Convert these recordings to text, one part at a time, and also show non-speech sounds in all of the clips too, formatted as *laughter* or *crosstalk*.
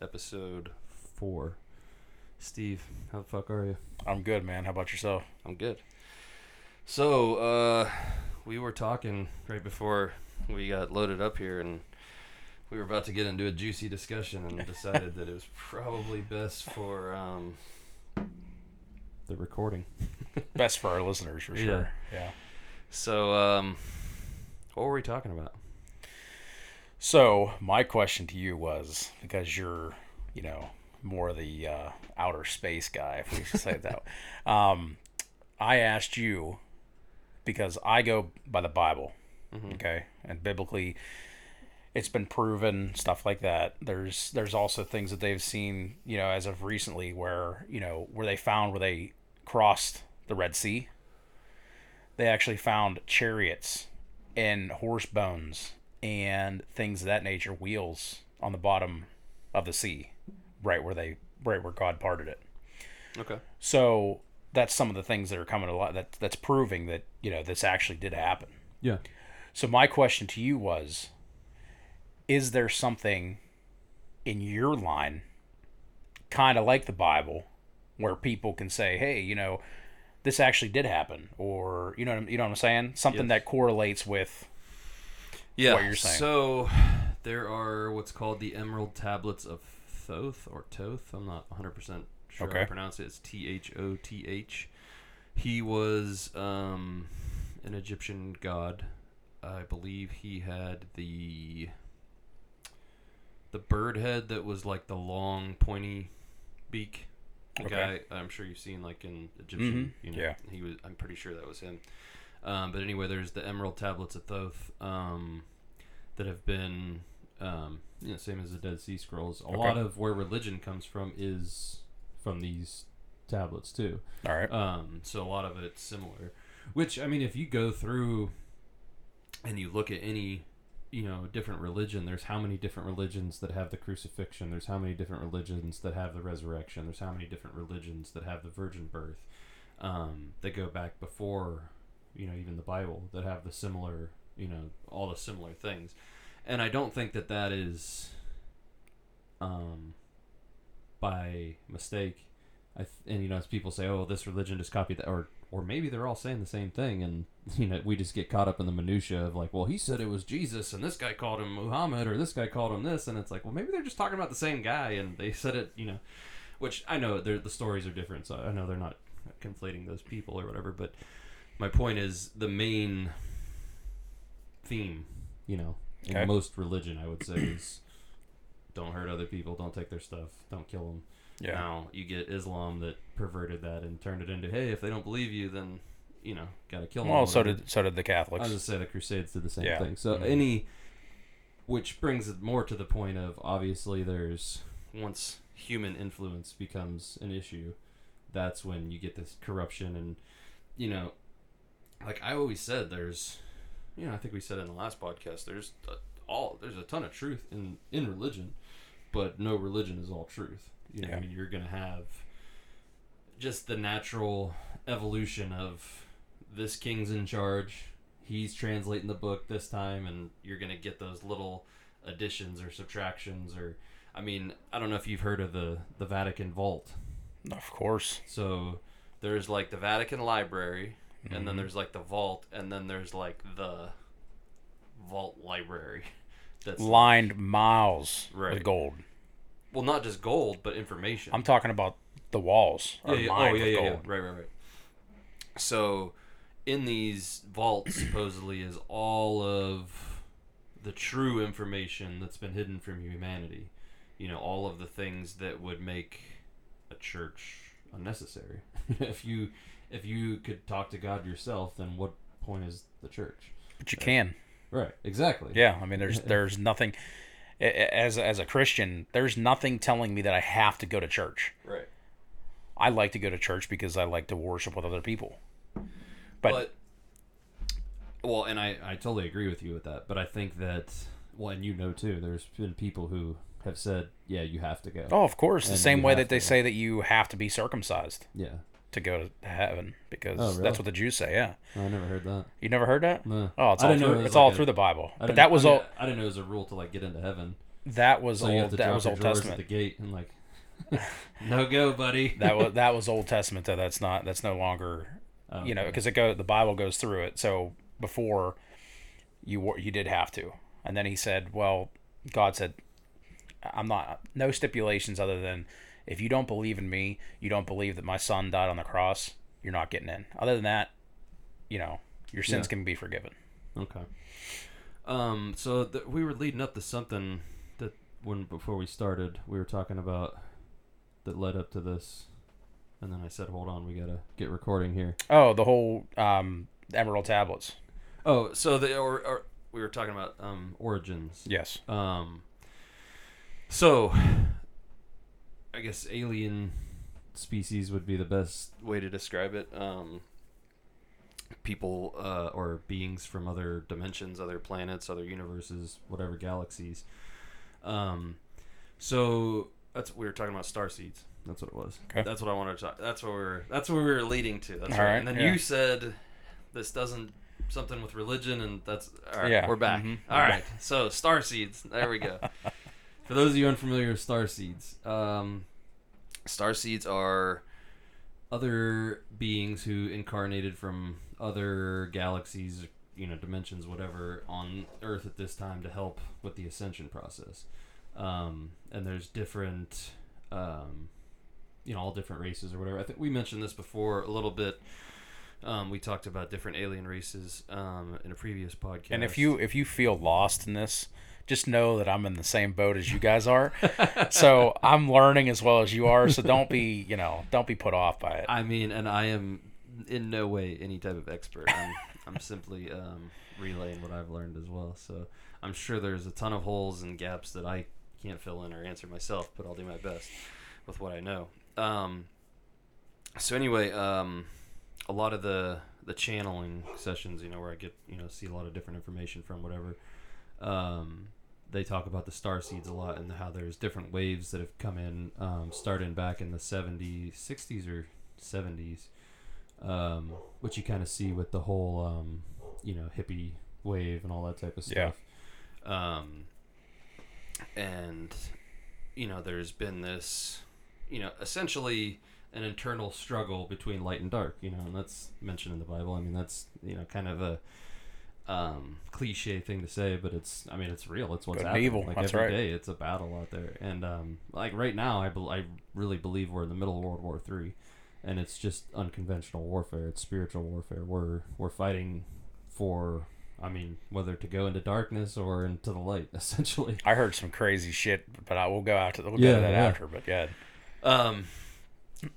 episode four. Steve, how the fuck are you? I'm good, man. How about yourself? I'm good. So, uh, we were talking right before we got loaded up here, and we were about to get into a juicy discussion, and decided that it was probably best for um, the recording. *laughs* Best for our listeners, for Yeah. sure. Yeah. So, um, what were we talking about? So my question to you was because you're, you know, more the uh, outer space guy, if we should say it that. way. *laughs* Um, I asked you because I go by the Bible, okay, and biblically, it's been proven stuff like that. There's there's also things that they've seen, you know, as of recently where you know where they found where they crossed the Red Sea. They actually found chariots and horse bones and things of that nature, wheels on the bottom of the sea, right where they right where God parted it. Okay. So that's some of the things that are coming to light. That that's proving that you know this actually did happen. Yeah. So my question to you was: Is there something in your line, kind of like the Bible, where people can say, "Hey, you know, this actually did happen," or you know, what I'm- you know what I'm saying? Something Yes. that correlates with. Yeah. what you're saying. So, there are what's called the Emerald Tablets of Thoth or Toth. I'm not 100 percent sure how to pronounce it. It's T H O T H. He was um, an Egyptian god. I believe he had the the bird head that was like the long pointy beak. The Okay. guy I'm sure you've seen like in Egyptian. Mhm. You know, Yeah. he was. I'm pretty sure that was him. Um, but anyway, there's the Emerald Tablets of Thoth um, that have been, um, you know, same as the Dead Sea Scrolls. A Okay. lot of where religion comes from is from these tablets too. All right. Um, so a lot of it's similar. Which I mean, if you go through and you look at any, you know, different religion, there's how many different religions that have the crucifixion. There's how many different religions that have the resurrection. There's how many different religions that have the virgin birth. Um, that go back before, you know, even the Bible that have the similar, you know, all the similar things. And I don't think that that is, um, by mistake. I th- and you know, as people say, "Oh, this religion just copied that," or or maybe they're all saying the same thing, and you know, we just get caught up in the minutia of like, "Well, he said it was Jesus, and this guy called him Muhammad, or this guy called him this," and it's like, well, maybe they're just talking about the same guy, and they said it, you know, which I know the stories are different, so I know they're not conflating those people or whatever, but my point is the main theme, you know, in Okay. most religion, I would say is *clears throat* don't hurt other people, don't take their stuff, don't kill them. Yeah. Now you get Islam that perverted that and turned it into, hey, if they don't believe you, then you know, gotta kill them. Well, so did so did the Catholics. I was just say the Crusades did the same Yeah. thing. So Mhm. any, which brings it more to the point of obviously there's once human influence becomes an issue, that's when you get this corruption and, you know, like I always said, there's, you know, I think we said in the last podcast, there's a, all there's a ton of truth in in religion, but no religion is all truth. You know, Yeah. I mean, you're gonna have just the natural evolution of this king's in charge. He's translating the book this time, and you're gonna get those little additions or subtractions, or I mean, I don't know if you've heard of the the Vatican Vault. Of course. So there's like the Vatican Library, and then Mhm. there's like the vault, and then there's like the vault library. *laughs* That's Lined miles Right. with gold. well, not just gold, but information. I'm talking about the walls are yeah, yeah. lined Oh, yeah, with yeah, yeah. gold. Right, right, right. So, in these vaults, *coughs* supposedly, is all of the true information that's been hidden from humanity. You know, all of the things that would make a church unnecessary. *laughs* if you if you could talk to God yourself, then what point is the church? But you can. Right. Exactly. Yeah, I mean, there's *laughs* there's nothing. As as a Christian, there's nothing telling me that I have to go to church. Right. I like to go to church because I like to worship with other people. But, But- well, and I, I totally agree with you with that. But I think that well, and you know too. There's been people who have said, "Yeah, you have to go." Oh, of course, the same way that they to. say that you have to be circumcised Yeah, to go to heaven because Oh, really? that's what the Jews say. Yeah, oh, I never heard that. you never heard that? No. Oh, it's I all through, it it's all a- through the Bible. But that was I mean, all. I didn't know it was a rule to like get into heaven. that was So old. That was Old drawers at Testament. the gate and like, *laughs* *laughs* no go, buddy. That was that was *laughs* Old Testament though. That's not. That's no longer. Oh, You know, okay. because it go the Bible goes through it. So before you were you did have to, and then he said, well, God said, I'm not no stipulations other than if you don't believe in me, you don't believe that my son died on the cross, you're not getting in. Other than that, you know, your sins Yeah. can be forgiven. Okay. Um. So th- we were leading up to something that when before we started, we were talking about that led up to this, and then I said, "Hold on, we gotta get recording here." Oh, the whole um, Emerald tablets. Oh, so the or, or we were talking about um origins. Yes. Um. So, I guess alien species would be the best way to describe it. Um. People uh, or beings from other dimensions, other planets, other universes, whatever galaxies. Um. So that's we were talking about star seeds. That's what it was. Okay. That's what I wanted to talk. That's what we were. That's what we were leading to. That's All right. right, And then yeah. you said this doesn't something with religion, and that's all right. Yeah, We're back. mhm. All right. So star seeds. There we go. *laughs* For those of you unfamiliar with star seeds, um, star seeds are other beings who incarnated from other galaxies, you know, dimensions, whatever, on Earth at this time to help with the ascension process. Um, and there's different, um, you know, all different races or whatever. I think we mentioned this before a little bit. Um, we talked about different alien races um, in a previous podcast. And if you if you feel lost in this, just know that I'm in the same boat as you guys are. so *laughs* I'm learning as well as you are. So don't be you know don't be put off by it. I mean, and I am in no way any type of expert. I'm, I'm simply um, relaying what I've learned as well. So I'm sure there's a ton of holes and gaps that I can't fill in or answer myself, but I'll do my best with what I know. Um, so anyway, um, a lot of the the channeling sessions, you know, where I get you know see a lot of different information from whatever. Um, they talk about the star seeds a lot and how there's different waves that have come in, um, starting back in the 70s, 60s or 70s, um, which you kind of see with the whole, um, you know, hippie wave and all that type of Yeah. stuff. Um, and, you know, there's been this, you know, essentially an internal struggle between light and dark, you know, and that's mentioned in the Bible. I mean, that's, you know, kind of a, um, cliche thing to say, but it's I mean it's real. It's what's Good happening. evil, Like that's every right. day, it's a battle out there, and um, like right now, I bel I really believe we're in the middle of World War Three, and it's just unconventional warfare. It's spiritual warfare. We're we're fighting for. I mean, whether to go into darkness or into the light, *laughs* essentially. I heard some crazy shit, but I will go out to we'll go Yeah, to that yeah. after. But yeah, Um,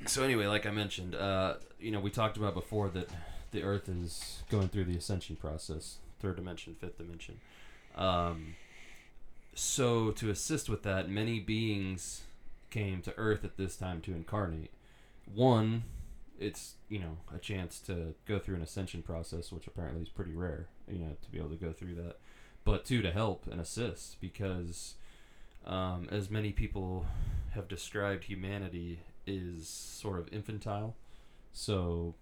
so anyway, like I mentioned, uh, you know, we talked about before that the Earth is going through the ascension process, third dimension, fifth dimension. Um, so to assist with that, many beings came to Earth at this time to incarnate. One, it's you know a chance to go through an ascension process, which apparently is pretty rare, you know, to be able to go through that. But two, to help and assist because um, as many people have described humanity is sort of infantile. So,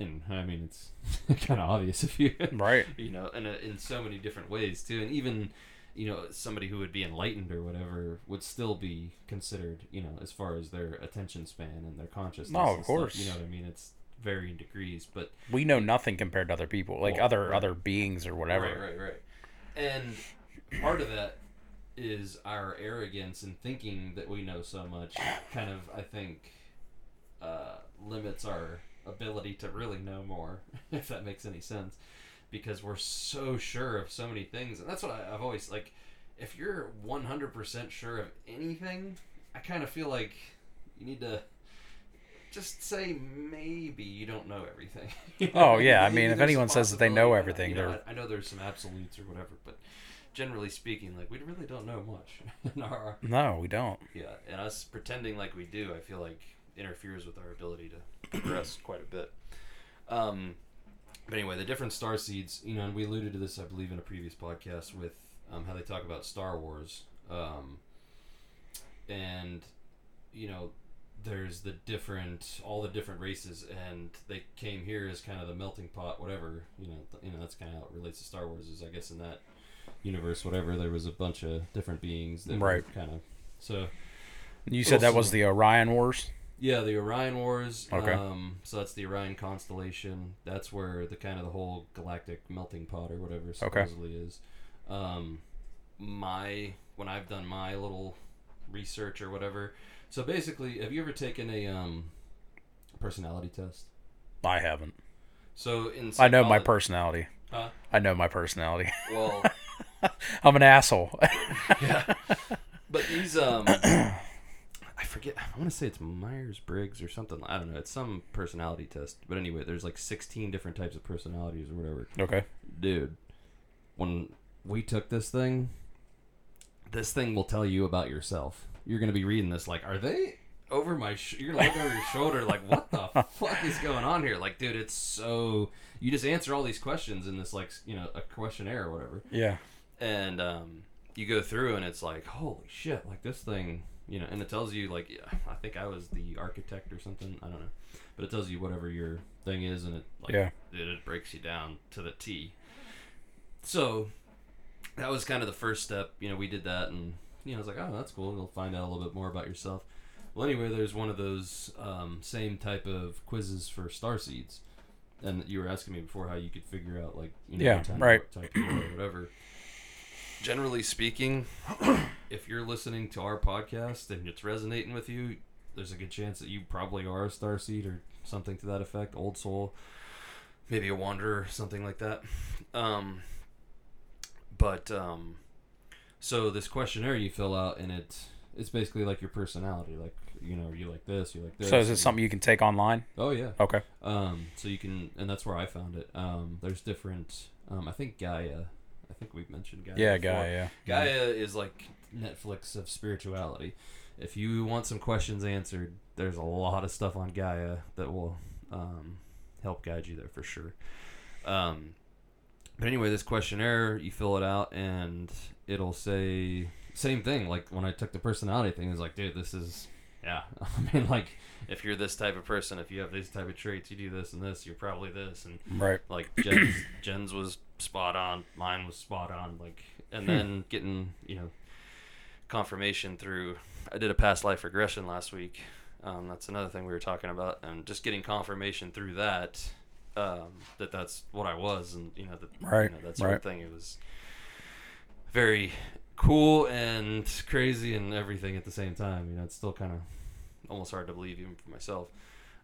and I mean, it's *laughs* kind of obvious if you, right. *laughs* you know, in, a, in so many different ways too. And even, you know, somebody who would be enlightened or whatever would still be considered, you know, as far as their attention span and their consciousness. No, of and stuff, course. you know what I mean? It's varying degrees, but We know nothing compared to other people, like Well, other right. other beings or whatever. Right, right, right. And part of that is our arrogance and thinking that we know so much. Kind of, I think, uh, limits our ability to really know more, *laughs* if that makes any sense. Because we're so sure of so many things, and that's what I, I've always like. If you're one hundred percent sure of anything, I kind of feel like you need to just say maybe you don't know everything. *laughs* Oh, yeah, I mean, if anyone says that they know everything, you know, they're- I, I know there's some absolutes or whatever, but generally speaking, like we really don't know much. *laughs* our, No, we don't. yeah, and us pretending like we do, I feel like interferes with our ability to progress quite a bit. Um, but anyway, the different star seeds, you know, and we alluded to this, I believe, in a previous podcast with um, how they talk about Star Wars, um, and you know, there's the different, all the different races, and they came here as kind of the melting pot, whatever. You know, th- you know, that's kind of how it relates to Star Wars. Is I guess in that universe, whatever, there was a bunch of different beings that Right. kind of. So You said that was the Orion Wars. Yeah, the Orion Wars. Okay. Um, so that's the Orion constellation. That's where the kind of the whole galactic melting pot or whatever supposedly is. Um, my when I've done my little research or whatever. So basically, have you ever taken a um, personality test? I haven't. So in I know my personality. Huh? I know my personality. Well, *laughs* I'm an asshole. *laughs* yeah. But these um *clears throat* forget I want to say it's Myers Briggs or something. I don't know. It's some personality test. But anyway, there's like 16 different types of personalities or whatever. okay. Dude, when we took this thing, this thing will tell you about yourself. You're going to be reading this like, are they over my sh-? you're to look over your shoulder like, what the *laughs* fuck is going on here? Like, dude, it's so you just answer all these questions in this like, you know, a questionnaire or whatever Yeah. and um, you go through and it's like holy shit like this thing you know and it tells you like yeah, i think i was the architect or something i don't know. But it tells you whatever your thing is and it like Yeah. it, it breaks you down to the t. So that was kind of the first step you know we did that and you know i was like oh that's cool you'll find out a little bit more about yourself. Well anyway there's one of those um, same type of quizzes for star seeds. And you were asking me before how you could figure out like you know Yeah, right. type or whatever generally speaking, if you're listening to our podcast and it's resonating with you, there's a good chance that you probably are a star seed or something to that effect, old soul, maybe a wanderer, something like that. Um, but um, so this questionnaire you fill out and it it's basically like your personality, like you know, you like this, you like this. So is it something you can take online? Oh yeah. Okay. Um, so you can, and that's where I found it. Um, there's different. Um, I think Gaia. I think we've mentioned Gaia. Yeah, before. guy. Yeah. Gaia is like Netflix of spirituality. If you want some questions answered, there's a lot of stuff on Gaia that will um, help guide you there for sure. Um, but anyway, this questionnaire, you fill it out, and it'll say same thing. Like when I took the personality thing, it's like, dude, this is yeah. *laughs* I mean, like if you're this type of person, if you have these type of traits, you do this and this, you're probably this, and Right. like Jen's, *clears throat* Jen's was spot on, mine was spot on, like, and then getting you know confirmation through. I did a past life regression last week. Um, that's another thing we were talking about, and just getting confirmation through that um, that that's what I was, and you know that Right, you know, that sort right. of thing. It was very cool and crazy and everything at the same time. You know, it's still kind of almost hard to believe even for myself.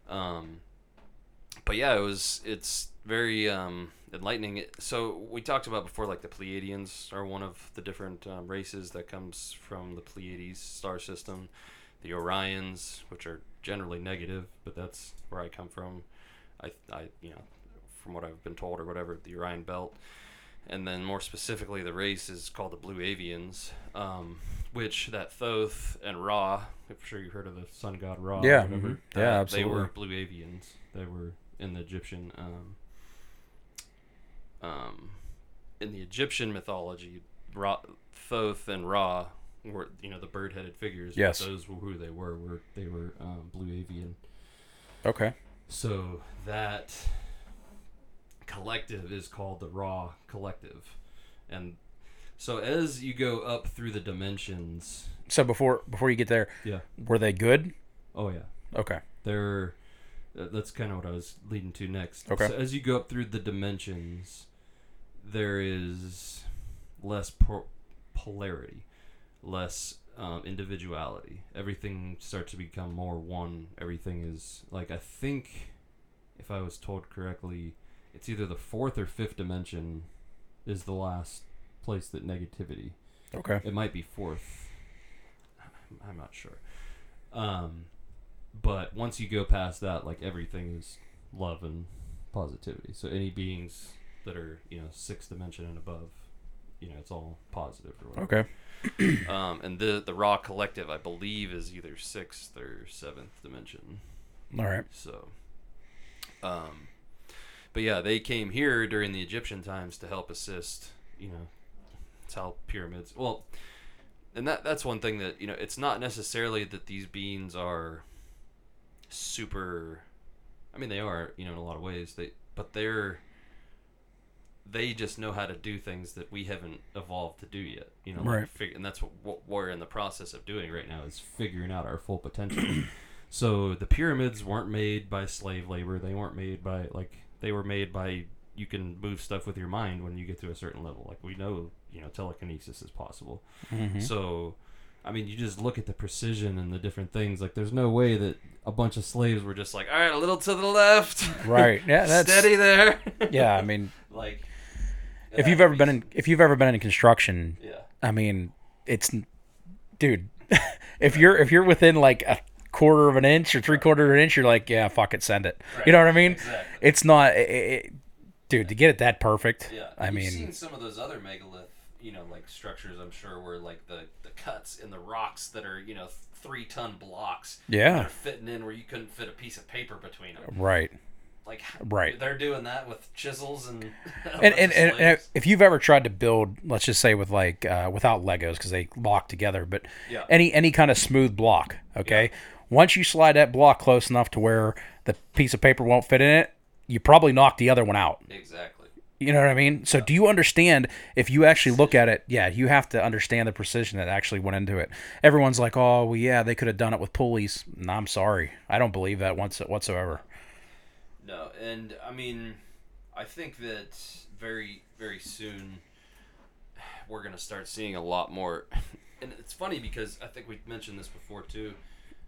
Um, but yeah, it was. It's very um, enlightening. So we talked about before, like the Pleiadians are one of the different um, races that comes from the Pleiades star system. The Orions, which are generally negative, but that's where I come from. I, I, you know, from what I've been told or whatever, the Orion Belt, and then more specifically, the race is called the Blue Avians, um, which that Thoth and Ra. I'm sure you heard of the sun god Ra. Yeah, mhm. that- Yeah, They were. Blue Avians. They were in the Egyptian. Um, um, in the Egyptian mythology, Ra, Thoth and Ra were you know the bird-headed figures. Yes. those were who they were. Were they were um, Blue Avian. Okay. So that collective is called the Ra Collective, and so as you go up through the dimensions, So before before you get there, yeah, were they good? oh yeah, Okay. they're uh, that's kind of what I was leading to next. Okay. So as you go up through the dimensions, there is less po- polarity, less um, individuality. Everything starts to become more one. Everything is like I think, if I was told correctly, it's either the fourth or fifth dimension is the last place that negativity Okay. it might be fourth. I'm- I'm not sure. Um, but once you go past that, like everything is love and positivity. So any beings that are you know sixth dimension and above, you know, it's all positive or whatever. Okay. *clears throat* Um, and the the Ra collective, I believe, is either sixth or seventh dimension. All right. So, um, but yeah, they came here during the Egyptian times to help assist. You know, it's how pyramids. Well, and that that's one thing that you know. It's not necessarily that these beings are super. I mean, they are. You know, in a lot of ways. They but they're they just know how to do things that we haven't evolved to do yet. You know, Right. like fig- and that's what, what we're in the process of doing right now is figuring out our full potential. *clears throat* so the pyramids weren't made by slave labor; they weren't made by like they were made by you can move stuff with your mind when you get to a certain level. Like we know, you know, telekinesis is possible. Mm-hmm. So, I mean, you just look at the precision and the different things. Like, there's no way that a bunch of slaves were just like, all right, a little to the left, *laughs* Right. Yeah. *laughs* That's steady there. *laughs* Yeah. I mean, like, if you've ever be been in, if you've ever been in construction, yeah, I mean, it's, dude, if you're if you're within like a quarter of an inch or three quarter of an inch, you're like, yeah, fuck it, send it. You know what I mean? exactly. It's not, it, it, dude, to get it that perfect. yeah. I You've mean, seen some of those other megalith, you know, like structures. I'm sure where like the the cuts in the rocks that are you know three ton blocks. Yeah. that are fitting in where you couldn't fit a piece of paper between them. right. Like, Right. they're doing that with chisels and *laughs* And and, and, and if you've ever tried to build, let's just say with like uh, without Legos because they lock together, but Yeah. any any kind of smooth block, okay. Once you slide that block close enough to where the piece of paper won't fit in it, you probably knock the other one out. exactly. You know what I mean? So do you understand if you actually look at it, yeah, you have to understand the precision that actually went into it. Everyone's like, "Oh, well yeah, they could have done it with pulleys." No, I'm sorry. I don't believe that once whatsoever. No, and I mean, I think that very, very soon we're gonna start seeing a lot more. *laughs* And it's funny because I think we mentioned this before too.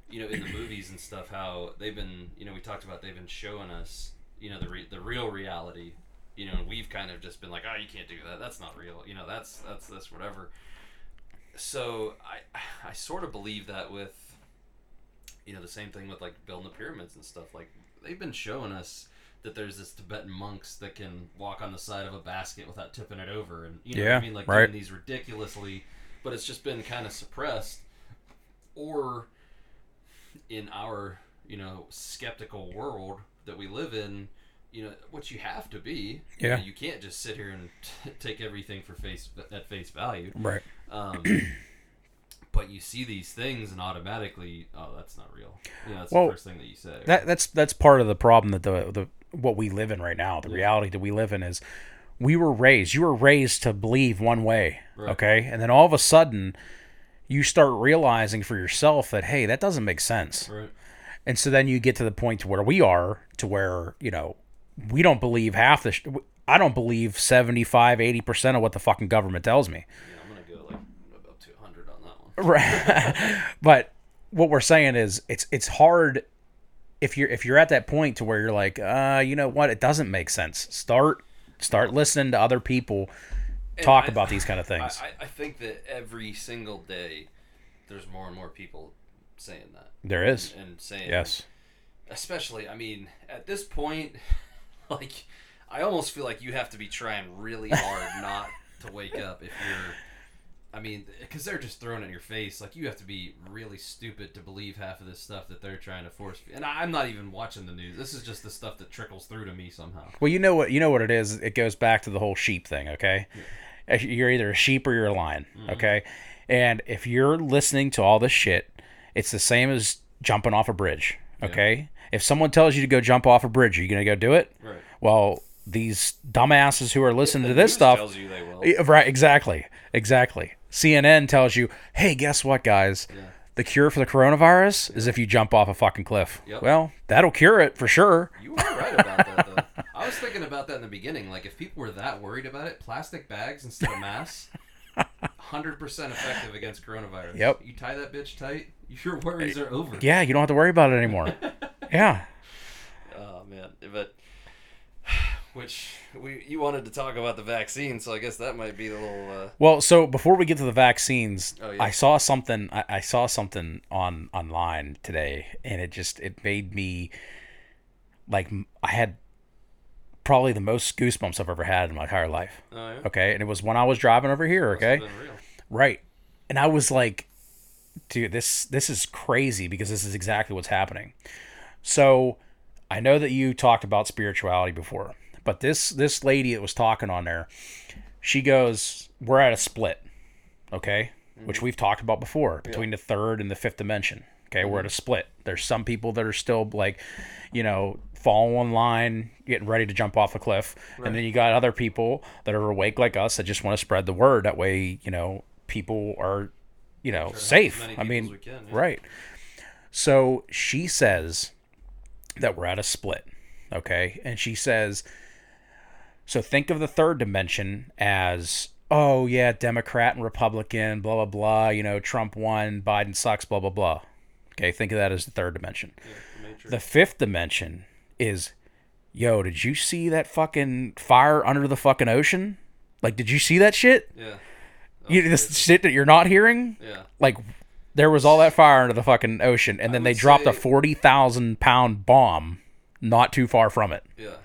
You know, in the movies and stuff, how they've been. You know, we talked about they've been showing us. You know, the re- the real reality. You know, and we've kind of just been like, oh, you can't do that. That's not real. You know, that's that's this whatever. So I I sort of believe that with you know the same thing with like building the pyramids and stuff like they've been showing us that there's this tibetan monks that can walk on the side of a basket without tipping it over and you know Yeah, i mean like right. doing these ridiculously but it's just been kind of suppressed or in our you know skeptical world that we live in you know what you have to be you know, Yeah. you can't just sit here and take everything for face at face value Right. um, *clears throat* but you see these things and automatically, oh, that's not real. You know, that's Well, the first thing that you say. That that's that's part of the problem that the the what we live in right now. The reality that we live in is we were raised. You were raised to believe one way, Right. okay, and then all of a sudden you start realizing for yourself that hey, that doesn't make sense. right? And so then you get to the point to where we are to where, you know, we don't believe half the sh- I don't believe 75, 80% of what the fucking government tells me. Yeah, I'm gonna go like about 200 on that one. Right. *laughs* but what we're saying is it's it's hard if you're if you're at that point to where you're like, uh, you know what, it doesn't make sense. Start start listening to other people talk I- about these kind of things. I, I think that every single day, there's more and more people saying that there is. and saying Yes. especially i mean at this point *laughs* like i almost feel like you have to be trying really hard not to wake up if you're i mean because they're just throwing it in your face like you have to be really stupid to believe half of this stuff that they're trying to force and i'm not even watching the news this is just the stuff that trickles through to me somehow Well, you know what you know what it is. It goes back to the whole sheep thing, okay? You're either a sheep or you're a lion, Mm-hmm. okay? And if you're listening to all this shit, it's the same as jumping off a bridge, okay? If someone tells you to go jump off a bridge, are you going to go do it? right Well, these dumbasses who are listening to this stuff, tells you they will right? Exactly, exactly. CNN tells you, "Hey, guess what, guys? Yeah. The cure for the coronavirus is if you jump off a fucking cliff." Yep. Well, that'll cure it for sure. You were right about that, though. *laughs* I was thinking about that in the beginning. Like, if people were that worried about it, plastic bags instead of masks, hundred percent effective against coronavirus. Yep. You tie that bitch tight, your worries are over. Yeah, you don't have to worry about it anymore. *laughs* yeah. Oh man, but which we you wanted to talk about the vaccine, so I guess that might be the little. Uh, Well, so before we get to the vaccines, Oh, yeah. I saw something. I, I saw something on online today, and it just it made me like I had probably the most goosebumps I've ever had in my entire life. oh yeah. Okay, and it was when I was driving over here. Okay, right, and I was like, dude, this this is crazy because this is exactly what's happening. So I know that you talked about spirituality before, but this this lady that was talking on there, she goes, "We're at a split, okay, which we've talked about before between the third and the fifth dimension, Okay, we're at a split. There's some people that are still like, you know, following line, getting ready to jump off a cliff, and then you got other people that are awake like us that just want to spread the word. That way, you know, people are, you know, safe. I mean, can, yeah. right. So she says that we're at a split. Okay, and she says, so think of the third dimension as oh yeah, Democrat and Republican, blah blah blah. You know, Trump won, Biden sucks, blah blah blah. Okay, think of that as the third dimension. Yeah, the The fifth dimension is, yo, did you see that fucking fire under the fucking ocean? Like, did you see that shit? yeah. You, this shit that you're not hearing? Yeah. Like, there was all that fire under the fucking ocean, and then they dropped a say- forty thousand pound bomb not too far from it. Yeah.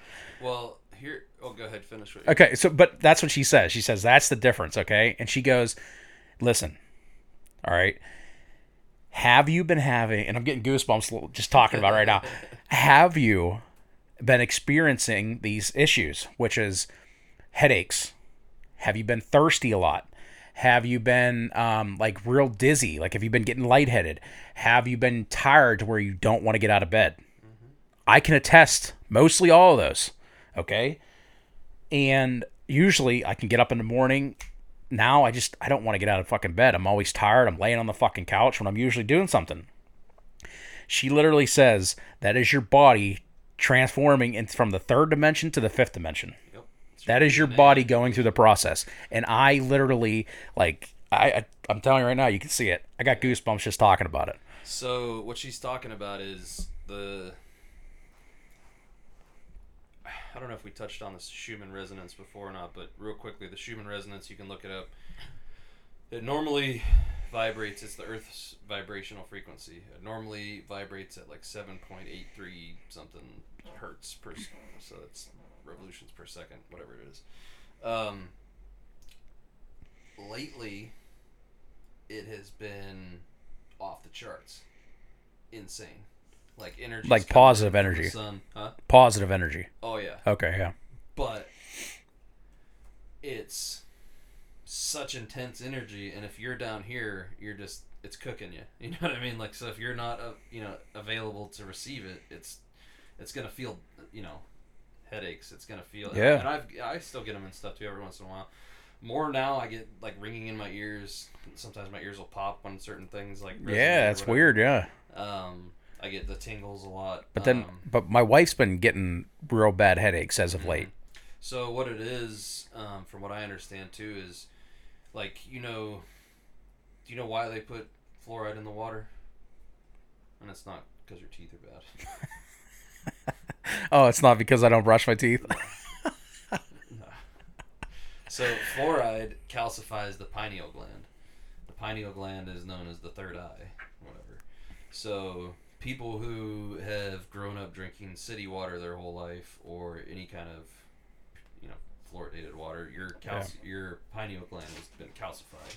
Well. Oh, go ahead. Finish what. Okay, so but that's what she says. She says that's the difference, okay? And she goes, "Listen. All right. Have you been having and I'm getting goosebumps just talking about it right now. *laughs* Have you been experiencing these issues, which is headaches? Have you been thirsty a lot? Have you been um, like real dizzy? Like have you been getting lightheaded? Have you been tired to where you don't want to get out of bed? I can attest mostly all of those. Okay and usually I can get up in the morning. Now I just I don't want to get out of fucking bed. I'm always tired. I'm laying on the fucking couch when I'm usually doing something. She literally says that is your body transforming in, from the third dimension to the fifth dimension. Yep. That is your body going through the process. And I literally like I, I I'm telling you right now, you can see it. I got goosebumps just talking about it. So what she's talking about is the. I don't know if we touched on the Schumann resonance before or not, but real quickly, the Schumann resonance you can look it up. It normally vibrates. It's the Earth's vibrational frequency. It normally vibrates at like seven point eight three something hertz per. So that's revolutions per second, whatever it is. Um, lately, it has been off the charts. Insane. Like energy. Like positive energy. Sun. Huh? Positive energy. Oh yeah. Okay, yeah. But it's such intense energy and if you're down here, you're just it's cooking you. *laughs* You know what I mean? Like so if you're not uh, you know available to receive it, it's it's going to feel, you know, headaches. It's going to feel Yeah. And I've I still get them and stuff too every once in a while. More now, I get like ringing in my ears. Sometimes my ears will pop when certain things like Yeah, that's weird, yeah. Um, I get the tingles a lot. But then, um, but my wife's been getting real bad headaches as of late. So what it is, um, from what I understand too, is like you know, do you know why they put fluoride in the water? And it's not because your teeth are bad. *laughs* Oh, it's not because I don't brush my teeth. *laughs* So fluoride calcifies the pineal gland. The pineal gland is known as the third eye, whatever. So people who have grown up drinking city water their whole life, or any kind of, you know, fluoridated water, your calci- your pineal gland has been calcified.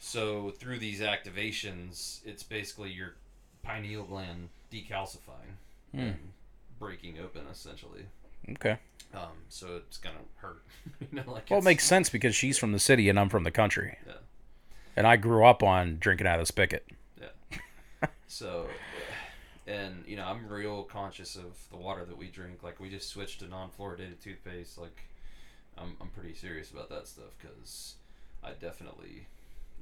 So through these activations, it's basically your pineal gland decalcifying, and breaking open essentially. Okay. Um, so it's gonna hurt. *laughs* you know, like Well, it makes sense because she's from the city and I'm from the country. Yeah. And I grew up on drinking out of the spigot. *laughs* So, and you know, I'm real conscious of the water that we drink. Like, we just switched to non-fluoridated toothpaste. Like, I'm I'm pretty serious about that stuff because I definitely,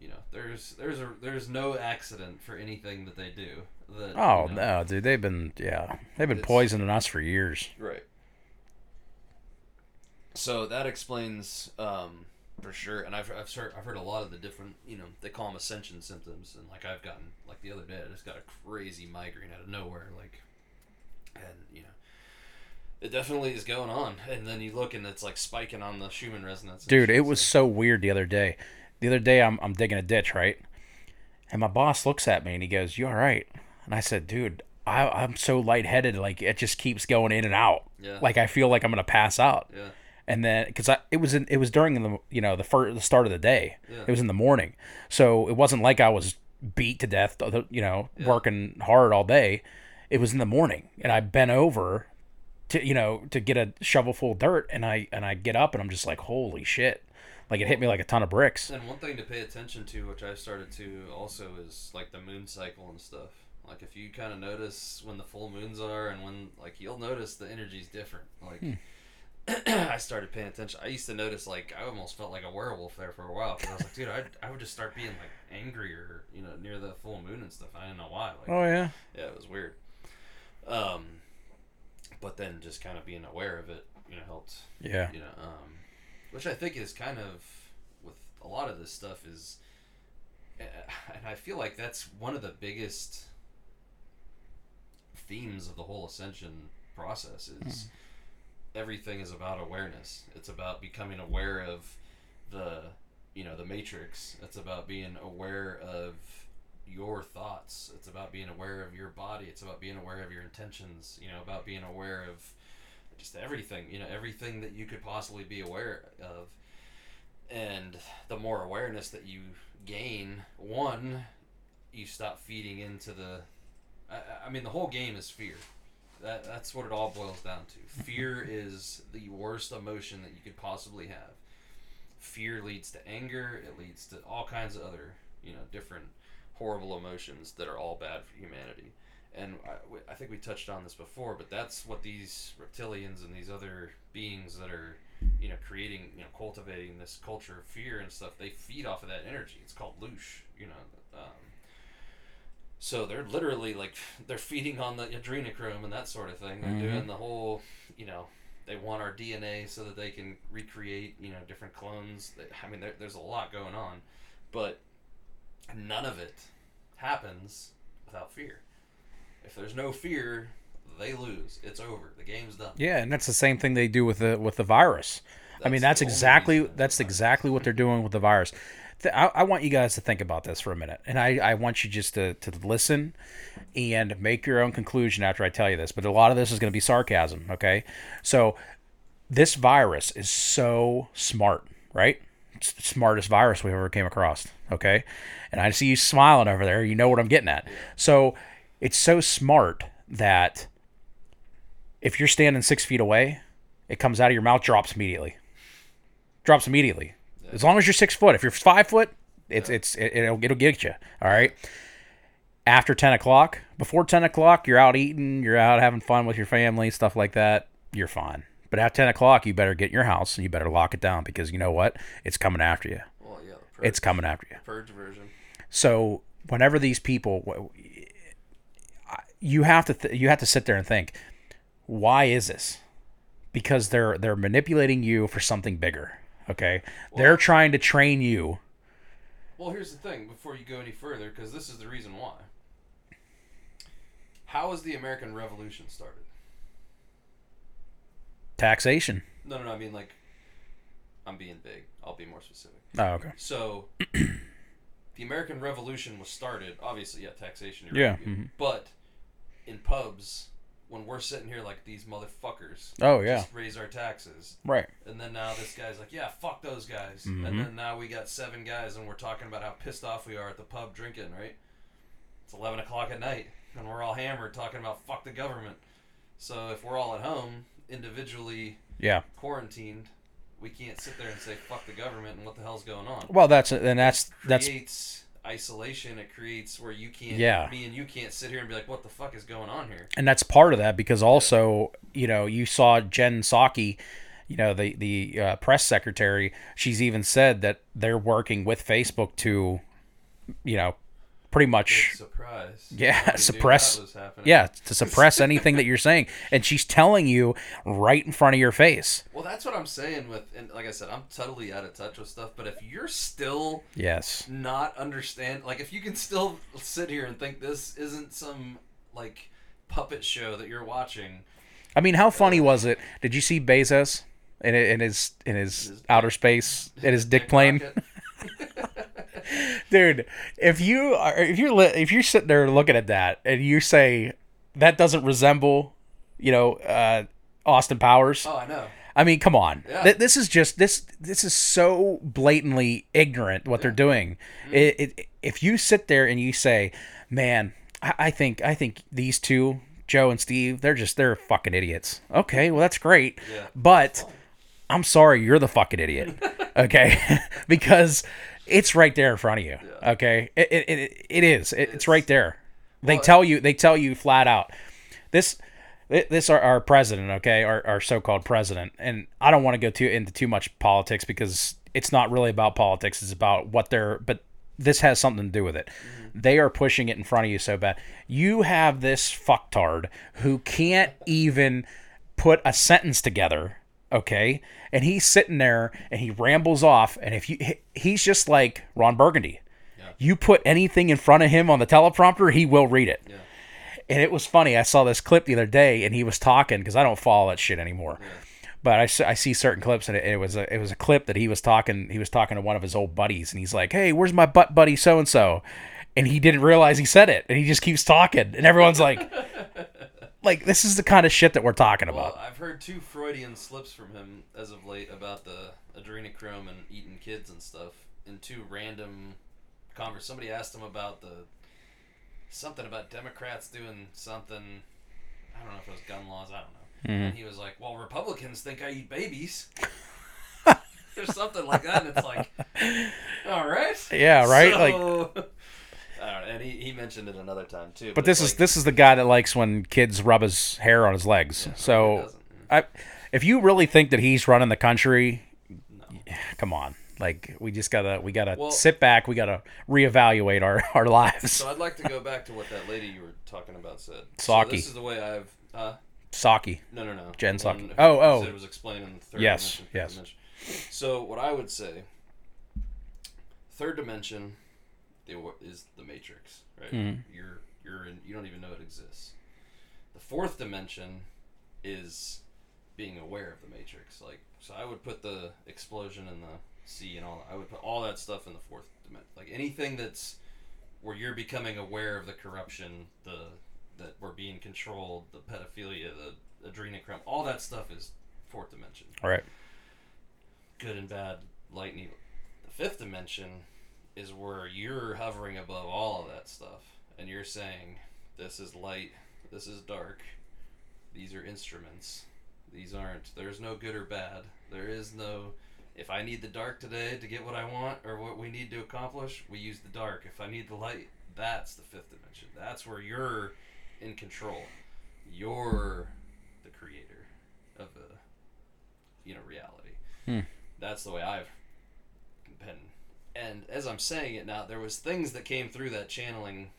you know, there's there's a there's no accident for anything that they do. That, Oh you know- no, dude, they've been yeah, they've been poisoning us for years. Right. So that explains um, for sure, and I've I've heard, I've heard a lot of the different you know they call them ascension symptoms, and like I've gotten like the other day I just got a crazy migraine out of nowhere, like, and you know, it definitely is going on, and then you look and it's like spiking on the Schumann resonance. Dude, it was so- so weird the other day. The other day I'm I'm digging a ditch, right? And my boss looks at me and he goes, "You all right?" And I said, "Dude, I I'm so lightheaded, like it just keeps going in and out. Yeah. Like I feel like I'm gonna pass out." yeah and then because I it was in, it was during the you know the first the start of the day. Yeah. It was in the morning, so it wasn't like I was beat to death. You know, working hard all day. It was in the morning, and I bent over to you know to get a shovel full of dirt, and I and I get up, and I'm just like, holy shit! Like it hit me like a ton of bricks. And one thing to pay attention to, which I started to also, is like the moon cycle and stuff. Like if you kind of notice when the full moons are and when like you'll notice the energy's different. Like Hmm. *clears throat* I started paying attention. I used to notice like I almost felt like a werewolf there for a while because I was like, dude, I I would just start being like angrier, you know, near the full moon and stuff. I didn't know why. Like Oh yeah. yeah, it was weird. Um, but then just kind of being aware of it, you know, helped Yeah. you know um, which i think is kind of with a lot of this stuff is uh, and i feel like that's one of the biggest themes of the whole ascension process is everything is about awareness. It's about becoming aware of the you know the matrix. It's about being aware of your thoughts. It's about being aware of your body. It's about being aware of your intentions you know about being aware of just everything you know everything that you could possibly be aware of. And the more awareness that you gain one you stop feeding into the i, I mean the whole game is fear that, that's what it all boils down to fear is the worst emotion that you could possibly have fear leads to anger it leads to all kinds of other you know different horrible emotions that are all bad for humanity and I, I think we touched on this before, but that's what these reptilians and these other beings that are, you know, creating, you know, cultivating this culture of fear and stuff. They feed off of that energy. It's called loosh, you know. Um, so they're literally like *laughs* they're feeding on the adrenochrome and that sort of thing. They're Mhm. doing the whole, you know, they want our DNA so that they can recreate, you know, different clones. I mean, there, there's a lot going on, but none of it happens without fear. If there's no fear, they lose. It's over. The game's done. Yeah, and that's the same thing they do with the with the virus. I mean, that's exactly that's exactly what they're doing with the virus. Th- I, I want you guys to think about this for a minute, and I, I want you just to, to listen and make your own conclusion after I tell you this. But a lot of this is going to be sarcasm, okay? So this virus is so smart, right? It's the smartest virus we ever came across, okay? And I see you smiling over there. You know what I'm getting at. So it's so smart that if you're standing six feet away, it comes out of your mouth, drops immediately. Drops immediately. As long as you're six foot. If you're five foot, it's it's it, it'll it'll get you. All right. After ten o'clock, before ten o'clock, you're out eating, you're out having fun with your family, stuff like that. You're fine. But at ten o'clock, you better get in your house and you better lock it down because you know what? It's coming after you. Well, yeah, purge, It's coming after you. purge version. So whenever these people, you have to th- you have to sit there and think, why is this? Because they're they're manipulating you for something bigger. Okay, they're trying to train you. Well, here's the thing. Before you go any further, because this is the reason why. How was the American Revolution started? Taxation. No, no, no. I mean, like, I'm being big. I'll be more specific. Oh, okay. So, *clears throat* the American Revolution was started, obviously, yeah, taxation. You're Yeah, right, mhm. But in pubs, when we're sitting here like these motherfuckers, Oh yeah. just raise our taxes, Right. and then now this guy's like, yeah, fuck those guys, Mhm. and then now we got seven guys, and we're talking about how pissed off we are at the pub drinking, right? It's eleven o'clock at night, and we're all hammered talking about fuck the government. So if we're all at home, individually Yeah. quarantined, we can't sit there and say fuck the government and what the hell's going on Well, that's and that's that's creates isolation. It creates where you can't, Yeah. me and you can't sit here and be like, what the fuck is going on here? and that's part of that because also you know you saw Jen Psaki, you know the the uh, press secretary. She's even said that they're working with Facebook to, you know, pretty much Big surprise. Yeah, suppress- that was happening. yeah to suppress anything that you're saying, and she's telling you right in front of your face. Well, that's what I'm saying with, and like I said, I'm totally out of touch with stuff. But if you're still Yes. not understand, like if you can still sit here and think this isn't some like puppet show that you're watching, I mean, how funny uh, was it? Did you see Bezos in, in his in his His outer space in his *laughs* dick plane? *laughs* dude if you are if you're li- if you're sitting there looking at that and you say that doesn't resemble you know uh austin powers Oh, I know. i mean come on Yeah. Th- this is just this this is so blatantly ignorant what they're doing Mm-hmm. it, it, if you sit there and you say man I, I think i think these two joe and steve they're just they're fucking idiots okay well that's great Yeah. but I'm sorry, you're the fucking idiot. *laughs* Okay? *laughs* because it's right there in front of you. Okay? It, it, it, it is. It, it's right there. They Well, tell you they tell you flat out. This this our, our president, okay, our, our so-called president, and I don't want to go too into too much politics because it's not really about politics. It's about what they're. But this has something to do with it. Mm-hmm. They are pushing it in front of you so bad. You have this fucktard who can't even put a sentence together, okay? And he's sitting there and he rambles off, and if you, he's just like Ron Burgundy. You put anything in front of him on the teleprompter, he will read it. Yeah. And it was funny. I saw this clip the other day, and he was talking because I don't follow that shit anymore. But I, I see certain clips, and it, it was a it was a clip that he was talking. He was talking to one of his old buddies, and he's like, "Hey, where's my butt buddy so and so?" And he didn't realize he said it, and he just keeps talking, and everyone's like, *laughs* "Like this is the kind of shit that we're talking Well, about." I've heard two Freudian slips from him as of late about the adrenochrome and eating kids and stuff. In two random convers, somebody asked him about the something about Democrats doing something. I don't know if it was gun laws. I don't know. Mm-hmm. And he was like, "Well, Republicans think I eat babies." *laughs* or something like that. And it's like, *laughs* all right. Yeah, right? So- Like- I don't know. And he, he mentioned it another time too. But this it's is like, this is the guy that likes when kids rub his hair on his legs. yeah, so. I, if you really think that he's running the country, No. *sighs* come on. Like we just gotta we gotta Well- sit back. We gotta reevaluate our *laughs* our lives. So I'd like to go back to what that lady you were talking about said. Psaki. So this is the way I've. Uh, Psaki. no, no, no. Jen Psaki. Oh, oh. It was explaining the third Yes, dimension. yes. dimension. So what I would say, third dimension, the- is the matrix, right? Mhm. You're you're in. You don't even know it exists. The fourth dimension is being aware of the matrix. Like so, I would put the explosion and the sea and all. I would put all that stuff in the fourth dimension. Like anything that's where you're becoming aware of the corruption, the that we're being controlled, the pedophilia, the adrenochrome, all that stuff is fourth dimension. All right. Good and bad, light and evil. The fifth dimension is where you're hovering above all of that stuff, and you're saying, "This is light, this is dark. These are instruments. These aren't. There's no good or bad. There is no." If I need the dark today to get what I want or what we need to accomplish, we use the dark. If I need the light, that's the fifth dimension. That's where you're in control. You're the creator of the, you know, reality. Hmm. That's the way I've. And as I'm saying it now, there was things that came through that channeling.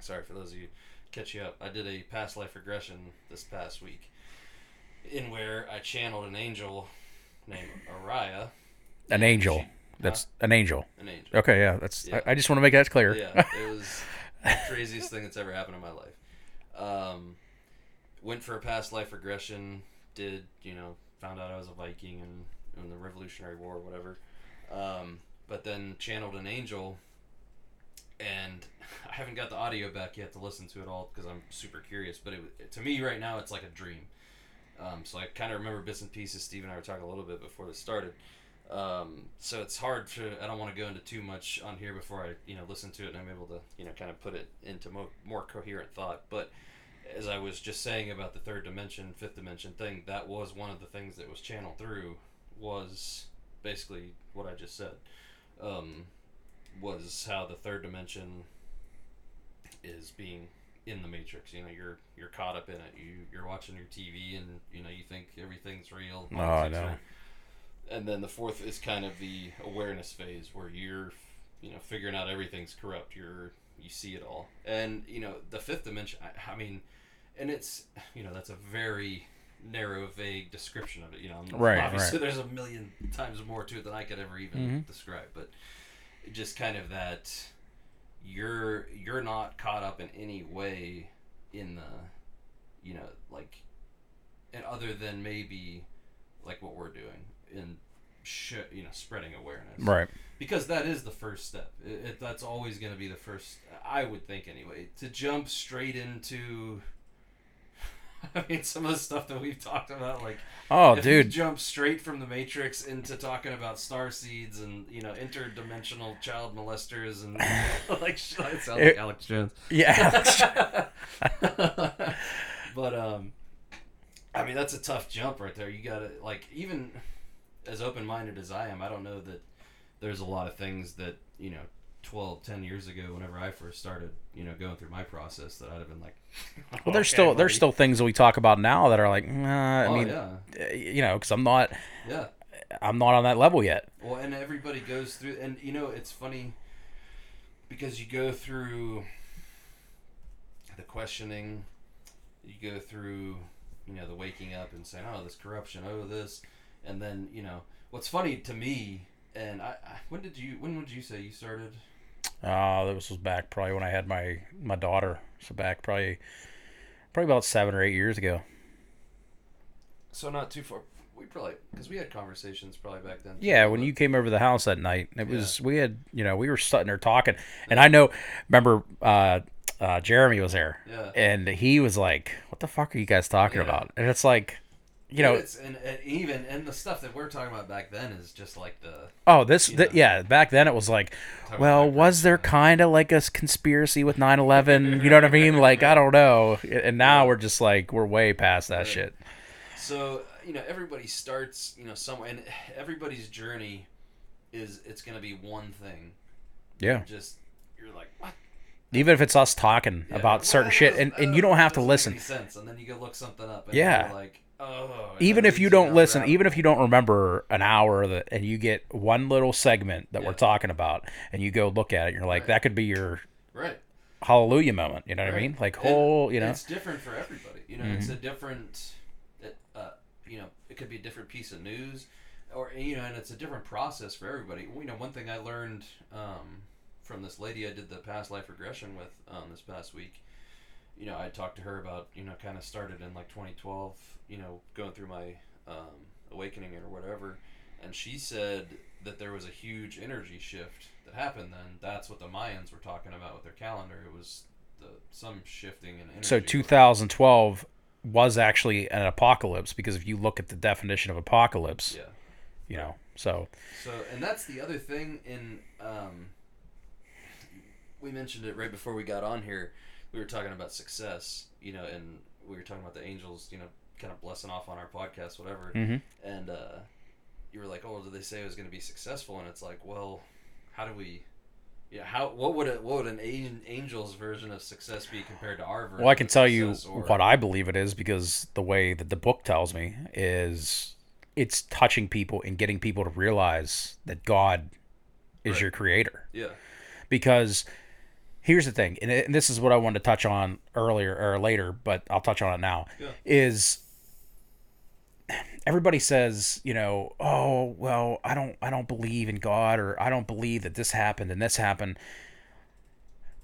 Sorry for those of you catch you up. I did a past life regression this past week, in where I channeled an angel named Araya. An angel. She- That's an angel. An angel. Okay. Yeah. That's. Yeah. I, I just want to make that clear. Yeah, it *laughs* was the craziest thing that's ever happened in my life. Um, went for a past life regression. Did you know? Found out I was a Viking and in the Revolutionary War, or whatever. Um, but then channeled an angel, and *laughs* I haven't got the audio back yet to listen to it all because I'm super curious. But it, to me, right now, it's like a dream. Um, so I kind of remember bits and pieces. Steve and I were talking a little bit before this started. Um, so it's hard to. I don't want to go into too much on here before I, you know, listen to it and I'm able to, you know, kind of put it into mo- more coherent thought. But as I was just saying about the third dimension, fifth dimension thing, that was one of the things that was channeled through. Was basically what I just said. Um, was how the third dimension is being in the matrix. You know, you're you're caught up in it. You you're watching your TV and you know you think everything's real. Oh, I know. real. And then the fourth is kind of the awareness phase where you're, you know, figuring out everything's corrupt. You're you see it all, and you know the fifth dimension. I, I mean, and it's you know that's a very narrow, vague description of it. You know, Right, Obviously, there's a million times more to it than I could ever even Mhm. describe, but just kind of that you're you're not caught up in any way in the you know like and other than maybe like what we're doing in sh- you know spreading awareness Right. because that is the first step it, it, that's always going to be the first i would think anyway to jump straight into *laughs* i mean some of the stuff that we've talked about like Oh, dude. jump straight from the Matrix into talking about star seeds and you know interdimensional child molesters and *laughs* like it sounds like It- Alex Jones. Yeah. *laughs* but um, I mean that's a tough jump right there. You gotta like even as open minded as I am, I don't know that there's a lot of things that you know 12, 10 years ago, whenever I first started, you know, going through my process, that I'd have been like, *laughs* Well, there's "Okay, still there's still things that we talk about now that are like, nah, I Oh, mean, yeah, uh, you know, because I'm not yeah. I'm not on that level yet. Well, and everybody goes through, and you know, it's funny because you go through the questioning, you go through, you know, the waking up and saying, "Oh, this corruption, oh, this," and then you know, what's funny to me, and I, I when did you, when would you say you started? Uh, this was back probably when I had my my daughter. So back probably probably about seven or eight years ago. So not too far. We probably because we had conversations probably back then. too, Yeah, when you came over the house that night, it was we had you know we were sitting there talking, and I know remember uh, uh, Jeremy was there, Yeah. and he was like, "What the fuck are you guys talking Yeah. about?" And it's like, you know, it's, and, and even and the stuff that we're talking about back then is just like the oh this, you th- know. yeah, back then it was like, well, was there kind of like a conspiracy with 9/11? You know what I mean? Like I don't know. And now we're just like we're way past that Right. shit. So you know, everybody starts you know somewhere, and everybody's journey is it's going to be one thing. Yeah. Just you're like what Even if it's us talking Yeah, about certain shit, and, and you don't have to listen. sense, and then you go look something up. And Yeah. you're like oh. even if you don't listen, even if you don't remember an hour that, and you get one little segment that we're talking about, and you go look at it, you're like, Right. that could be your right. hallelujah moment. You know what I mean? Like And whole, you know, Mm-hmm. it's different for everybody you know it's a different uh, you know it could be a different piece of news or you know and it's a different process for everybody you know one thing i learned um, from this lady i did the past life regression with um, this past week you know i talked to her about you know kind of started in like 2012 you know going through my um, awakening or whatever and she said that there was a huge energy shift that happened then. That's what the mayans were talking about with their calendar. It was the, some shifting in energy. so 2012 was actually an apocalypse because if you look at the definition of apocalypse, yeah. you know, so. So, and that's the other thing in, um, we mentioned it right before we got on here. We were talking about success, you know, and we were talking about the angels, you know, kind of blessing off on our podcast, whatever. Mhm. And, uh, you were like, oh, did they say it was going to be successful? And it's like, well, how do we, yeah, how, what would it, what would an an- angel's version of success be compared to our version? Well, I can tell you? Or- what I believe it is because the way that the book tells me is it's touching people and getting people to realize that God is Right. your creator. Yeah. Because here's the thing, and, it, and this is what I wanted to touch on earlier or later, but I'll touch on it now. Yeah. Is everybody says, you know, oh well, I don't, I don't believe in God, or I don't believe that this happened and this happened.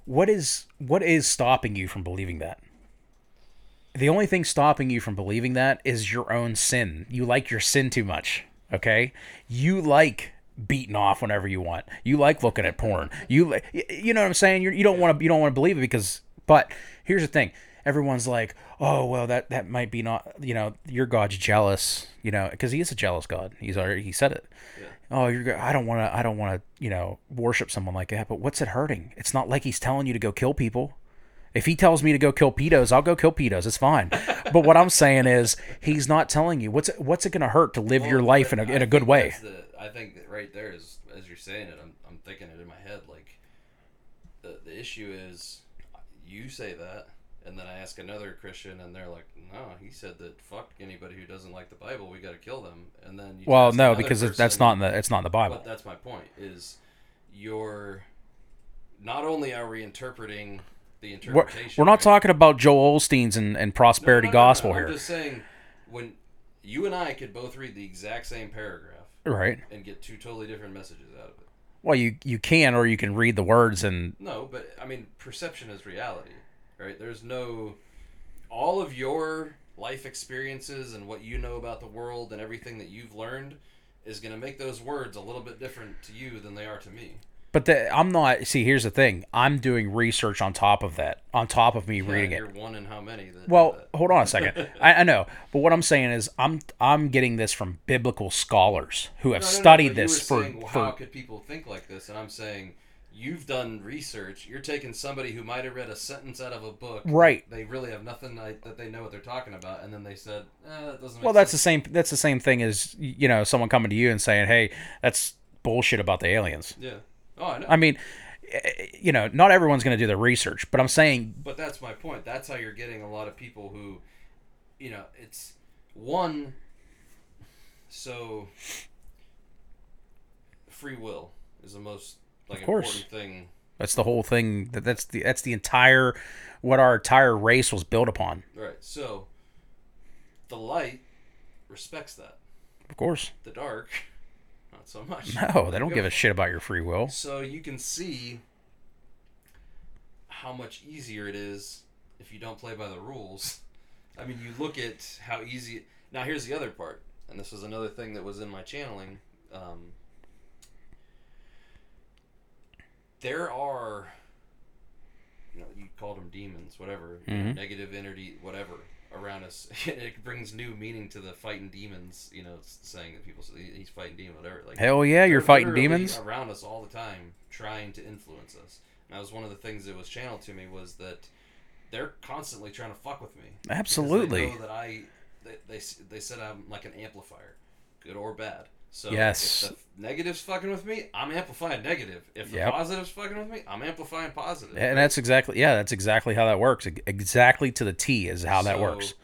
What is what is stopping you from believing that? The only thing stopping you from believing that is your own sin. You like your sin too much. Okay, you like beating off whenever you want. You like looking at porn. You you know what I'm saying? You're, you don't want to you don't want to believe it because. But here's the thing: everyone's like, oh well, that that might be not. You know, your God's jealous. You know, because he is a jealous God. He's already he said it. Yeah. Oh, you're. I don't want to. I don't want to. You know, worship someone like that. But what's it hurting? It's not like he's telling you to go kill people. If he tells me to go kill pedos, I'll go kill pedos. It's fine. but what I'm saying is, he's not telling you what's it, what's it going to hurt to live your life in a in a good way. The, I think that right there is, as you're saying it, I'm, I'm thinking it in my head. Like, the, the issue is, you say that, and then I ask another Christian, and they're like, no, he said that fuck anybody who doesn't like the Bible, we got to kill them. And then you Well, no, because it, that's not in the it's not in the Bible. But that's my point. Is you're not only are we interpreting the We're, interpretation. we're not right? talking about Joel Osteen's and, and prosperity no, no, no, gospel here, I'm just saying, when you and I could both read the exact same paragraph right? and get two totally different messages out of it. Well, you you can or you can read the words and No, but I mean, perception is reality, right? There's no. All of your life experiences and what you know about the world and everything that you've learned is going to make those words a little bit different to you than they are to me. But the, I'm not. See, here's the thing. I'm doing research on top of that, on top of me Yeah, reading it. You're one in how many? Well, hold on a second. *laughs* I, I know, but what I'm saying is, I'm I'm getting this from biblical scholars who have No, no, no, studied you this for, saying, well, for how could people think like this? And I'm saying you've done research. You're taking somebody who might have read a sentence out of a book. Right. They really have nothing like, that they know what they're talking about, and then they said, eh, that doesn't. Make well, that's the same. That's the same thing as you know, someone coming to you and saying, "Hey, that's bullshit about the aliens." Yeah. Oh, I know. I mean, eh, you know, not everyone's going to do the research, but I'm saying, But that's my point. That's how you're getting a lot of people who, you know, it's one. So, free will is the most like Of course. important thing. that's the whole thing. That that's the that's the entire what our entire race was built upon. Right. So, the light respects that. Of course. The dark, *laughs* so much. No, they don't give a shit about your free will. So you can see how much easier it is if you don't play by the rules. I mean, you look at how easy. Now, here's the other part, and this was another thing that was in my channeling. Um, there are, you know, you called them demons, whatever, Mhm. negative entity, whatever, around us. *laughs* it brings new meaning to the fighting demons. You know, it's saying that people say he's fighting demon, whatever. Like Hell yeah, you're fighting demons. around us all the time, trying to influence us. And that was one of the things that was channeled to me was that they're constantly trying to fuck with me. because they Absolutely. know that I, they, they, they said I'm like an amplifier, good or bad. So Yes. if the negative's fucking with me, I'm amplifying negative. If the Yep. positive's fucking with me, I'm amplifying positive. And that's exactly yeah, that's exactly how that works. Exactly to the T is how that works.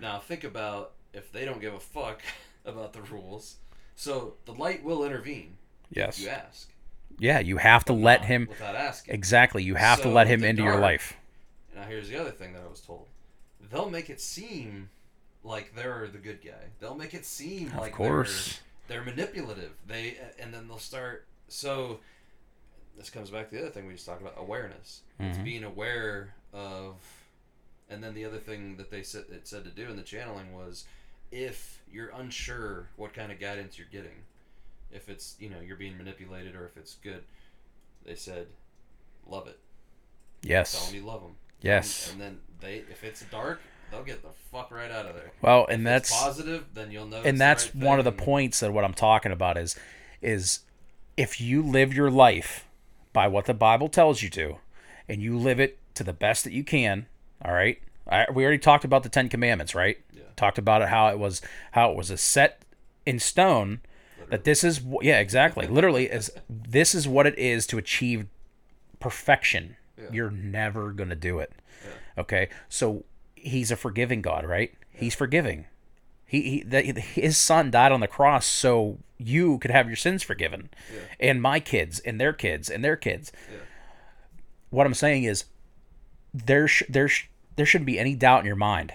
Now think about if they don't give a fuck *laughs* about the rules. So the light will intervene Yes. you ask. Yeah, you have to let him without asking. exactly. You have to let him into your life. Now here's the other thing that I was told. They'll make it seem like they're the good guy. They'll make it seem like Of like course. They're, manipulative. They and then they'll start so this comes back to the other thing we just talked about awareness. It's Mhm. being aware of and then the other thing that they said it said to do in the channeling was if you're unsure what kind of guidance you're getting, if it's you know, you're being manipulated or if it's good, they said love it. Tell Yes. them you love them. Yes. And then they, if it's dark, they'll get the fuck right out of there. Well, If and it's that's positive, then you'll know. and that's one of the points that what I'm talking about is is if you live your life by what the Bible tells you to, and you live it to the best that you can, all right. I, we already talked about the Ten Commandments, right? Yeah. Talked about it how it was how it was a set in stone that this is yeah exactly literally is this is what it is to achieve perfection. Yeah. You're never gonna do it. Yeah. Okay, so he's a forgiving God, right? He's forgiving. He, he the, his son died on the cross so you could have your sins forgiven, Yeah. and my kids and their kids and their kids. Yeah. What I'm saying is, there sh- there sh- there shouldn't be any doubt in your mind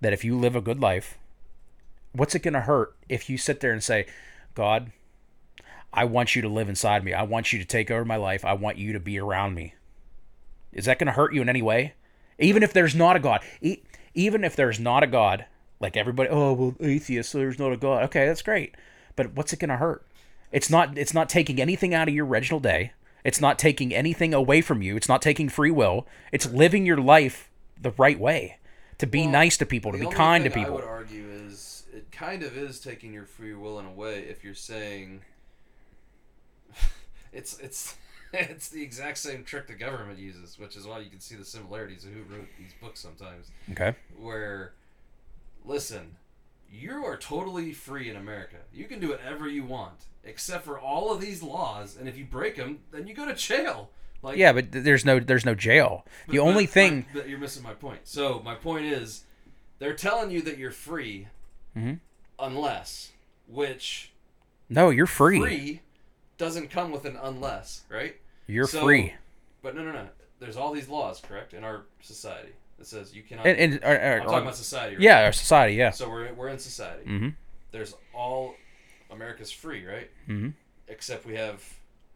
that if you live a good life, what's it gonna hurt if you sit there and say, God, I want you to live inside me. I want you to take over my life. I want you to be around me. Is that going to hurt you in any way? Even if there's not a God, e- even if there's not a God, like everybody, oh well, atheist, so there's not a God. Okay, that's great, but what's it going to hurt? It's not. It's not taking anything out of your original day. It's not taking anything away from you. It's not taking free will. It's living your life the right way, to be Well, nice to people, to be kind to people. I would argue is it kind of is taking your free will in a way if you're saying *laughs* it's it's it's the exact same trick the government uses, which is why you can see the similarities of who wrote these books sometimes. Okay. Where, listen, you are totally free in America. You can do whatever you want, except for all of these laws, and if you break them, then you go to jail. Like Yeah, but there's no there's no jail. but- The only but- thing. but you're missing my point. So my point is, they're telling you that you're free, Mhm. unless, which No, you're free. free doesn't come with an unless, right? You're So- free. But no, no, no. There's all these laws, correct, in our society that says you cannot. And, and or, or- I'm talking about society. Right? yeah, our society. Yeah. So we're we're in society. Mm-hmm. There's all America's free, right? Mm-hmm. Except we have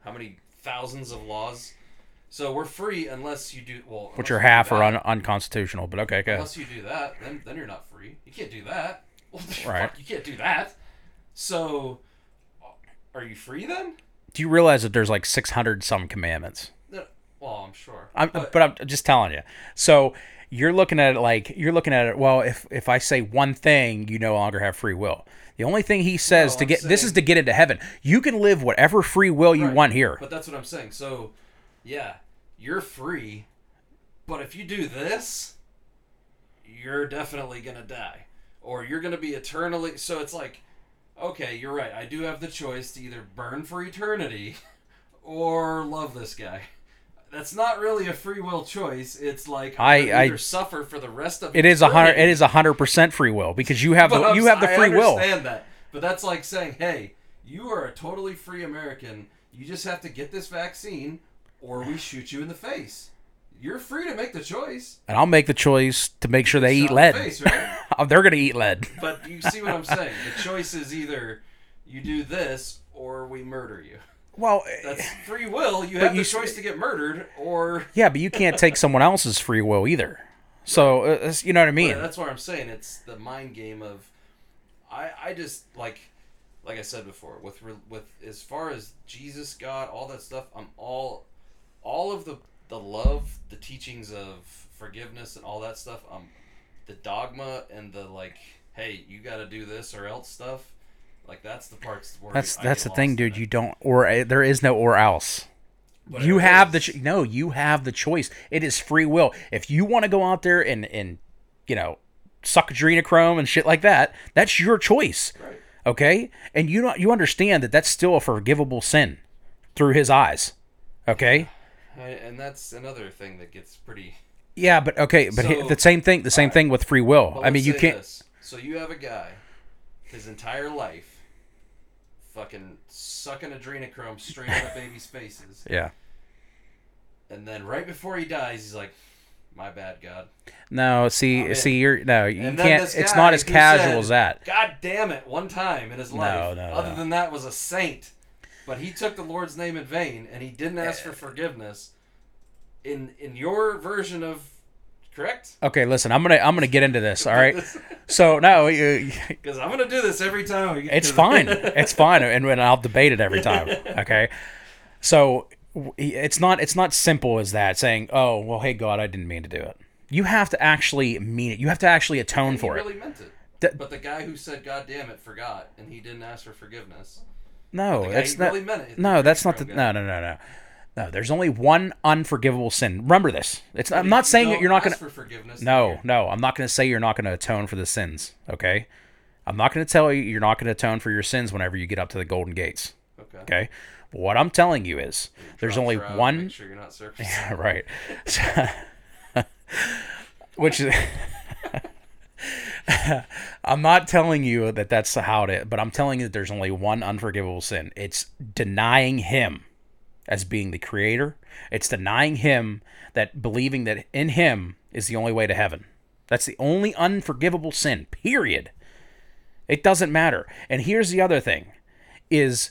how many thousands of laws. So we're free unless you do well. Which are half are un- unconstitutional, but okay, go. Unless you do that, then then you're not free. You can't do that. *laughs* Well, Right. Fuck, you can't do that. So, are you free then? Do you realize that there's like 600 some commandments? Well, I'm sure. I'm, but, I'm just telling you. So you're looking at it like you're looking at it. Well, if if I say one thing, you no longer have free will. The only thing he says No, to I'm get this is to get into heaven. You can live whatever free will you Right. want here. But that's what I'm saying. So, yeah, you're free, but if you do this, you're definitely gonna die, or you're gonna be eternally. So it's like, okay, you're right. I do have the choice to either burn for eternity, *laughs* or love this guy. That's not really a free will choice. It's like I- I- suffer for the rest of It is a hundred. It is a hundred percent free will because you have the *laughs* you have the free will. understand that, but that's like saying, "Hey, you are a totally free American. You just have to get this vaccine, or we shoot you in the face. You're free to make the choice. And I'll make the choice to make sure they Shot eat lead. the face, right? *laughs* Oh, They're gonna eat lead. *laughs* But you see what I'm saying? The choice is either you do this or we murder you. Well, That's free will. You But have you the choice to get murdered, or *laughs* yeah, but you can't take someone else's free will either. So uh, you know what I mean? Yeah, that's what I'm saying. It's the mind game of, I I just like, like I said before, with with as far as Jesus, God, all that stuff, I'm all, all of the the love, the teachings of forgiveness and all that stuff. Um, the dogma and the like, hey, you got to do this or else stuff. Like that's the parts where That's I that's get the thing, lost in dude. it. You don't, or uh, there is no or else. But you it have the is. ch- no. You have the choice. It is free will. If you want to go out there and and you know suck adrenochrome and shit like that, that's your choice. Right. Okay, and you don't you understand that that's still a forgivable sin through His eyes. Okay. I- and that's another thing that gets pretty. Yeah, but okay, but So- the same thing. The same thing with free will. But I mean, you can't. This. So you have a guy, his entire life, fucking sucking adrenochrome straight out of *laughs* babies' faces, Yeah. and then right before he dies, he's like, "My bad, God." No, see, see, you're no, you And can't. this It's not as casual said, as that. God damn it! One time in his life, no, other no. than that, was a saint, but he took the Lord's name in vain, and he didn't ask for forgiveness. In in your version of correct? Okay, listen, I'm gonna I'm gonna get into this. All right. *laughs* So no, Because I'm gonna do this every time. it's fine. *laughs* It's fine, and, and I'll debate it every time. Okay. So it's not it's not simple as that. Saying, oh well, hey God, I didn't mean to do it. You have to actually mean it. You have to actually atone he for it. really meant it. But the guy who said "God damn it" forgot, and he didn't ask for forgiveness. No, that's not. really it. No, that's not the. Guy. No, no, no, no. No, there's only one unforgivable sin. Remember this. It's. I'm not saying that you're not gonna. for forgiveness. No, no, I'm not going to say you're not going to atone for the sins. Okay, I'm not going to tell you you're not going to atone for your sins whenever you get up to the golden gates. Okay. Okay, but what I'm telling you is there's only one. Sure you're not circumcised. *laughs* right. *laughs* *laughs* Which is. *laughs* I'm not telling you that that's how it is, but I'm telling you that there's only one unforgivable sin. It's denying Him as being the Creator. It's denying Him that believing that in Him is the only way to heaven. That's the only unforgivable sin, period. It doesn't matter. And here's the other thing is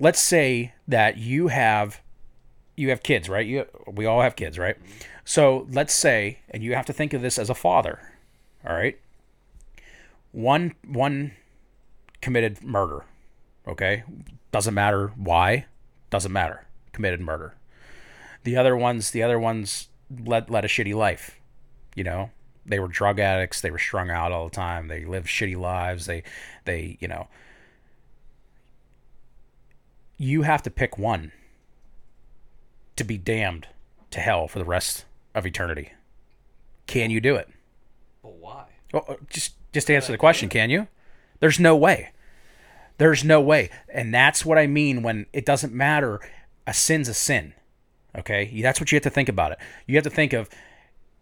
let's say that you have you have kids, right? You we all have kids, right? So let's say, and you have to think of this as a father, all right? One one committed murder, okay? Doesn't matter why, doesn't matter. Committed murder. The other ones, the other ones led led a shitty life, you know. They were drug addicts. They were strung out all the time. They lived shitty lives. They, they, you know. You have to pick one to be damned to hell for the rest of eternity. Can you do it? But why? Well, uh, just just to answer the question, can you? There's no way. There's no way. And that's what I mean when it doesn't matter. A sin's a sin. Okay? That's what you have to think about it. You have to think of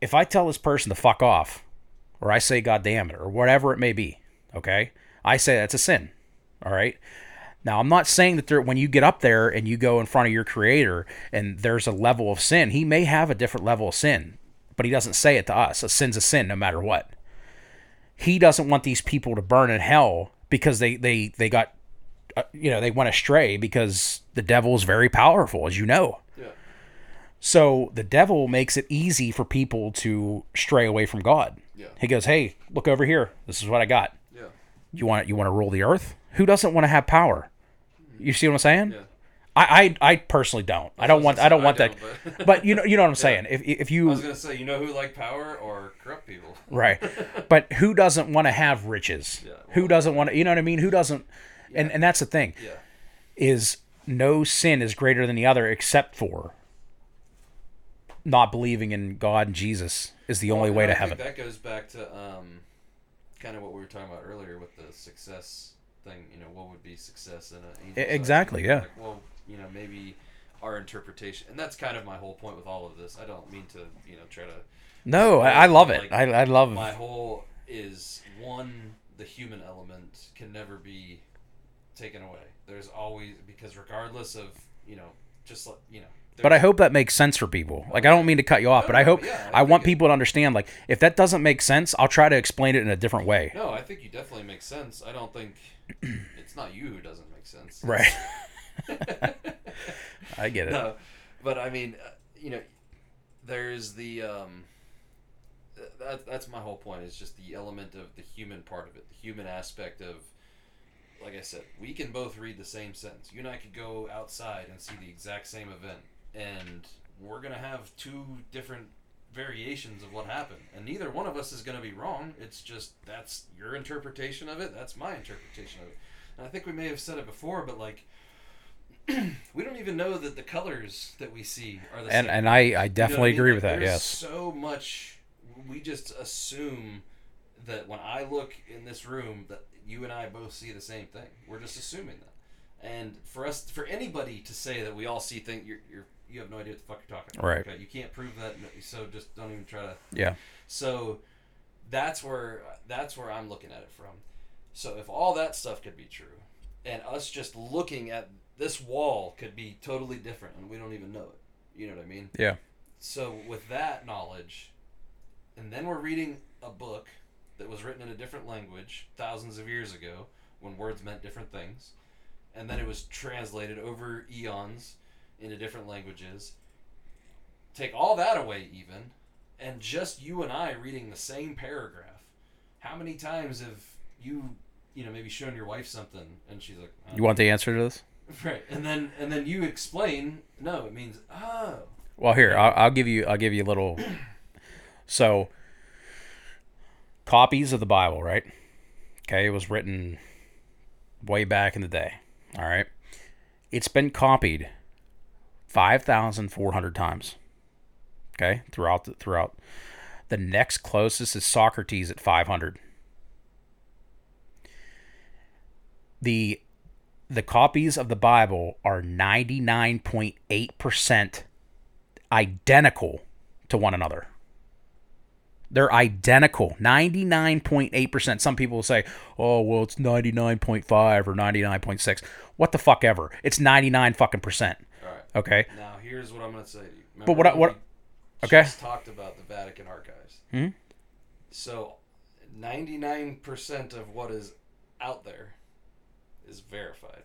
if I tell this person to fuck off, or I say God damn it, or whatever it may be, okay? I say that's a sin. All right? Now, I'm not saying that there, when you get up there and you go in front of your creator and there's a level of sin, he may have a different level of sin, but he doesn't say it to us. A sin's a sin no matter what. He doesn't want these people to burn in hell because they, they, they got, uh, you know, they went astray because the devil is very powerful, as you know. Yeah. So the devil makes it easy for people to stray away from God. Yeah. He goes, "Hey, look over here. This is what I got. Yeah. You want you want to rule the earth? Who doesn't want to have power? You see what I'm saying? Yeah. I, I I personally don't. I don't want I don't want that. but- *laughs* But you know you know what I'm *laughs* saying. If if you, I was gonna say, you know who like power or corrupt people? right, *laughs* but who doesn't want to have riches? Yeah, who doesn't want to? You know what I mean? Who doesn't? And and that's the thing Yeah. is no sin is greater than the other except for not believing in God and Jesus is the only way and to heaven. that goes back to um, kind of what we were talking about earlier with the success thing. You know, what would be success in a exactly, yeah. Like, well, you know, maybe our interpretation, and that's kind of my whole point with all of this. I don't mean to, you know, try to. No, I, I love it. Like, I, I love. My whole is one, the human element can never be taken away. There's always because regardless of you know, just like you know. But I hope that makes sense for people. Like I don't mean to cut you off, No, but I hope yeah, I I want it- people to understand. Like if that doesn't make sense, I'll try to explain it in a different way. No, I think you definitely make sense. I don't think *clears throat* it's not you who doesn't make sense. Right. *laughs* I get it. no, but I mean, uh, you know, there's the um, that that's my whole point. Is just the element of the human part of it, the human aspect of. Like I said, we can both read the same sentence. You and I could go outside and see the exact same event, and we're gonna have two different variations of what happened, and neither one of us is gonna be wrong. It's just that's your interpretation of it. That's my interpretation of it. And I think we may have said it before, but like *clears throat* we don't even know that the colors that we see are the And same. and I I You know I definitely mean? agree Like, with that. Yes. So much we just assume that when I look in this room that you and I both see the same thing. We're just assuming that. And for us for anybody to say that we all see things you're, you're you have no idea what the fuck you're talking about. Right. Okay? You can't prove that so just don't even try to Yeah. so that's where that's where I'm looking at it from. So if all that stuff could be true, and us just looking at this wall could be totally different, and we don't even know it. You know what I mean? Yeah. So with that knowledge, and then we're reading a book that was written in a different language thousands of years ago, when words meant different things, and then it was translated over eons into different languages. Take all that away, even, and just you and I reading the same paragraph. How many times have you, you know, maybe shown your wife something, and she's like, "I You want the answer to this? *laughs* Right, and then and then you explain. No, it means oh. Well, here I'll, I'll give you I'll give you a little. *clears throat* So, copies of the Bible, right? Okay, it was written way back in the day. All right, it's been copied five thousand four hundred times. Okay, throughout the, throughout. The next closest is Socrates at five hundred. The the copies of the Bible are ninety nine point eight percent identical to one another. They're identical. 99.8%. Some people will say, "Oh, well, it's 99.5 or 99.6." What the fuck ever. It's 99 fucking percent. All right. Okay? Now here's what I'm gonna say to you. Remember But what I- what- okay. Just talked about the Vatican archives. Mhm. So, 99 percent of what is out there is verified.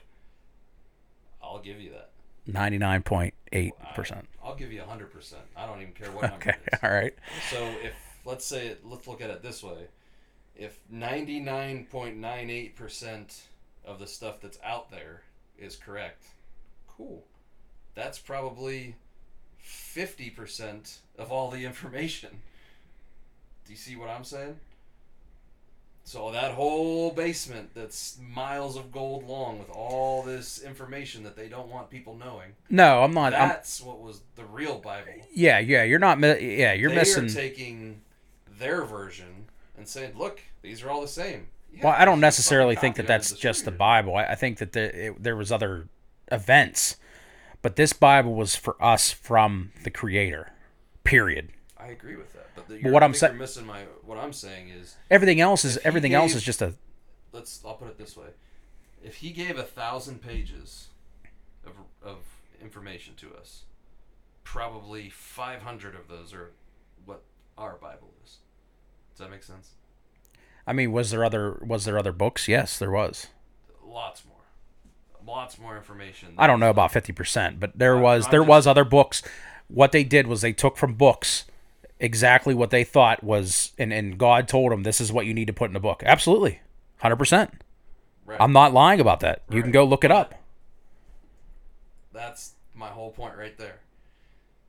I'll give you that. 99.8%. I'll give you 100 percent. I don't even care what number Okay. it is. *laughs* All right. So if let's say let's look at it this way, if ninety nine point nine eight percent of the stuff that's out there is correct, cool. That's probably fifty percent of all the *laughs* information. Do you see what I'm saying? So that whole basement that's miles of gold long with all this information that they don't want people knowing. No, I'm not. I'm, That's what was the real Bible yeah, yeah, you're not yeah, you're they missing are taking their version and saying, "Look, these are all the same." Yeah, Well, I don't necessarily think that that's the just the. Bible. I, I think that there, it, there was other events, but this Bible was for us from the Creator. Period. I agree with that, but, the, But what I'm think sa- missing my. What I'm saying is, Everything else is everything else is just a let's. I'll put it this way: if he gave a thousand pages of of information to us, probably 500 of those are what our Bible is. Does that make sense? I mean, was there other was there other books? Yes, there was. Lots more, lots more information. I don't know about 50%, but there was there was other books. What they did was they took from books exactly what they thought was and and God told them this is what you need to put in the book. Absolutely. 100%. Right. I'm not lying about that. You can go look it up. That's my whole point right there.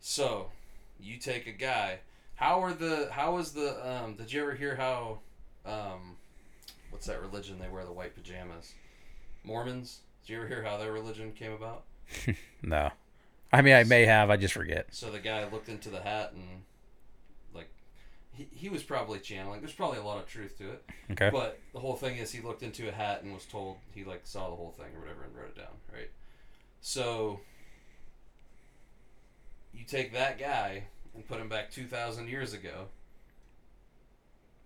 So, you take a guy. How are the? How is the? Um, did you ever hear how? Um, what's that religion? They wear the white pajamas. Mormons. Did you ever hear how their religion came about? *laughs* No. I mean, I may have, I just forget. So the guy looked into the hat and, he, he was probably channeling. There's probably a lot of truth to it. Okay. But the whole thing is, he looked into a hat and was told he like saw the whole thing or whatever and wrote it down, right? So you take that guy and put him back 2,000 years ago.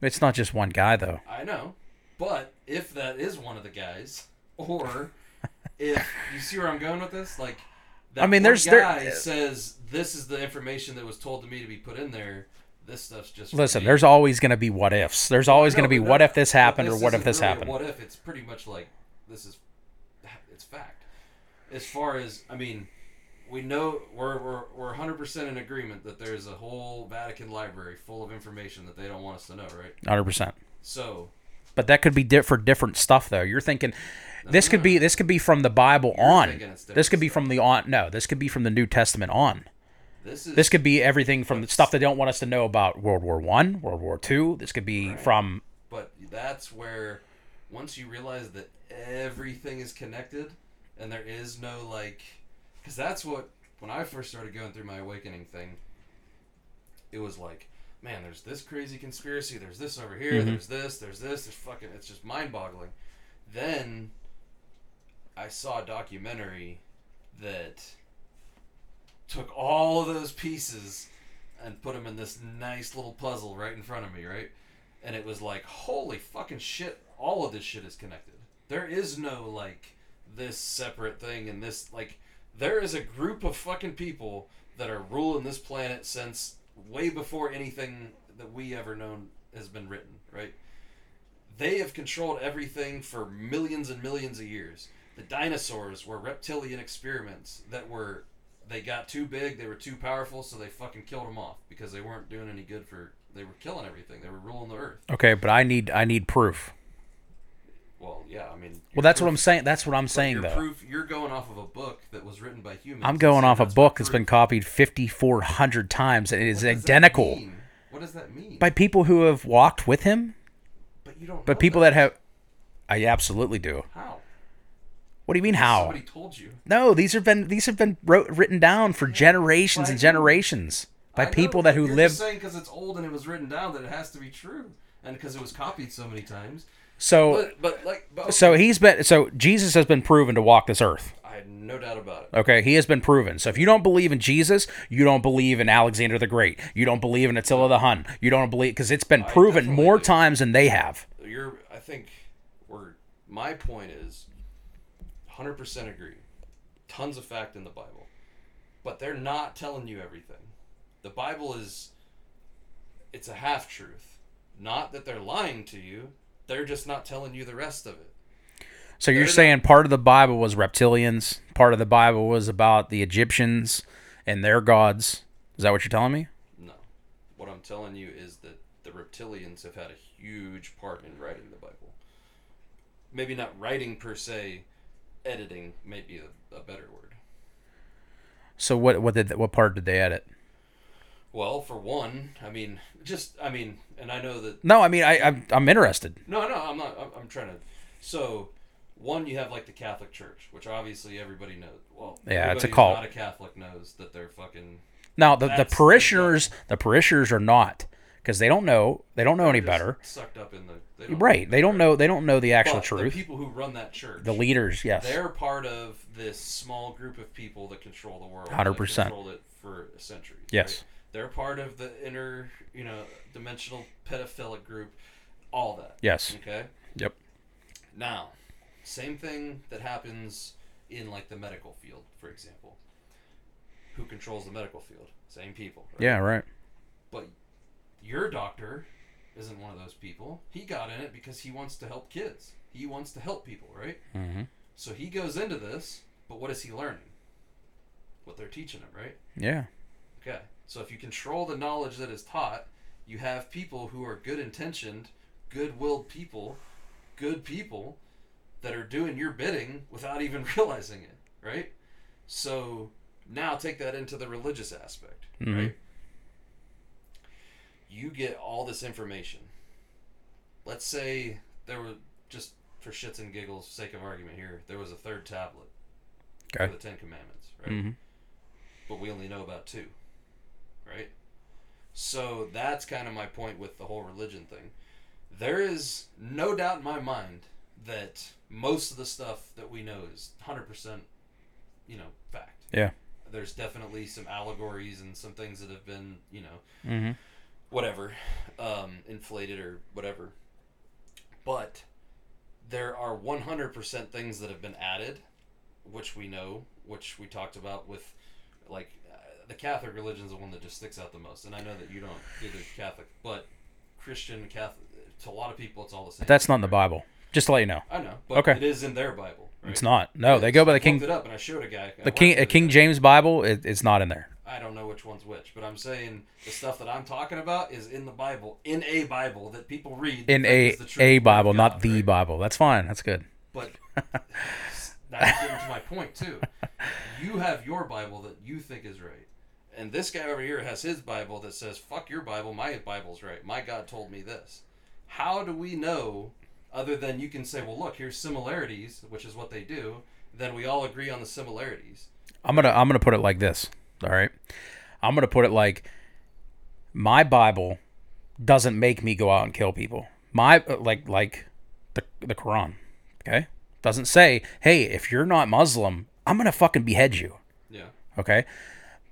It's not just one guy though. I know. But if that is one of the guys, or if *laughs* you see where I'm going with this, like that I mean, there's- there- guy says this is the information that was told to me to be put in there. This stuff's just Listen, me." there's always going to be what ifs. There's always No, going to be but what if this happened or what if this really happened. What if? It's pretty much like this is it's fact. As far as I mean, we know we're we're we're 100 percent in agreement that there's a whole Vatican library full of information that they don't want us to know, right? 100%. So But that could be di- for different stuff though. You're thinking this could be uh-huh. this could be from the Bible You're on. This could be from the on no, this could be from the New Testament on. This is This could be everything from the stuff they don't want us to know about World War 1, World War 2. This could be from But that's where once you realize that everything is connected and there is no like because that's what when I first started going through my awakening thing it was like man there's this crazy conspiracy there's this over here mm-hmm. there's this there's this there's fucking it's just mind-boggling. Then I saw a documentary that took all of those pieces and put them in this nice little puzzle right in front of me, right? And it was like, holy fucking shit, all of this shit is connected. There is no like this separate thing and this like there is a group of fucking people that are ruling this planet since way before anything that we ever known has been written, right? They have controlled everything for millions and millions of years. The dinosaurs were reptilian experiments that were they got too big, they were too powerful, so they fucking killed them off because they weren't doing any good for. They were killing everything. They were ruling the earth. Okay, but I need I need proof. Well, yeah, I mean. Well, that's what I'm saying. That's what I'm saying though. proof. You're going off of a book that was written by humans. I'm going off a book that's been copied 5400 times and it is What identical? What does that mean? by people who have walked with him, but you don't. but people that have I absolutely do. How? What do you mean how? Somebody told you. No, these have been these have been wrote, written down for generations by and who? generations by know, people that who live. Just saying because it's old and it was written down that it has to be true, and because it was copied so many times. So But but like but, so he's been so Jesus has been proven to walk this earth. I had no doubt about it. Okay, he has been proven. So if you don't believe in Jesus, you don't believe in Alexander the Great. You don't believe in Attila the Hun. You don't believe because it's been proven more do. times than they have. You're. I think we're. My point is, hundred percent agree. Tons of fact in the Bible, but they're not telling you everything. The Bible is. It's a half truth. Not that they're lying to you. They're just not telling you the rest of it. So you're They're saying part of the Bible was reptilians, part of the Bible was about the Egyptians and their gods. Is that what you're telling me? No. What I'm telling you is that the reptilians have had a huge part in writing the Bible. Maybe not writing per se, editing may be a, a better word. So what what did what part did they edit? Well, for one, I mean, just I mean, and I know that. No, I mean I I'm, I'm interested. No, no, I'm not. I'm, I'm trying to. So, one, you have like the Catholic Church, which obviously everybody knows. Well, Yeah, it's a cult. Not a Catholic knows that they're fucking. Now the, the parishioners the parishioners are not because they don't know they don't know any better. Sucked up in the. They don't Right? They don't know they don't know the actual But The people who run that church. The leaders, yes. They're part of this small group of people that control the world. 100%. Controlled it for a century. Yes. They're part of the inner, you know, dimensional pedophilic group. All that. Yes. Okay. Yep. Now, same thing that happens in like the medical field, for example. Who controls the medical field? Same people. right? Yeah, right. But your doctor isn't one of those people. He got in it because he wants to help kids. He wants to help people, right? hmm So he goes into this, but what is he learning? What they're teaching him, right? Yeah. Okay. So if you control the knowledge that is taught, you have people who are good intentioned, good willed people, good people that are doing your bidding without even *laughs* realizing it, right? So now take that into the religious aspect, Mhm. right? You get all this information. Let's say there were just for shits and giggles, sake of argument here, there was a third tablet Okay. for the Ten Commandments, right? hmm but we only know about two, right? So that's kind of my point with the whole religion thing. There is no doubt in my mind that most of the stuff that we know is 100%, you know, fact. Yeah. there's definitely some allegories and some things that have been, you know, Mm-hmm. Whatever, um, inflated or whatever. But there are 100% things that have been added, which we know, which we talked about with, like, uh, the Catholic religion is the one that just sticks out the most. And I know that you don't do the Catholic, but Christian, Catholic, to a lot of people, it's all the same. That's not in the Bible. Just to let you know, I know, but Okay. it is in their Bible. Right? it's not. No, they go by the King. I looked it up and I showed a guy. I the King, a King. James Bible. It, it's not in there. I don't know which one's which, but I'm saying the stuff that I'm talking about is in the Bible, in a Bible that people read. In a is the true a Bible, God, not the right? Bible. That's fine. That's good. But *laughs* that's getting to my point too. You have your Bible that you think is right, and this guy over here has his Bible that says "fuck your Bible, my Bible's right. My God told me this." How do we know? Other than you can say, "Well, look, here's similarities," which is what they do. Then we all agree on the similarities. I'm gonna I'm gonna put it like this. All right, I'm gonna put it like my Bible doesn't make me go out and kill people. My uh, like like the the Quran. Okay, doesn't say, hey, if you're not Muslim, I'm gonna fucking behead you. Yeah. Okay,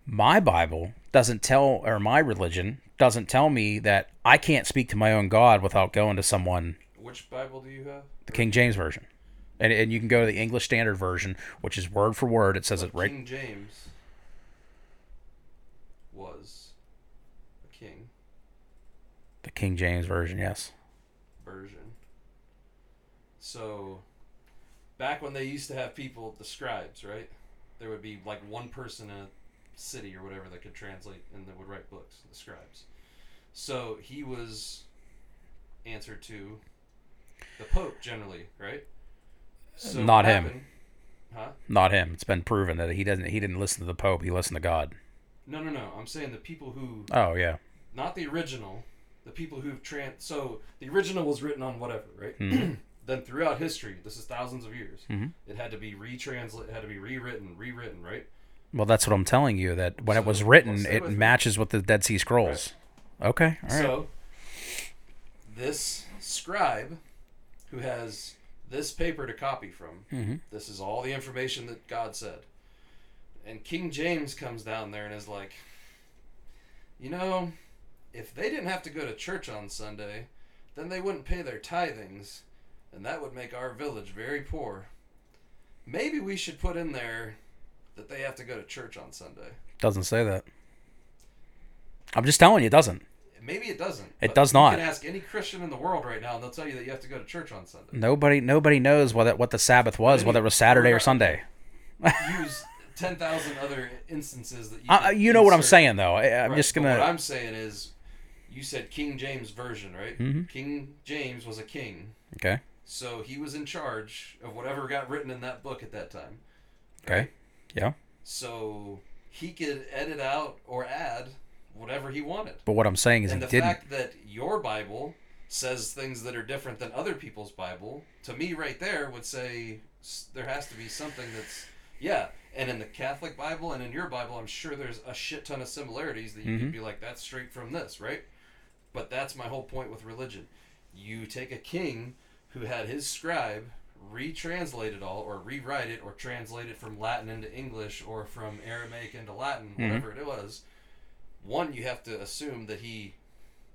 my Bible doesn't tell or my religion doesn't tell me that I can't speak to my own God without going to someone Which Bible do you have? the King James version. And, and you can go to the English Standard Version, which is word for word. It says it right. King James was a king The King James Version, yes. version. So, back when they used to have people, the scribes, right? There would be like one person in a city or whatever that could translate and that would write books, the scribes. So, he was answered to the Pope generally, right? So Not him. happened- Huh? Not him. It's been proven that he doesn't. He didn't listen to the Pope. He listened to God. No, no, no. I'm saying the people who Oh yeah. not the original, the people who've trans. So the original was written on whatever, right? Mhm. *clears throat* then throughout history, this is thousands of years, Mhm. it had to be retranslated, had to be rewritten, rewritten, right? Well, that's what I'm telling you. That when it was written, it matches with the Dead Sea Scrolls. Okay. All right. So this scribe, who has this paper to copy from, Mhm. this is all the information that God said, and King James comes down there and is like, you know, if they didn't have to go to church on Sunday, then they wouldn't pay their tithings, and that would make our village very poor. Maybe we should put in there that they have to go to church on Sunday. Doesn't say that. I'm just telling you, it doesn't. Maybe it doesn't. It does not. you can ask any Christian in the world right now, and they'll tell you that you have to go to church on Sunday. Nobody, nobody knows what it, what the Sabbath was, whether it was Saturday or. Sunday. Use ten thousand other instances that you. Uh, you know what I'm saying, though. I, I'm Right, just gonna. what I'm saying is, you said King James version, right? Mhm. King James was a king, Okay. so he was in charge of whatever got written in that book at that time. Okay. Yeah. So he could edit out or add whatever he wanted. But what I'm saying is, and he the didn't. fact that your Bible says things that are different than other people's Bible, to me, right there, would say there has to be something that's yeah. And in the Catholic Bible and in your Bible, I'm sure there's a shit ton of similarities that you Mhm. could be like, that's straight from this, right? But that's my whole point with religion. You take a king who had his scribe retranslate it all, or rewrite it, or translate it from Latin into English, or from Aramaic into Latin, Mhm. whatever it was. One, you have to assume that he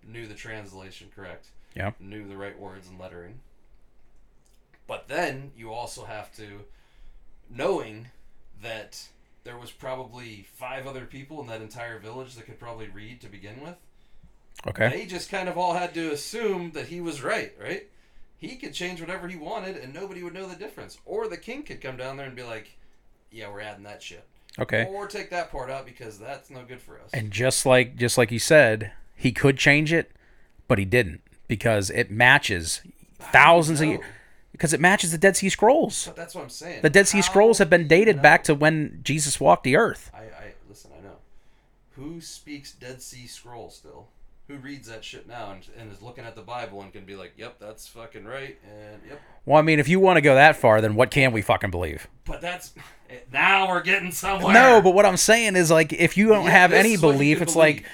knew the translation correct. Yeah. Knew the right words and lettering. But then you also have to, knowing that there was probably five other people in that entire village that could probably read to begin with. Okay. They just kind of all had to assume that he was right, right? He could change whatever he wanted and nobody would know the difference. Or the king could come down there and be like, yeah, we're adding that shit. Okay. Or take that part out because that's no good for us. And just like just like you said, he could change it, but he didn't because it matches thousands of years. Because it matches the Dead Sea Scrolls. But that's what I'm saying. The Dead Sea How Scrolls have been dated back to when Jesus walked the earth. I, I listen. I know. Who speaks Dead Sea Scroll still? Who reads that shit now and, and is looking at the Bible and can be like, "Yep, that's fucking right," and "Yep." Well, I mean, if you want to go that far, then what can we fucking believe? But that's *laughs* now we're getting somewhere. No, but what I'm saying is like if you don't Yeah, have any is what you belief, it's believe. like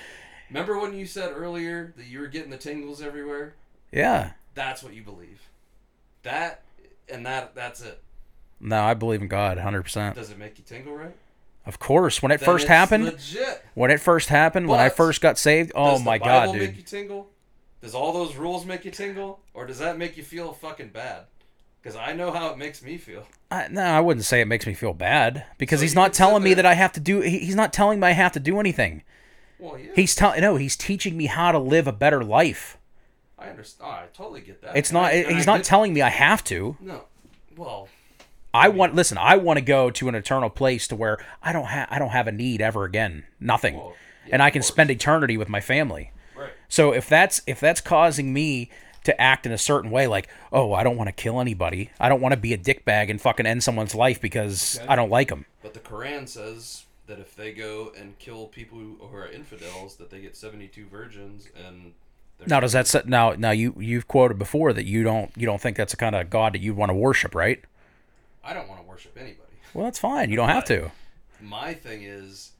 Remember when you said earlier that you were getting the tingles everywhere? yeah. That's what you believe. That and that that's it. No, I believe in God 100%. Does it make you tingle right? Of course, when it then first happened, legit. when it first happened, when I first got saved, oh Does the my Bible god, make you tingle? Does all those rules make you tingle, or does that make you feel fucking bad? Because I know how it makes me feel. I, no, I wouldn't say it makes me feel bad because So he's not telling me that I have to do. He, he's not telling me I have to do anything. Well, yeah, He's telling no, he's teaching me how to live a better life. I understand. Oh, I totally get that. It's not. And he's I not get- telling me I have to. No, well, I want. Listen, I want to go to an eternal place to where I don't have. I don't have a need ever again. Nothing, Well, yeah, and I can course. spend eternity with my family. right. So if that's if that's causing me to act in a certain way, like oh, I don't want to kill anybody. I don't want to be a dickbag and fucking end someone's life because Okay. I don't like them. But the Quran says that if they go and kill people who are infidels, that they get seventy-two virgins, and Now does that set now now you you've quoted before that you don't you don't think that's the kind of God that you'd want to worship, right? I don't want to worship anybody. Well, that's fine. You don't have to. My thing is,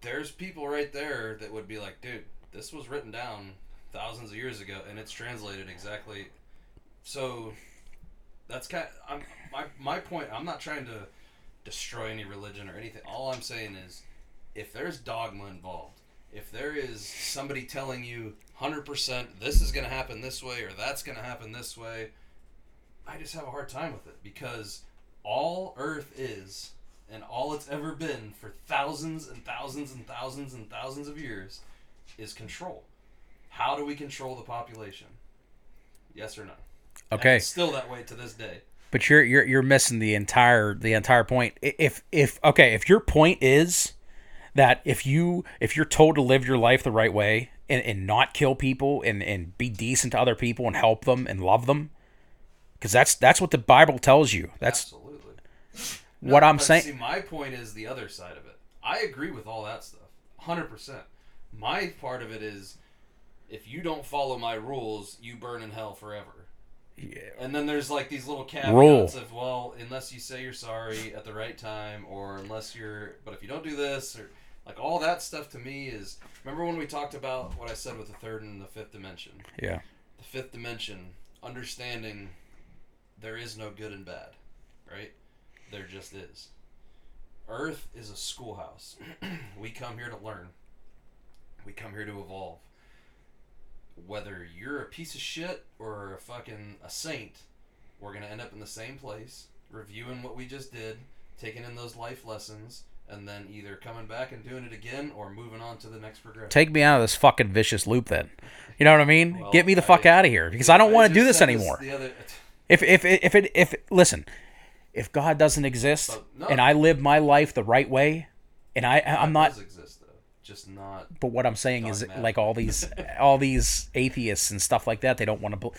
there's people right there that would be like, dude, this was written down thousands of years ago, and it's translated exactly. So, that's kind. I'm my my point. I'm not trying to destroy any religion or anything. All I'm saying is, if there's dogma involved, if there is somebody telling you 100% this is going to happen this way or that's going to happen this way, I just have a hard time with it because all Earth is and all it's ever been for thousands and thousands and thousands and thousands of years is control. How do we control the population? Yes or no? Okay. it's still that way to this day. But you're you're you're missing the entire the entire point. If if okay, if your point is that if you if you're told to live your life the right way and, and not kill people and, and be decent to other people and help them and love them, because that's that's what the Bible tells you. That's Absolutely. *laughs* what I'm saying. See, my point is the other side of it. I agree with all that stuff, hundred percent. My part of it is, if you don't follow my rules, you burn in hell forever. Yeah. And then there's like these little caveats Rule. of well, unless you say you're sorry at the right time, or unless you're, but if you don't do this, or like all that stuff to me is. Remember when we talked about what I said with the third and the fifth dimension? Yeah. the fifth dimension, understanding there is no good and bad, right? There just is. Earth is a schoolhouse. *clears throat* we come here to learn. We come here to evolve. Whether you're a piece of shit or a fucking a saint, we're gonna end up in the same place, reviewing what we just did, taking in those life lessons, and then either coming back and doing it again or moving on to the next progression. Take me out of this fucking vicious loop then. You know what I mean? Well, Get me the fuck I- out of here because I don't want to do this anymore. the other- If if if it if listen, if God doesn't exist no. and I live my life the right way, and I I'm not. does exist though, just not. But what I'm saying is like all these all these atheists and stuff like that. They don't want to. Be-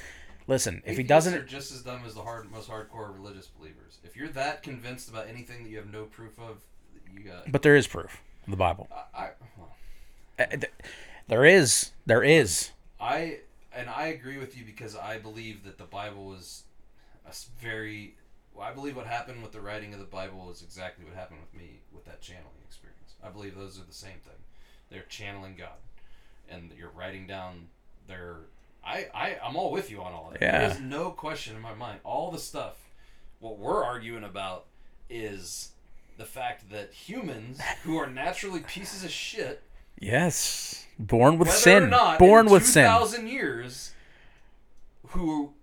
listen, if he doesn't, are just as dumb as the hard, most hardcore religious believers. If you're that convinced about anything that you have no proof of, you got. but there is proof in the Bible. I, I, well, Uh, There is, there is. I and I agree with you because I believe that the Bible was a very. Well, I believe what happened with the writing of the Bible is exactly what happened with me with that channeling experience. I believe those are the same thing. They're channeling God, and you're writing down their. I, I I'm all with you on all that. Yeah. There's no question in my mind. All the stuff, what we're arguing about, is the fact that humans who are naturally pieces of shit Yes, born with sin. or not born with sin. 2000 years who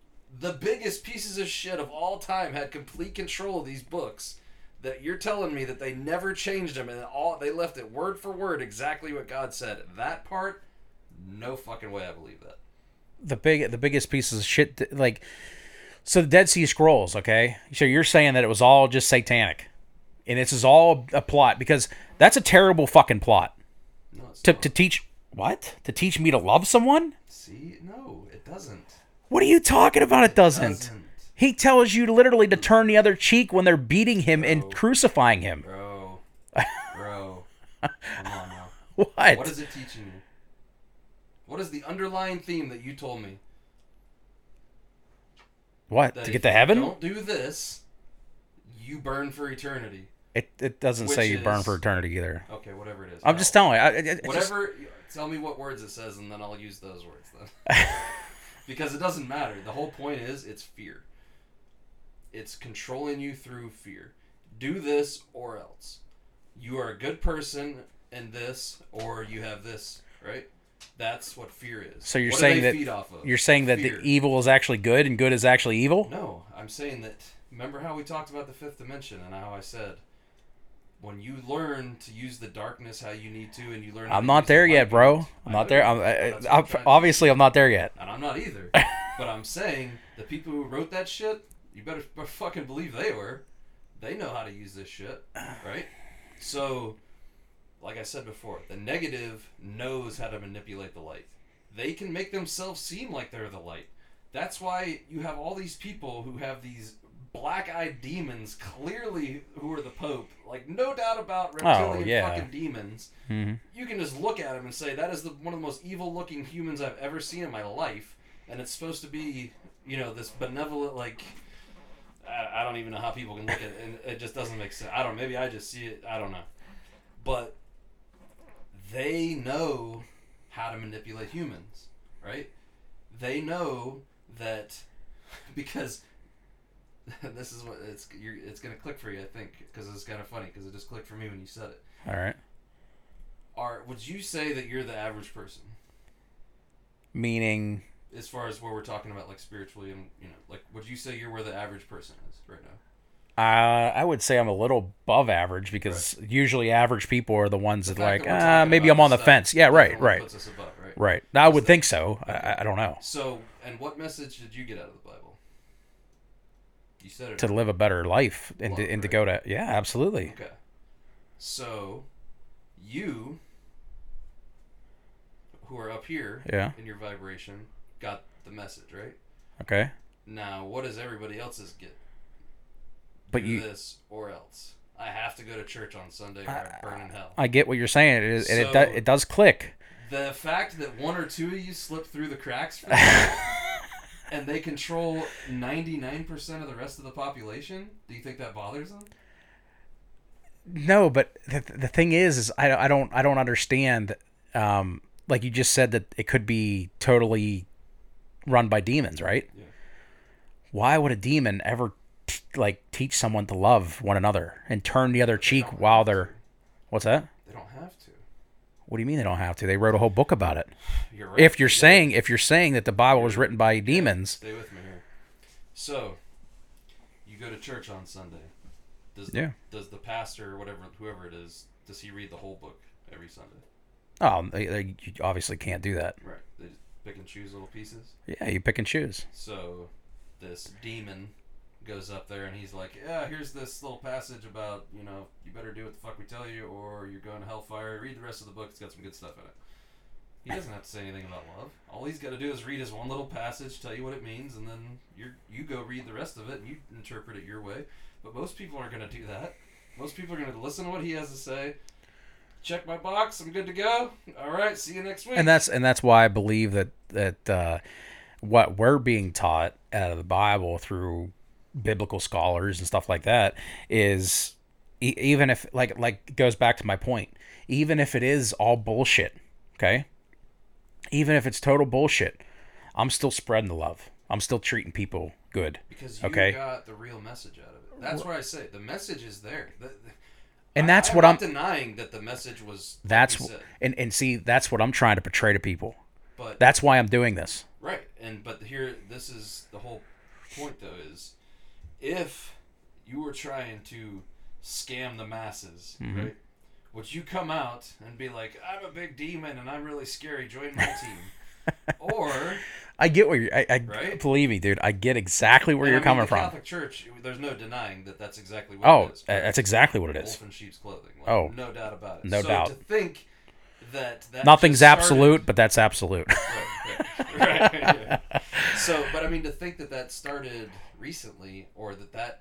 the biggest pieces of shit of all time had complete control of these books that you're telling me that they never changed them and all they left it word for word exactly what God said that part no fucking way I believe that the big the biggest pieces of shit like so the Dead Sea Scrolls, okay? So you're saying that it was all just satanic. And this is all a plot because that's a terrible fucking plot. no To to teach what? To teach me to love someone? see no it doesn't What are you talking about it doesn't? doesn't He tells you literally to turn the other cheek when they're beating him and crucifying him. bro *laughs* bro come on now What? what is it teaching you what is the underlying theme that you told me What? that To get to heaven? Don't do this. You burn for eternity. It it doesn't say Which you burn is- for eternity either. Okay, whatever it is. I'm just telling you. I, it- it- just- Whatever. Tell me what words it says, and then I'll use those words then. *laughs* because it doesn't matter. The whole point is it's fear. It's controlling you through fear. Do this or else. you are a good person in this, or you have this, right? That's what fear is. So you're What do saying they that feed off of? You're saying that Fear. the evil is actually good and good is actually evil? No, I'm saying that. Remember how we talked about the fifth dimension and how I said, when you learn to use the darkness how you need to, and you learn. how I'm not the there yet, bro. I'm not there. know, I'm, I, that's uh, what I, I'm obviously, I'm not there yet. and I'm not either. *laughs* but I'm saying the people who wrote that shit, you better fucking believe they were. They know how to use this shit, *sighs* right? So, like I said before, the negative knows how to manipulate the light. They can make themselves seem like they're the light. That's why you have all these people who have these black-eyed demons, clearly who are the Pope. Like no doubt about reptilian Oh, yeah. fucking demons hmm you can just look at him and say that is the one of the most evil looking humans I've ever seen in my life, and it's supposed to be, you know, this benevolent like. I, I don't even know how people can look at it, and it just doesn't make sense. I don't. Maybe I just see it. I don't know, but they know how to manipulate humans, right? They know that *laughs* because *laughs* this is what it's you're, it's gonna click for you, I think, because it's kind of funny because it just clicked for me when you said it All right. are would you say that you're the average person Meaning, as far as where we're talking about like spiritually and you know like would you say you're where the average person is right now uh, I would say I'm a little above average because usually average people are the ones that The fact like, that talking maybe I'm on the fence. Yeah, right, right, above, right right. I would think so. I, I don't know. so and what message did you get out of the bible you said it To live a better life and to, and to go to yeah, absolutely. okay so you who are up here Yeah. in your vibration got the message right Okay. now what does everybody else's get But do you, this or else. I have to go to church on Sunday or I burn in hell. I get what you're saying. It is, and it, So- do, it does click. The fact that one or two of you slipped through the cracks for *laughs* that, and they control 99% of the rest of the population, do you think that bothers them? No, but the, the thing is, is I, I don't I don't understand. Um, like you just said that it could be totally run by demons, right? Yeah. Why would a demon ever t- like teach someone to love one another and turn the other cheek while they're what's that? They don't have to. What do you mean they don't have to? They wrote a whole book about it. *sighs* You're right. If you're did. saying if you're saying that the Bible was written by demons, Stay with me here. So, you go to church on Sunday. Does the, Yeah. Does the pastor or whatever, whoever it is, does he read the whole book every Sunday? oh, they, they, you obviously can't do that. Right. They just pick and choose little pieces. Yeah, you pick and choose. So this demon goes up there and he's like, "Yeah, here's this little passage about you know you better do what the fuck we tell you, or you're going to hellfire. Read the rest of the book; it's got some good stuff in it." He doesn't have to say anything about love. All he's got to do is read his one little passage, tell you what it means, and then you you go read the rest of it and you interpret it your way. But most people aren't going to do that. Most people are going to listen to what he has to say. Check my box. I'm good to go. All right. See you next week. and that's and that's why I believe that that uh, what we're being taught out of the Bible through biblical scholars and stuff like that is e- even if like like goes back to my point even if it is all bullshit okay even if it's total bullshit i'm still spreading the love i'm still treating people good Because you Okay. got the real message out of it. That's where I say the message is there. The- the- And that's I'm what not I'm- denying that the message was. that's said, and and see that's what i'm trying to portray to people but that's why i'm doing this right, and but here this is the whole point though is if you were trying to scam the masses, Mm-hmm. right? Would you come out and be like, "I'm a big demon and I'm really scary. Join my *laughs* team," or i get where you're i, I Right? believe me dude i get exactly where and you're I mean, coming the from Catholic Church, there's no denying that that's exactly what oh it is. uh, that's exactly what it is wolf in sheep's clothing. Like, Oh. no doubt about it. No so doubt. To think that, that nothing's absolute but that's absolute Right, right, *laughs* right, yeah. So, but I mean, to think that that started recently, or that that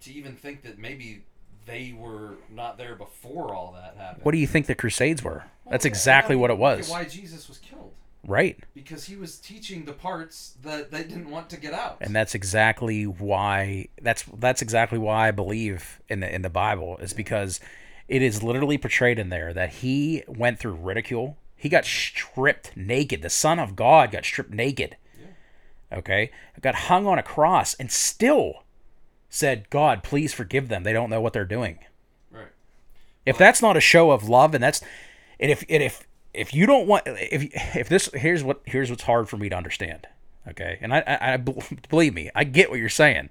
to even think that maybe they were not there before all that happened. what do you think the crusades were that's yeah, exactly I mean, what it was Why Jesus was killed? right Because he was teaching the parts that they didn't want to get out. and that's exactly why that's that's exactly why I believe in the in the Bible is because it is literally portrayed in there that he went through ridicule. He got stripped naked. The Son of God got stripped naked. Okay, got hung on a cross and still said, "God, please forgive them. They don't know what they're doing." Right. If that's not a show of love, and that's, and if and if if you don't want, if if this here's what here's what's hard for me to understand. Okay, and I, I, I *laughs* believe me, I get what you're saying.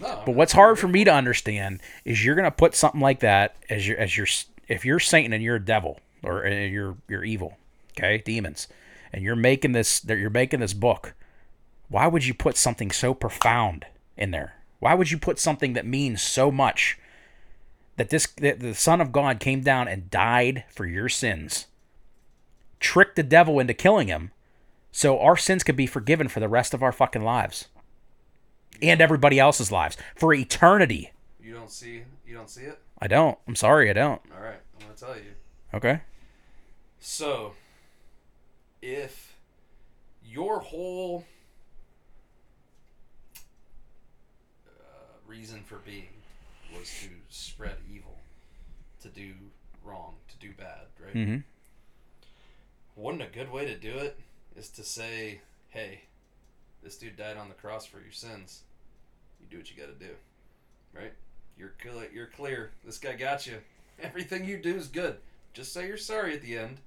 No, But what's hard for me to understand is you're gonna put something like that as your as your if you're Satan and you're a devil or you're you're evil, okay, demons, and you're making this that you're making this book. Why would you put something so profound in there? Why would you put something that means so much? That this that the Son of God came down and died for your sins, tricked the devil into killing him, so our sins could be forgiven for the rest of our fucking lives and everybody else's lives for eternity. you don't see you don't see it. I don't. I'm sorry, I don't. All right, I'm gonna tell you. Okay. So, if your whole uh, reason for being was to spread evil, to do wrong, to do bad, right? Mm-hmm. Wouldn't a good way to do it is to say, "Hey, this dude died on the cross for your sins. You do what you got to do, right? You're clear. You're clear. This guy got you. *laughs* Everything you do is good. Just say you're sorry at the end,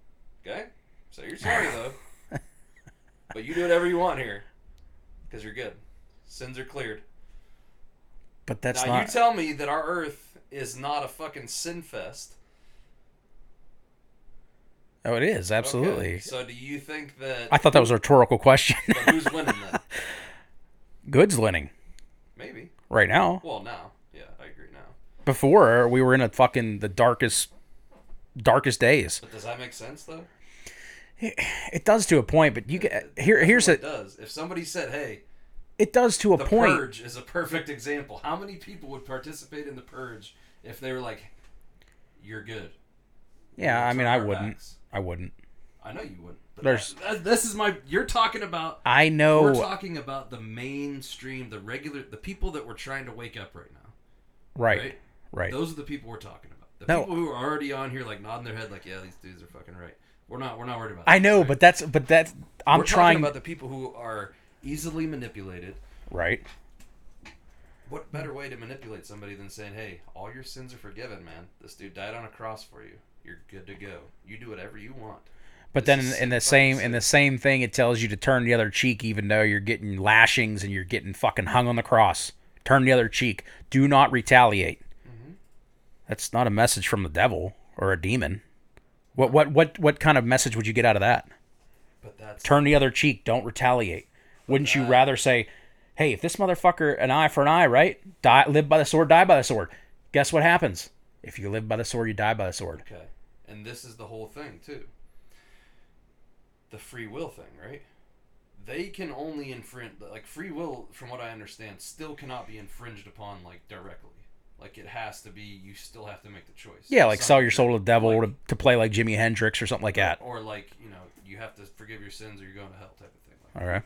okay? Say you're sorry though. *laughs* but you do whatever you want here, because you're good. Sins are cleared. But that's now you tell me that our Earth is not a fucking sin fest. oh, it is Okay, absolutely. So do you think that? I thought that was a rhetorical question. But who's winning then? *laughs* Good's winning Maybe. right now. Well, now. Yeah, I agree now. Before we were in a fucking the darkest, darkest days. But does that make sense though? It does to a point, but you get here. Here's it a. does. If somebody said, "Hey, It does to a the point. purge is a perfect example," how many people would participate in the purge if they were like, "You're good"? Yeah, We'll I mean, I wouldn't. backs. I wouldn't. I know you wouldn't. But There's- that- this is my. You're talking about. I know. We're talking about the mainstream, the regular, the people that we're trying to wake up right now. Right. Right. Right. Those are the people we're talking about. The No. people who are already on here, like nodding their head, like, "Yeah, these dudes are fucking right." We're not. We're not worried about. That, I know, right? but that's but that's. I'm we're trying. talking about the people who are easily manipulated. right. What better way to manipulate somebody than saying, "Hey, all your sins are forgiven, man. This dude died on a cross for you. You're good to go. You do whatever you want." But This then in, in the same in the same thing, it tells you to turn the other cheek, even though you're getting lashings and you're getting fucking hung on the cross. Turn the other cheek. Do not retaliate. Mm-hmm. That's not a message from the devil or a demon. What what what what kind of message would you get out of that? But that's Turn the other cheek. Don't retaliate. Wouldn't you rather say, "Hey, if this motherfucker an eye for an eye, right? Die, live by the sword, die by the sword." Guess what happens? If you live by the sword, you die by the sword. okay. And this is the whole thing too. The free will thing, right? They can only infringe like free will, from what I understand, still cannot be infringed upon like directly. Like it has to be. You still have to make the choice. Yeah, like sell your soul to the devil like- to, to play like Jimi Hendrix or something like that. or like you know you have to forgive your sins or you're going to hell type of thing. Like, All right.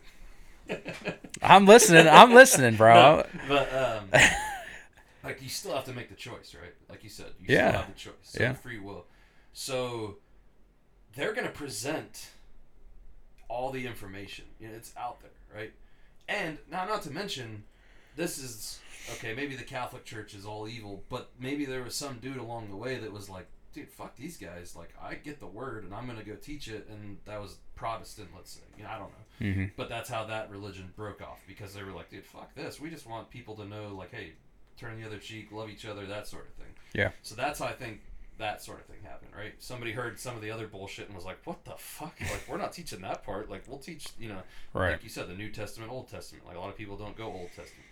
I'm listening. I'm listening, bro. but um, *laughs* like you still have to make the choice, right? Like you said, you Yeah. still have the choice. So Yeah. free will. So they're gonna present all the information. You know, it's out there, right? And now, not to mention, this is okay. Maybe the Catholic Church is all evil, but maybe there was some dude along the way that was like, "Dude, fuck these guys! Like, I get the word, and I'm gonna go teach it." And that was Protestant, let's say. You know, I don't know. Mm-hmm. But that's how that religion broke off because they were like, dude, fuck this. We just want people to know, like, hey, turn the other cheek, love each other, that sort of thing. Yeah. So that's how I think that sort of thing happened, right? Somebody heard some of the other bullshit and was like, what the fuck? *laughs* Like, we're not teaching that part. Like, we'll teach, you know, Right. like you said, the New Testament, Old Testament. Like, a lot of people don't go Old Testament.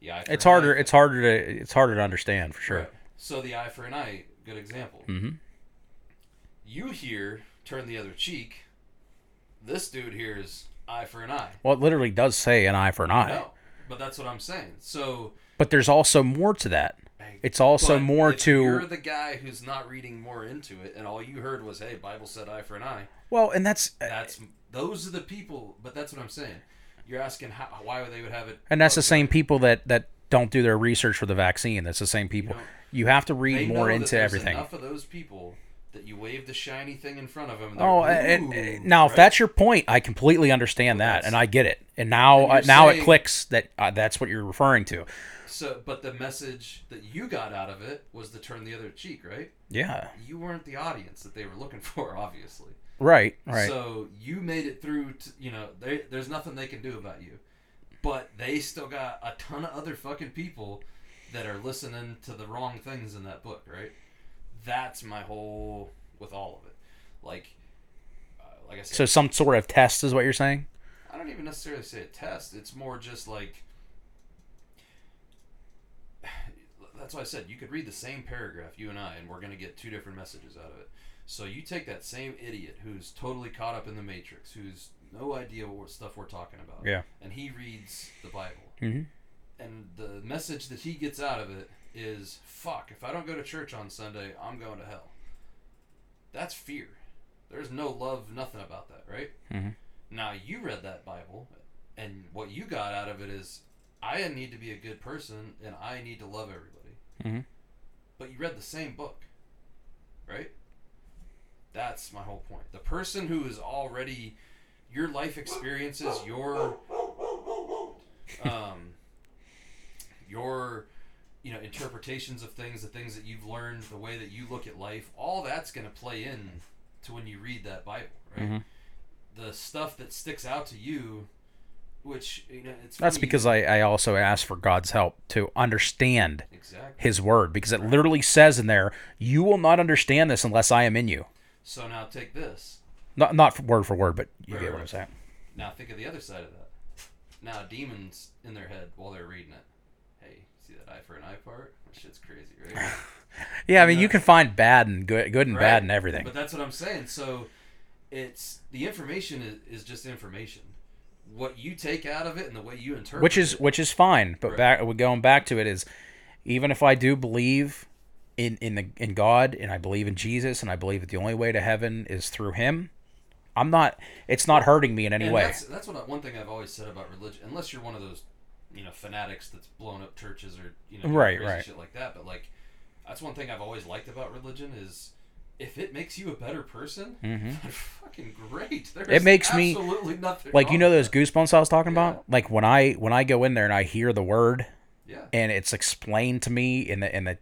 Yeah, It's harder. It's harder to. It's harder to understand for sure. Right. So the eye for an eye, good example. Mm-hmm. You here turn the other cheek. This dude here is eye for an eye. Well, it literally does say an eye for an eye. No, but that's what I'm saying. So But there's also more to that. It's also more to- You're the guy who's not reading more into it, and all you heard was, "Hey, Bible said eye for an eye." Well, and that's That's those are the people. But that's what I'm saying. You're asking how, why they would have it, and that's the same people that that don't do their research for the vaccine. That's the same people. know, You have to read more into everything. Enough of those people that you wave the shiny thing in front of them. And Oh, and, and now if that's your point, I completely understand that, and I get it. And now, And uh, now it clicks that uh, that's what you're referring to. so, but the message that you got out of it was to turn the other cheek, right? Yeah. You weren't the audience that they were looking *laughs* for, obviously. Right. Right. So you made it through. To, you know, they, there's nothing they can do about you, but they still got a ton of other fucking people that are listening to the wrong things in that book, right? That's my whole with all of it. Like, uh, like I said, so some sort of test is what you're saying. I don't even necessarily say a test. It's more just like *sighs* that's why I said you could read the same paragraph, you and I, and we're gonna get two different messages out of it. So you take that same idiot who's totally caught up in the matrix, who's no idea what stuff we're talking about, Yeah. and he reads the Bible, Mm-hmm. And the message that he gets out of it is, "Fuck! If I don't go to church on Sunday, I'm going to hell." That's fear. There's no love, nothing about that, right? Mhm. Now you read that Bible, and what you got out of it is, I need to be a good person, and I need to love everybody. Mhm. But you read the same book, right? That's my whole point. The person who is already your life experiences, your *laughs* um, your you know interpretations of things, the things that you've learned, the way that you look at life, all that's going to play in to when you read that Bible, right? Mhm. The stuff that sticks out to you, which you know, it's That's funny- because I, I also ask for God's help to understand exactly. His Word because it literally says in there, "You will not understand this unless I am in you." So now take this. Not not word for word, but you Right, get what right. I'm saying. Now think of the other side of that. Now demons in their head while they're reading it. See that eye for an eye part? That shit's crazy, right? *laughs* Yeah, I mean, you can find bad and good, good and Right. bad and everything. But that's what I'm saying. So it's the information is, is just information. What you take out of it and the way you interpret which is it, which is fine. But Right. back going back to it is even if I do believe in in the in God and I believe in Jesus and I believe that the only way to heaven is through Him, I'm not. It's not hurting me in any and way. That's, that's what I, one thing I've always said about religion. Unless you're one of those, you know, fanatics that's blown up churches or you know, Right, crazy right. shit like that. But like, that's one thing I've always liked about religion is if it makes you a better person, *laughs* fucking great. There's Mm-hmm. It makes me- absolutely nothing. Like you know those goosebumps I was talking Yeah. about. Like when I when I go in there and I hear the word Yeah, and it's explained to me in the in the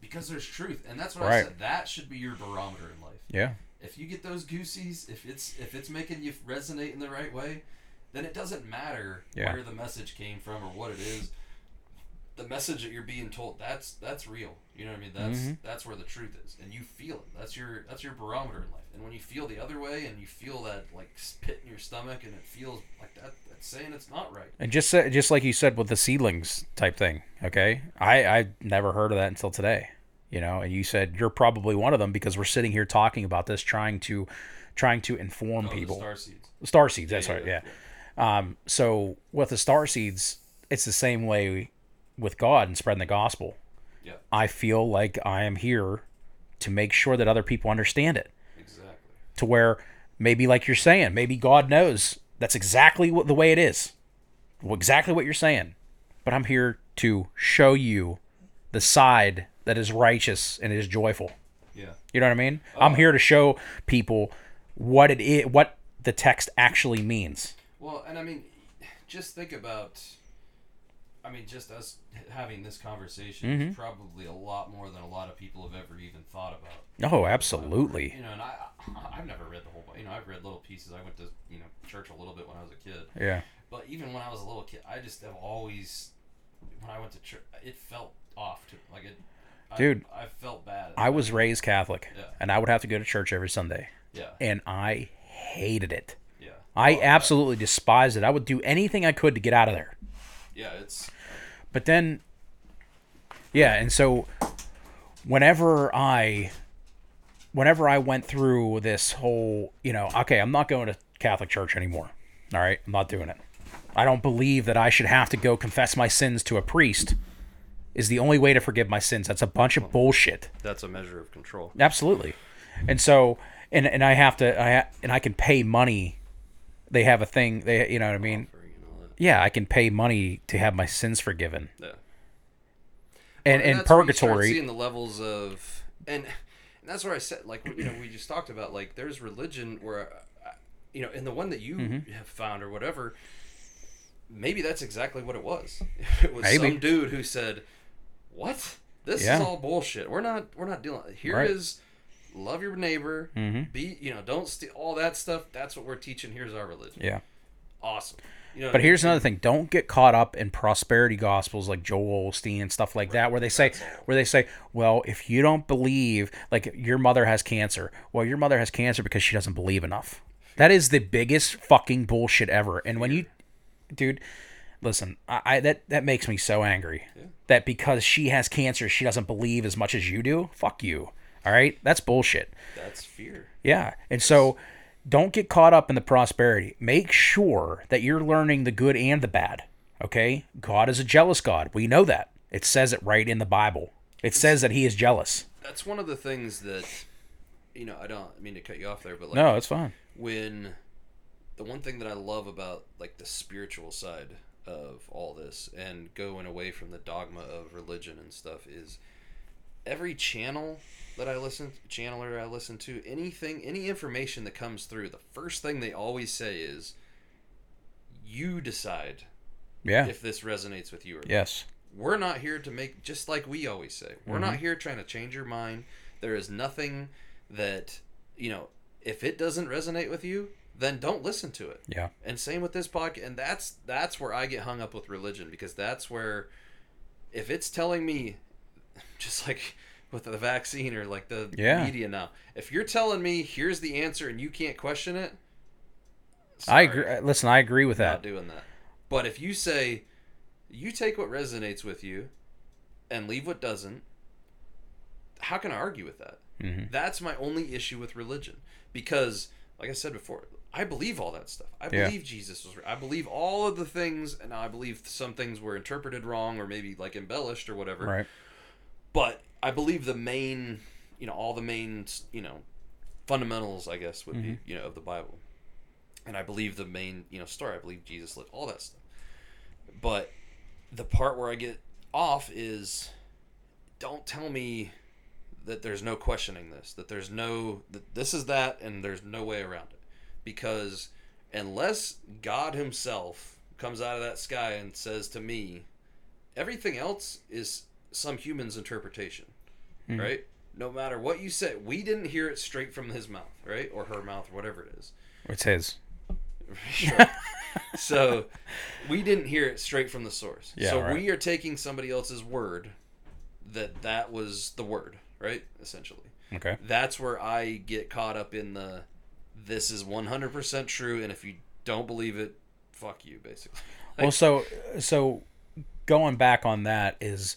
because there's truth, and that's what I Right. said. That should be your barometer in life. yeah If you get those goosies, if it's if it's making you resonate in the right way, then it doesn't matter Yeah. where the message came from or what it is. The message that you're being told that's that's real. You know what I mean? That's Mm-hmm. that's where the truth is, and you feel it. That's your that's your barometer in life. And when you feel the other way, and you feel that like spit in your stomach, and it feels like that, that's saying it's not right. and just sa- just like you said with the seedlings type thing. Okay, I I never heard of that until today. You know, and you said you're probably one of them because we're sitting here talking about this, trying to trying to inform Oh, the people. star seeds. Star seeds. That's Yeah, right. yeah, Yeah. Um, so with the star seeds, it's the same way with God and spreading the gospel. Yeah, I feel like I am here to make sure that other people understand it. exactly. To where maybe, like you're saying, maybe God knows that's exactly what the way it is, exactly what you're saying. But I'm here to show you the side that is righteous and is joyful. Yeah. You know what I mean? I'm here to show people what it is, what the text actually means. Well, and I mean, just think about. I mean, just us having this conversation Mm-hmm. is probably a lot more than a lot of people have ever even thought about. Oh, absolutely. You know, and I, *laughs* I've never read the whole. Bi- You know, I've read little pieces. I went to you know church a little bit when I was a kid, Yeah. but even when I was a little kid, I just have always, when I went to church, it felt off to like it. I- Dude, I, felt bad. I was raised Catholic, Yeah. and I would have to go to church every Sunday, Yeah. and I hated it. I absolutely despised it. I would do anything I could to get out of there. Yeah, it's. But then, yeah, and so whenever I, whenever I went through this whole, you know, okay, I'm not going to Catholic church anymore. All right, I'm not doing it. I don't believe that I should have to go confess my sins to a priest. Is the only way to forgive my sins. That's a bunch of bullshit. That's a measure of control. Absolutely. And so, and and I have to, I and I can pay money. They have a thing. They, you know what I mean? Yeah, I can pay money to have my sins forgiven. Yeah. And Well, in that's where you start purgatory, seeing the levels of and And that's where I said, like, you know, we just talked about, like, there's religion where, uh, you know, in the one that you Mm-hmm. have found or whatever, maybe that's exactly what it was. *laughs* It was Maybe. some dude who said, "What? This Yeah. is all bullshit. We're not. We're not dealing. Here is Right. Love your neighbor. Mhm. Be, you know, don't steal all that stuff. That's what we're teaching. Here's our religion. Yeah. Awesome. You know, But here's another thing: don't get caught up in prosperity gospels like Joel Osteen and stuff like that, where they say, where they say, well, if you don't believe, like your mother has cancer, well, your mother has cancer because she doesn't believe enough. That is the biggest fucking bullshit ever. And when you, dude, listen, I, I that that makes me so angry. That because she has cancer, she doesn't believe as much as you do. Fuck you. All right, that's bullshit. that's fear. Yeah. And so don't get caught up in the prosperity. Make sure that you're learning the good and the bad. Okay? God is a jealous God. We know that. It says it right in the Bible. It says that he is jealous. That's one of the things that, you know, I don't mean to cut you off there, but like No, it's fine. when the one thing that I love about like the spiritual side of all this and going away from the dogma of religion and stuff is every channel that I listen channeler I listen to anything any information that comes through the first thing they always say is you decide Yeah. if this resonates with you or not Yes. we're not here to make just like we always say we're not mm-hmm. here trying to change your mind there is nothing that you know if it doesn't resonate with you then don't listen to it Yeah. and same with this podcast and that's that's where i get hung up with religion because that's where if it's telling me just like with the vaccine or like the Yeah. media now if you're telling me here's the answer and you can't question it I agree. Listen, I agree with not that. doing that but if you say you take what resonates with you and leave what doesn't how can i argue with that Mhm. that's my only issue with religion because like i said before i believe all that stuff i Yeah. believe jesus was i believe all of the things and i believe some things were interpreted wrong or maybe like embellished or whatever Right. But i believe the main you know all the main you know fundamentals i guess would be mm-hmm. you know of the bible. And i believe the main you know story i believe jesus lived all that stuff. But the part where i get off is don't tell me that there's no questioning this that there's no that this is that and there's no way around it. Because unless god himself comes out of that sky and says to me everything else is some human's interpretation hmm. right no matter what you say we didn't hear it straight from his mouth right or her mouth or whatever it is It's his. *laughs* Sure. *laughs* so we didn't hear it straight from the source. Yeah, so right. we are taking somebody else's word that that was the word, right? Essentially. Okay. That's where I get caught up in the this is 100% true and if you don't believe it, fuck you basically. *laughs* Well, so so going back on that is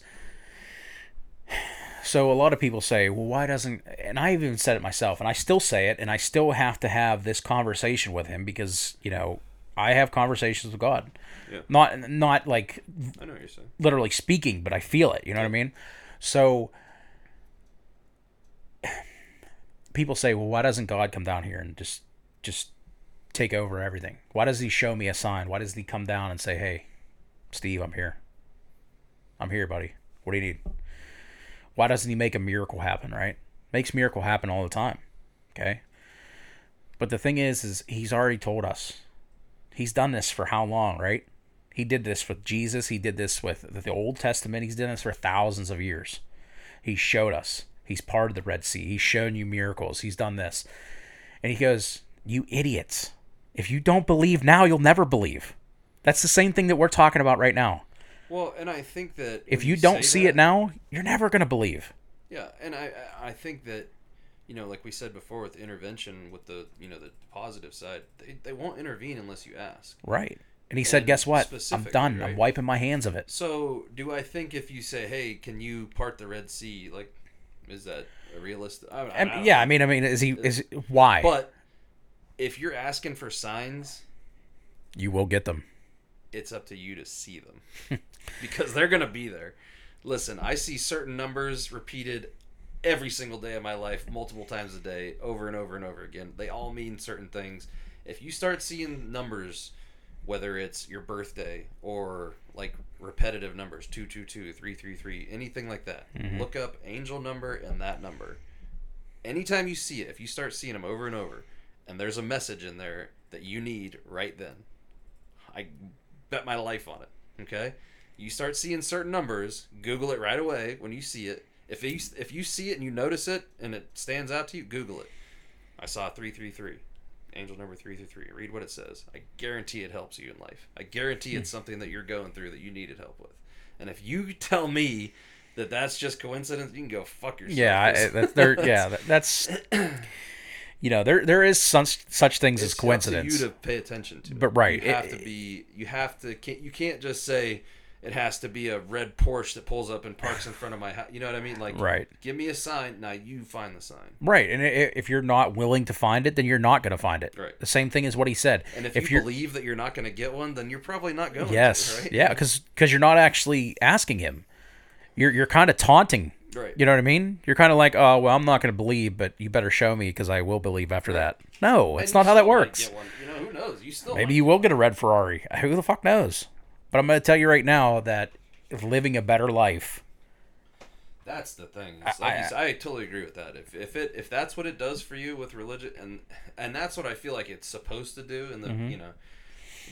so a lot of people say, well, why doesn't? And I even said it myself, and I still say it, and I still have to have this conversation with him because you know I have conversations with God, Yeah. not not like I know what you're saying. literally speaking, but I feel it. You know what I mean? So people say, well, why doesn't God come down here and just just take over everything? Why does He show me a sign? Why does He come down and say, hey, Steve, I'm here. I'm here, buddy. What do you need? Why doesn't He make a miracle happen? Right? Makes miracle happen all the time. Okay. But the thing is, is He's already told us. He's done this for how long, right? He did this with Jesus. He did this with the Old Testament. He's done this for thousands of years. He showed us. He's part of the Red Sea. He's shown you miracles. He's done this. And he goes, You idiots. If you don't believe now, you'll never believe. That's the same thing that we're talking about right now. Well, and I think that If when you don't see that- it now, you're never going to believe. Yeah, and I I think that you know, like we said before with intervention with the you know the positive side, they, they won't intervene unless you ask. Right. And he said, Guess what? I'm done. I'm wiping my hands of it. So, do I think if you say, "Hey, can you part the Red Sea?" Like, is that a realistic? I, I And, don't yeah, know. I mean, I mean, is he, is, why? But if you're asking for signs, you will get them. It's up to you to see them *laughs* because they're going to be there. Listen, I see certain numbers repeated every single day of my life, multiple times a day, over and over and over again. They all mean certain things. If you start seeing numbers, whether it's your birthday or like repetitive numbers 222, 333, anything like that, mm-hmm. look up angel number and that number. anytime you see it, if you start seeing them over and over, and there's a message in there that you need right then, I bet my life on it. Okay, you start seeing certain numbers, Google it right away when you see it. If you if you see it and you notice it and it stands out to you, Google it. I saw three three three, angel number three three three. Read what it says. I guarantee it helps you in life. I guarantee it's hmm. something that you're going through that you needed help with. And if you *laughs* tell me that that's just coincidence, you can go fuck yourself. Yeah, I, that's. *laughs* Yeah, that- that's *clears throat* you know there there is such such things as It's up coincidence. you to pay attention to. But right, you have it- to be. You have to. Can't, you can't just say it has to be a red Porsche that pulls up and parks in front of my house. You know what I mean? Like, Right. Give me a sign. Now you find the sign. Right, and if you're not willing to find it, then you're not going to find it. Right. The same thing as what he said. And if, if you believe that you're not going to get one, then you're probably not going. yes, To, right? yeah, because you're not actually asking him. You're you're kind of taunting. Right. You know what I mean? You're kind of like, oh well, I'm not going to believe, but you better show me because I will believe after that. No, it's not how that works. You know who knows? You still Maybe you will get a red Ferrari. *laughs* Who the fuck knows? But I'm going to tell you right now that living a better life. That's the thing. Like you said, I, totally agree with that. If if it if that's what it does for you with religion, and and that's what I feel like it's supposed to do, and the Mm-hmm. you know,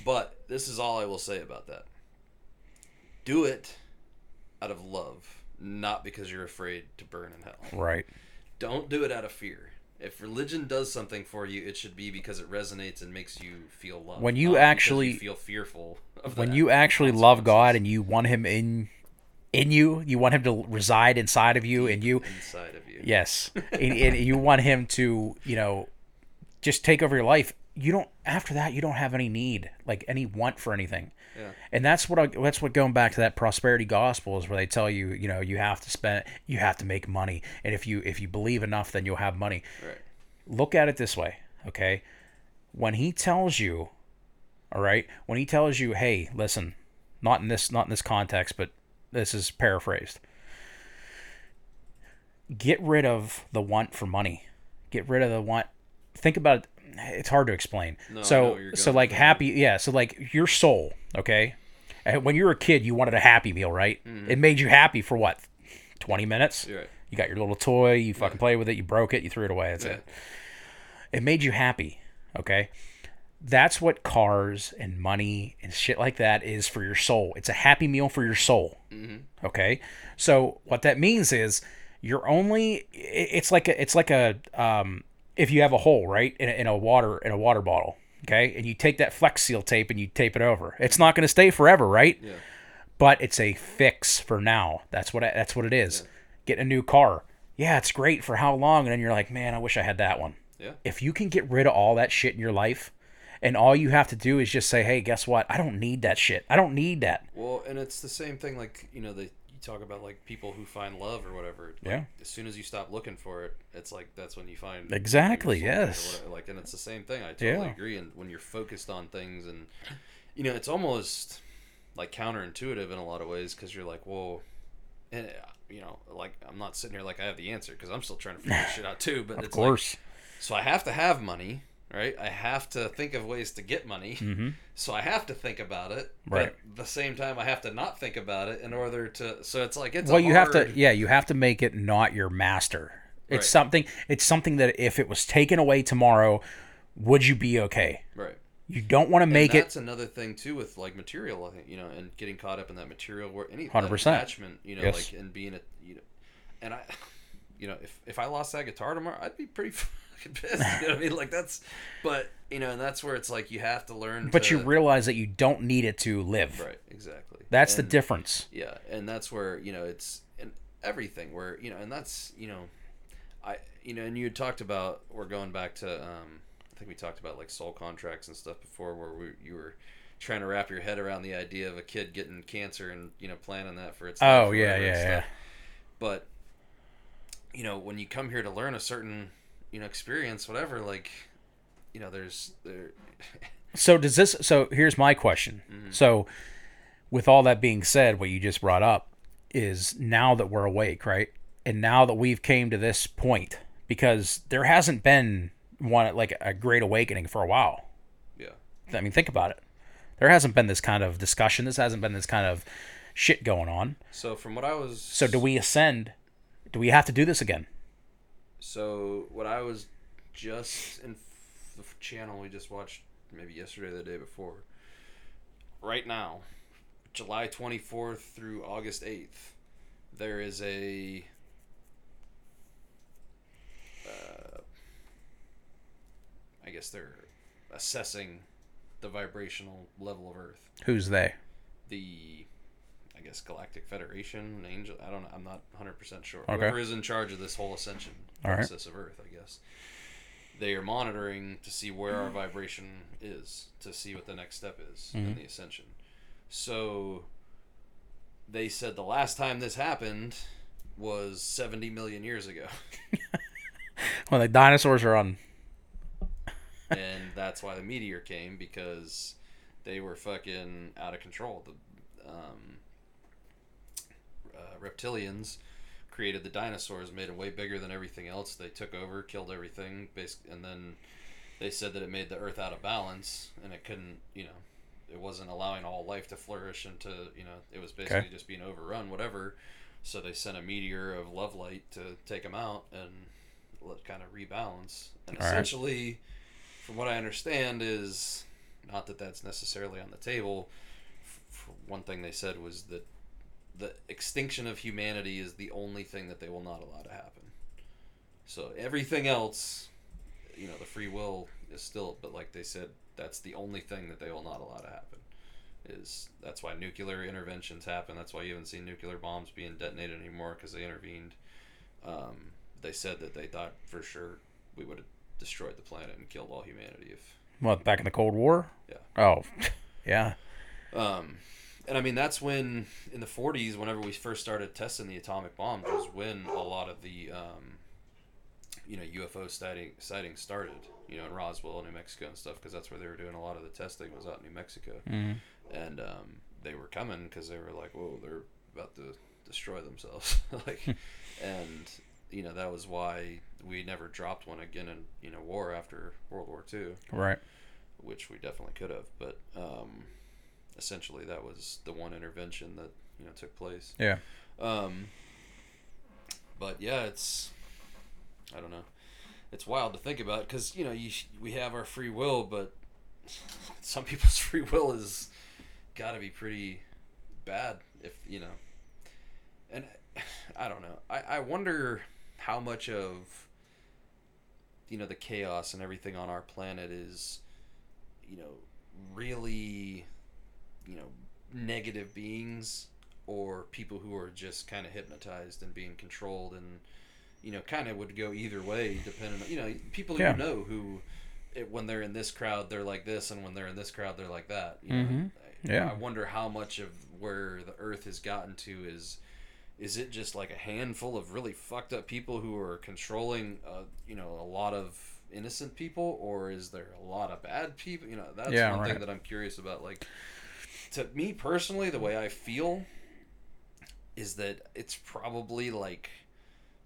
but this is all I will say about that. Do it out of love, not because you're afraid to burn in hell. Right. Don't do it out of fear. If religion does something for you, it should be because it resonates and makes you feel love. When you actually- feel fearful of When you actually love God and you want him in in you, you want him to reside inside of you and you inside of you. Yes, *laughs* and, and you want him to, you know, just take over your life. You don't. After that, you don't have any need, like any want for anything. Yeah. And that's what I, that's what going back to that prosperity gospel is where they tell you, you know, you have to spend, you have to make money, and if you if you believe enough, then you'll have money. Right. Look at it this way, okay? When he tells you, all right, when he tells you, hey, listen, not in this not in this context, but this is paraphrased get rid of the want for money. Get rid of the want. Think about it. It's hard to explain. No, so so like happy, yeah. So like your soul, okay. And When you were a kid, you wanted a happy meal, right? It made you happy for what, twenty minutes? Mm-hmm. You're right. You got your little toy. You fucking play with it. You broke it. You threw it away. That's Yeah. it. It made you happy. Okay. That's what cars and money and shit like that is for your soul. It's a happy meal for your soul. Okay. So what that means is you're only. It's like a. It's like a. Um, if you have a hole right in a, in a water in a water bottle. Okay, and you take that Flex Seal tape and you tape it over. It's not going to stay forever, right? Yeah. but it's a fix for now. That's what I, that's what it is. Get a new car. Yeah, it's great for how long? And then you're like, man, I wish I had that one. Yeah. If you can get rid of all that shit in your life, and all you have to do is just say, hey, guess what? I don't need that shit. I don't need that. Well, and it's the same thing. Like you know, they you talk about like people who find love or whatever. Like, Yeah. As soon as you stop looking for it, it's like that's when you find Exactly, your soulmate or yes. Like, and it's the same thing. I totally Yeah. agree. And when you're focused on things, and you know, it's almost like counterintuitive in a lot of ways because you're like, whoa, and uh, you know, like I'm not sitting here like I have the answer because I'm still trying to figure *laughs* shit out too. But Of it's like, course. so I have to have money, right? I have to think of ways to get money. Mhm. So I have to think about it. Right. But at the same time, I have to not think about it in order to. So it's like it's. well, a you have to, yeah, you have to make it not your master. It's Right. something. It's something that if it was taken away tomorrow, would you be okay? Right. You don't want to make and it. that's another thing too with like material. You know, and getting caught up in that material where any 100%. attachment, you know, Yes. like and being a you know, and I, *sighs* you know, if if I lost that guitar tomorrow, I'd be pretty *laughs* fucking pissed. You know what I mean? Like that's, but you know, and that's where it's like you have to learn. But to, you realize that you don't need it to live. right, exactly. That's the difference. Yeah, and that's where you know it's and everything where you know, and that's you know, I you know, and you had talked about we're going back to um, I think we talked about like soul contracts and stuff before where we you were trying to wrap your head around the idea of a kid getting cancer and you know planning that for its life Oh yeah, yeah, yeah. But you know, when you come here to learn a certain you know experience, whatever, like you know, there's there. *laughs* So does this? So here's my question. Mm-hmm. So, with all that being said, what you just brought up is now that we're awake, right? And now that we've came to this point, because there hasn't been one like a great awakening for a while. yeah. I mean, think about it. There hasn't been this kind of discussion. This hasn't been this kind of shit going on. So from what I was So do we ascend? Do we have to do this again? So what I was just in the channel we just watched maybe yesterday or the day before. Right now, July 24th through August 8th, there is a uh, I guess they're assessing the vibrational level of Earth. Who's they? The I guess Galactic Federation, Angel. I don't know. I'm not 100 percent sure. Okay. Whoever is in charge of this whole ascension All right. process of Earth, I guess. They are monitoring to see where our vibration is, to see what the next step is in Mhm. the ascension. So they said the last time this happened was 70 million years ago. *laughs* when the dinosaurs are on. and that's why the meteor came because they were fucking out of control. The um, Uh, reptilians created the dinosaurs, made them way bigger than everything else. They took over, killed everything, basic, and then they said that it made the Earth out of balance, and it couldn't, you know, it wasn't allowing all life to flourish and to, you know, it was basically Okay. just being overrun, whatever. So they sent a meteor of love light to take them out and let kind of rebalance. And All right. essentially, from what I understand, is not that that's necessarily on the table. F- one thing they said was that the extinction of humanity is the only thing that they will not allow to happen. So everything else, you know, the free will is still, but like they said, that's the only thing that they will not allow to happen. Is that's why nuclear interventions happen. That's why you haven't seen nuclear bombs being detonated anymore because they intervened. Um, they said that they thought for sure we would have destroyed the planet and killed all humanity if What, back in the Cold War? Yeah. Oh, *laughs* yeah. Um, and I mean, that's when, in the 40s, whenever we first started testing the atomic bomb, was when a lot of the, um, you know, UFO sighting, sightings started, you know, in Roswell, New Mexico and stuff, because that's where they were doing a lot of the testing was out in New Mexico. hmm And um, they were coming because they were like, whoa, they're about to destroy themselves. *laughs* like, and, you know, that was why we never dropped one again in, you know, war after World War II Right. which we definitely could have. But um, essentially, that was the one intervention that you know took place. Yeah. Um, but yeah, it's I don't know. It's wild to think about because you know you sh- we have our free will, but *laughs* some people's *laughs* free will is got to be pretty bad if you know. And *sighs* I don't know. I I wonder how much of you know the chaos and everything on our planet is you know really you know negative beings or people who are just kind of hypnotized and being controlled and you know kind of would go either way depending on you know people Yeah. you know who it, when they're in this crowd they're like this and when they're in this crowd they're like that you know? Mhm. I, Yeah. I wonder how much of where the earth has gotten to is is it just like a handful of really fucked up people who are controlling uh, you know a lot of innocent people or is there a lot of bad people you know that's Yeah, one right. thing that i'm curious about like to me personally the way i feel is that it's probably like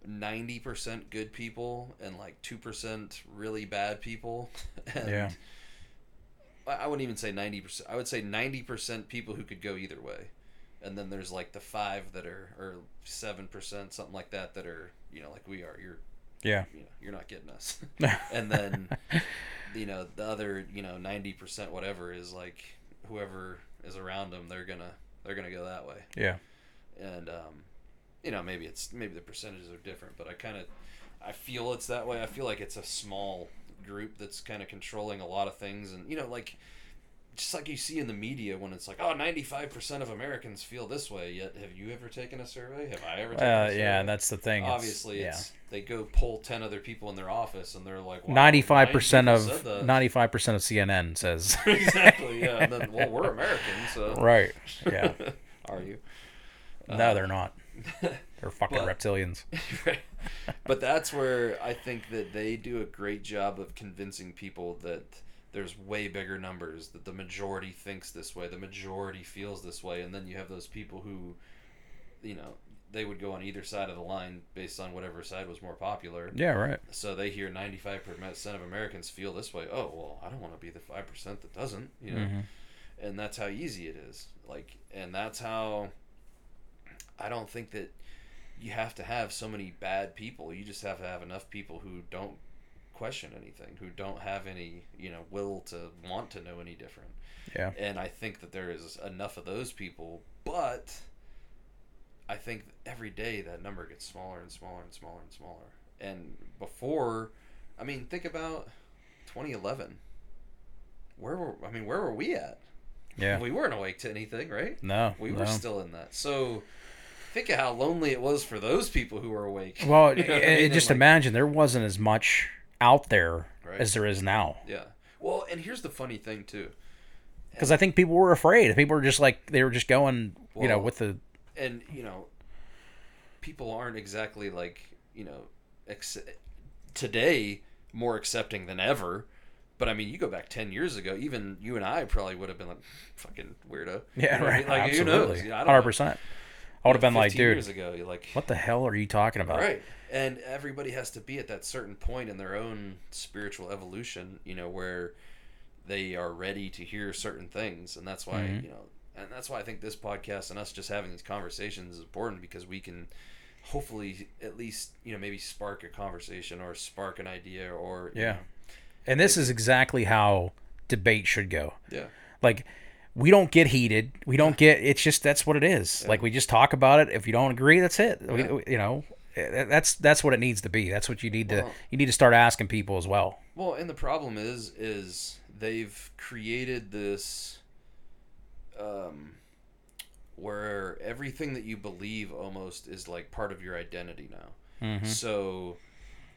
90% good people and like 2% really bad people *laughs* and Yeah. I wouldn't even say 90%. I would say 90% people who could go either way. And then there's like the 5 that are or 7% something like that that are, you know, like we are. You're Yeah. you know, you're not getting us. *laughs* and then *laughs* you know, the other, you know, 90% whatever is like whoever is around them, they're to they're to go that way. Yeah. And um you know, maybe it's maybe the percentages are different, but I kind of I feel it's that way. I feel like it's a small group that's kind of controlling a lot of things and you know, like just like you see in the media when it's like, oh, 95% of Americans feel this way. Yet, have you ever taken a survey? Have I ever taken a Uh, survey? yeah, and that's the thing. It's- Obviously, yeah. it's they go poll 10 other people in their office and they're like, wow, Ninety-five percent of ninety-five percent of CNN says *laughs* *laughs* exactly, yeah. And then, well, we're Americans, so. right. Yeah. *laughs* Are you? No, they're not. They're fucking but- reptilians. Right. but that's where I think that they do a great job of convincing people that there's way bigger numbers, that the majority thinks this way, the majority feels this way, and then you have those people who, you know, they would go on either side of the line based on whatever side was more popular. Yeah. Right. So they hear 95% of Americans feel this way. Oh, well, I don't want to be the 5% that doesn't, you know. Mhm. And that's how easy it is. Like and that's how I don't think that you have to have so many bad people. You just have to have enough people who don't question anything, who don't have any, you know, will to want to know any different. Yeah. And I think that there is enough of those people, but I think every day that number gets smaller and smaller and smaller and smaller. And before, I mean, think about 2011. Where were I mean, where were we at? Yeah. We weren't awake to anything, right? No. We no. were still in that. So think of how lonely it was for those people who were awake. Well, *laughs* You know what I mean? And, just like- imagine there wasn't as much out there Right. as there is now. Yeah. Well, and here's the funny thing too. Because I think people were afraid. People were just like they were just going, you know, with the and you know people aren't exactly like you know ex- today more accepting than ever but i mean you go back 10 years ago even you and i probably would have been like fucking weirdo yeah, You know what I right, mean? like who knows absolutely, hundred know. percent. I would have been like, dude, years ago you're like what the hell are you talking about? right and everybody has to be at that certain point in their own spiritual evolution you know where they are ready to hear certain things and that's why Mhm. you know and that's why i think this podcast and us just having these conversations is important because we can hopefully at least you know maybe spark a conversation or spark an idea or Yeah. know, And this is exactly how debate should go. yeah Like we don't get heated. We don't get. It's just that's what it is. Like we just talk about it. If you don't agree, that's it. We, Yeah. you know, that's that's what it needs to be. That's what you need to. You need to start asking people as well. Well, and the problem is, is they've created this, um, where everything that you believe almost is like part of your identity now. Mhm. So,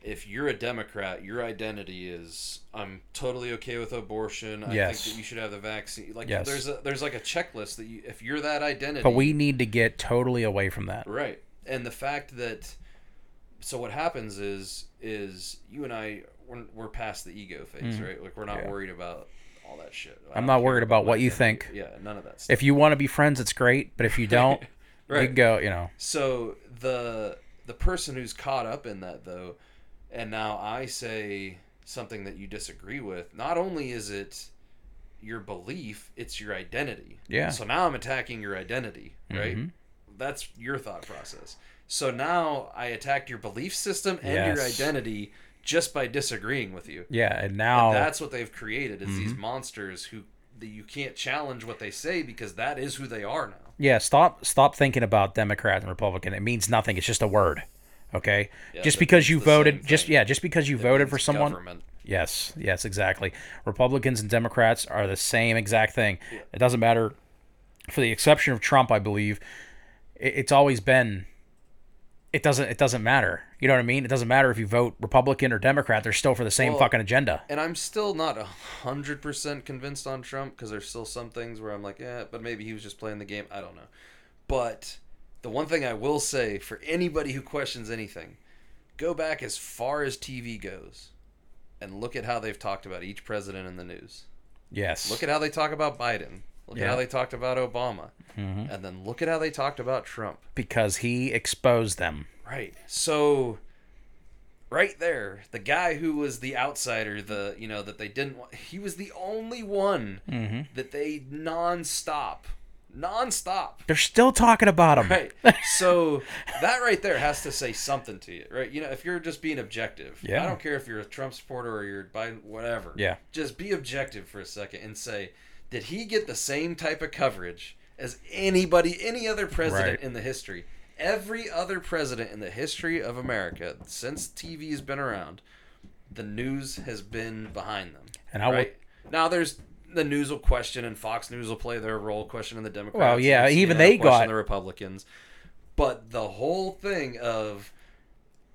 if you're a Democrat, your identity is I'm totally okay with abortion. I Yes. think that you should have the vaccine. Like Yes. there's a there's like a checklist that you if you're that identity. But we need to get totally away from that. Right. And the fact that so what happens is is you and I we're, we're past the ego phase, right? Like we're not Mm-hmm. Yeah. worried about all that shit. I I'm don't worried about what you think. Yeah, none of that stuff. If you want to be friends, it's great. But if you *laughs* don't, you can go. You know. So the the person who's caught up in that though, and now I say something that you disagree with, not only is it your belief, it's your identity. Yeah. So now I'm attacking your identity, right? Mhm. That's your thought process. So now I attacked your belief system and your identity just by disagreeing with you. Yeah, and now And that's what they've created is Mm-hmm. these monsters who that you can't challenge what they say because that is who they are now. yeah, stop stop thinking about Democrat and Republican. It means nothing. It's just a word. Okay. Yeah, just because you voted, just yeah, just because you It voted for someone. government. Yes, yes, exactly. Republicans and Democrats are the same exact thing. It doesn't matter, for the exception of Trump, I believe. It, it's always been. It doesn't. It doesn't matter. You know what I mean? It doesn't matter if you vote Republican or Democrat. They're still for the same Well, fucking agenda. And I'm still not a hundred percent convinced on Trump because there's still some things where I'm like, yeah, but maybe he was just playing the game. I don't know. But the one thing I will say for anybody who questions anything, go back as far as TV goes, and look at how they've talked about each president in the news. Yes. Look at how they talk about Biden. Look Yeah. at how they talked about Obama, Mhm. and then look at how they talked about Trump. because he exposed them. Right. So right there, the guy who was the outsider, the you know that they didn't want, he was the only one Mm-hmm. that they nonstop, nonstop. They're still talking about him. Right. *laughs* So that right there has to say something to you, right? You know, if you're just being objective, Yeah. I don't care if you're a Trump supporter or you're Biden, whatever. Yeah. Just be objective for a second and say, did he get the same type of coverage as anybody, any other president Right. in the history? Every other president in the history of America since TV has been around, the news has been behind them. And I would- right? now there's the news will question and Fox News will play their role questioning the Democrats. Well, yeah, even CNN they will got- the Republicans, but the whole thing of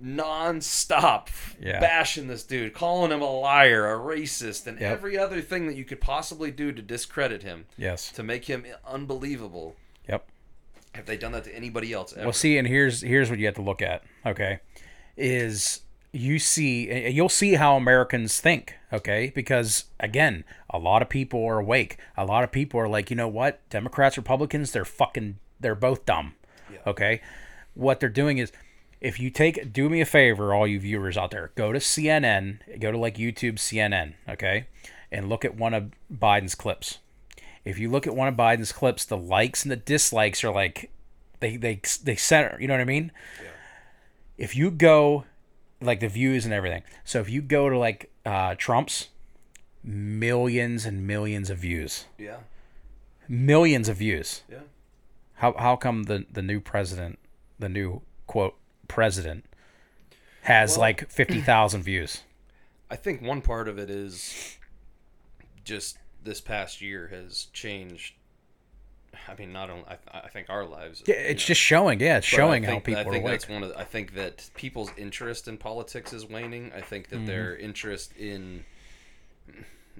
non-stop Yeah. bashing this dude, calling him a liar, a racist, and Yep. every other thing that you could possibly do to discredit him, Yes. to make him unbelievable. Yep. Have they done that to anybody else ever? Well, see, and here's here's what you have to look at. Okay, is you see you'll see how Americans think. Okay, because again, a lot of people are awake. A lot of people are like, you know what, Democrats, Republicans, they're fucking, they're both dumb. Okay, what they're doing is. If you take, do me a favor, all you viewers out there, go to CNN, go to like YouTube CNN, okay, and look at one of Biden's clips. If you look at one of Biden's clips, the likes and the dislikes are like they they they center. You know what I mean? yeah. if you go like the views and everything. So if you go to like uh, Trump's, millions and millions of views, Yeah. millions of views. Yeah. How how come the the new president, the new quote president, has Well- like fifty thousand views? I think one part of it is just this past year has changed. I mean, not only I, I think our lives. Yeah, it's know, just showing. Yeah, it's showing I how people I think awake. that's one of. The, I think that people's interest in politics is waning. I think that Mm-hmm. their interest in.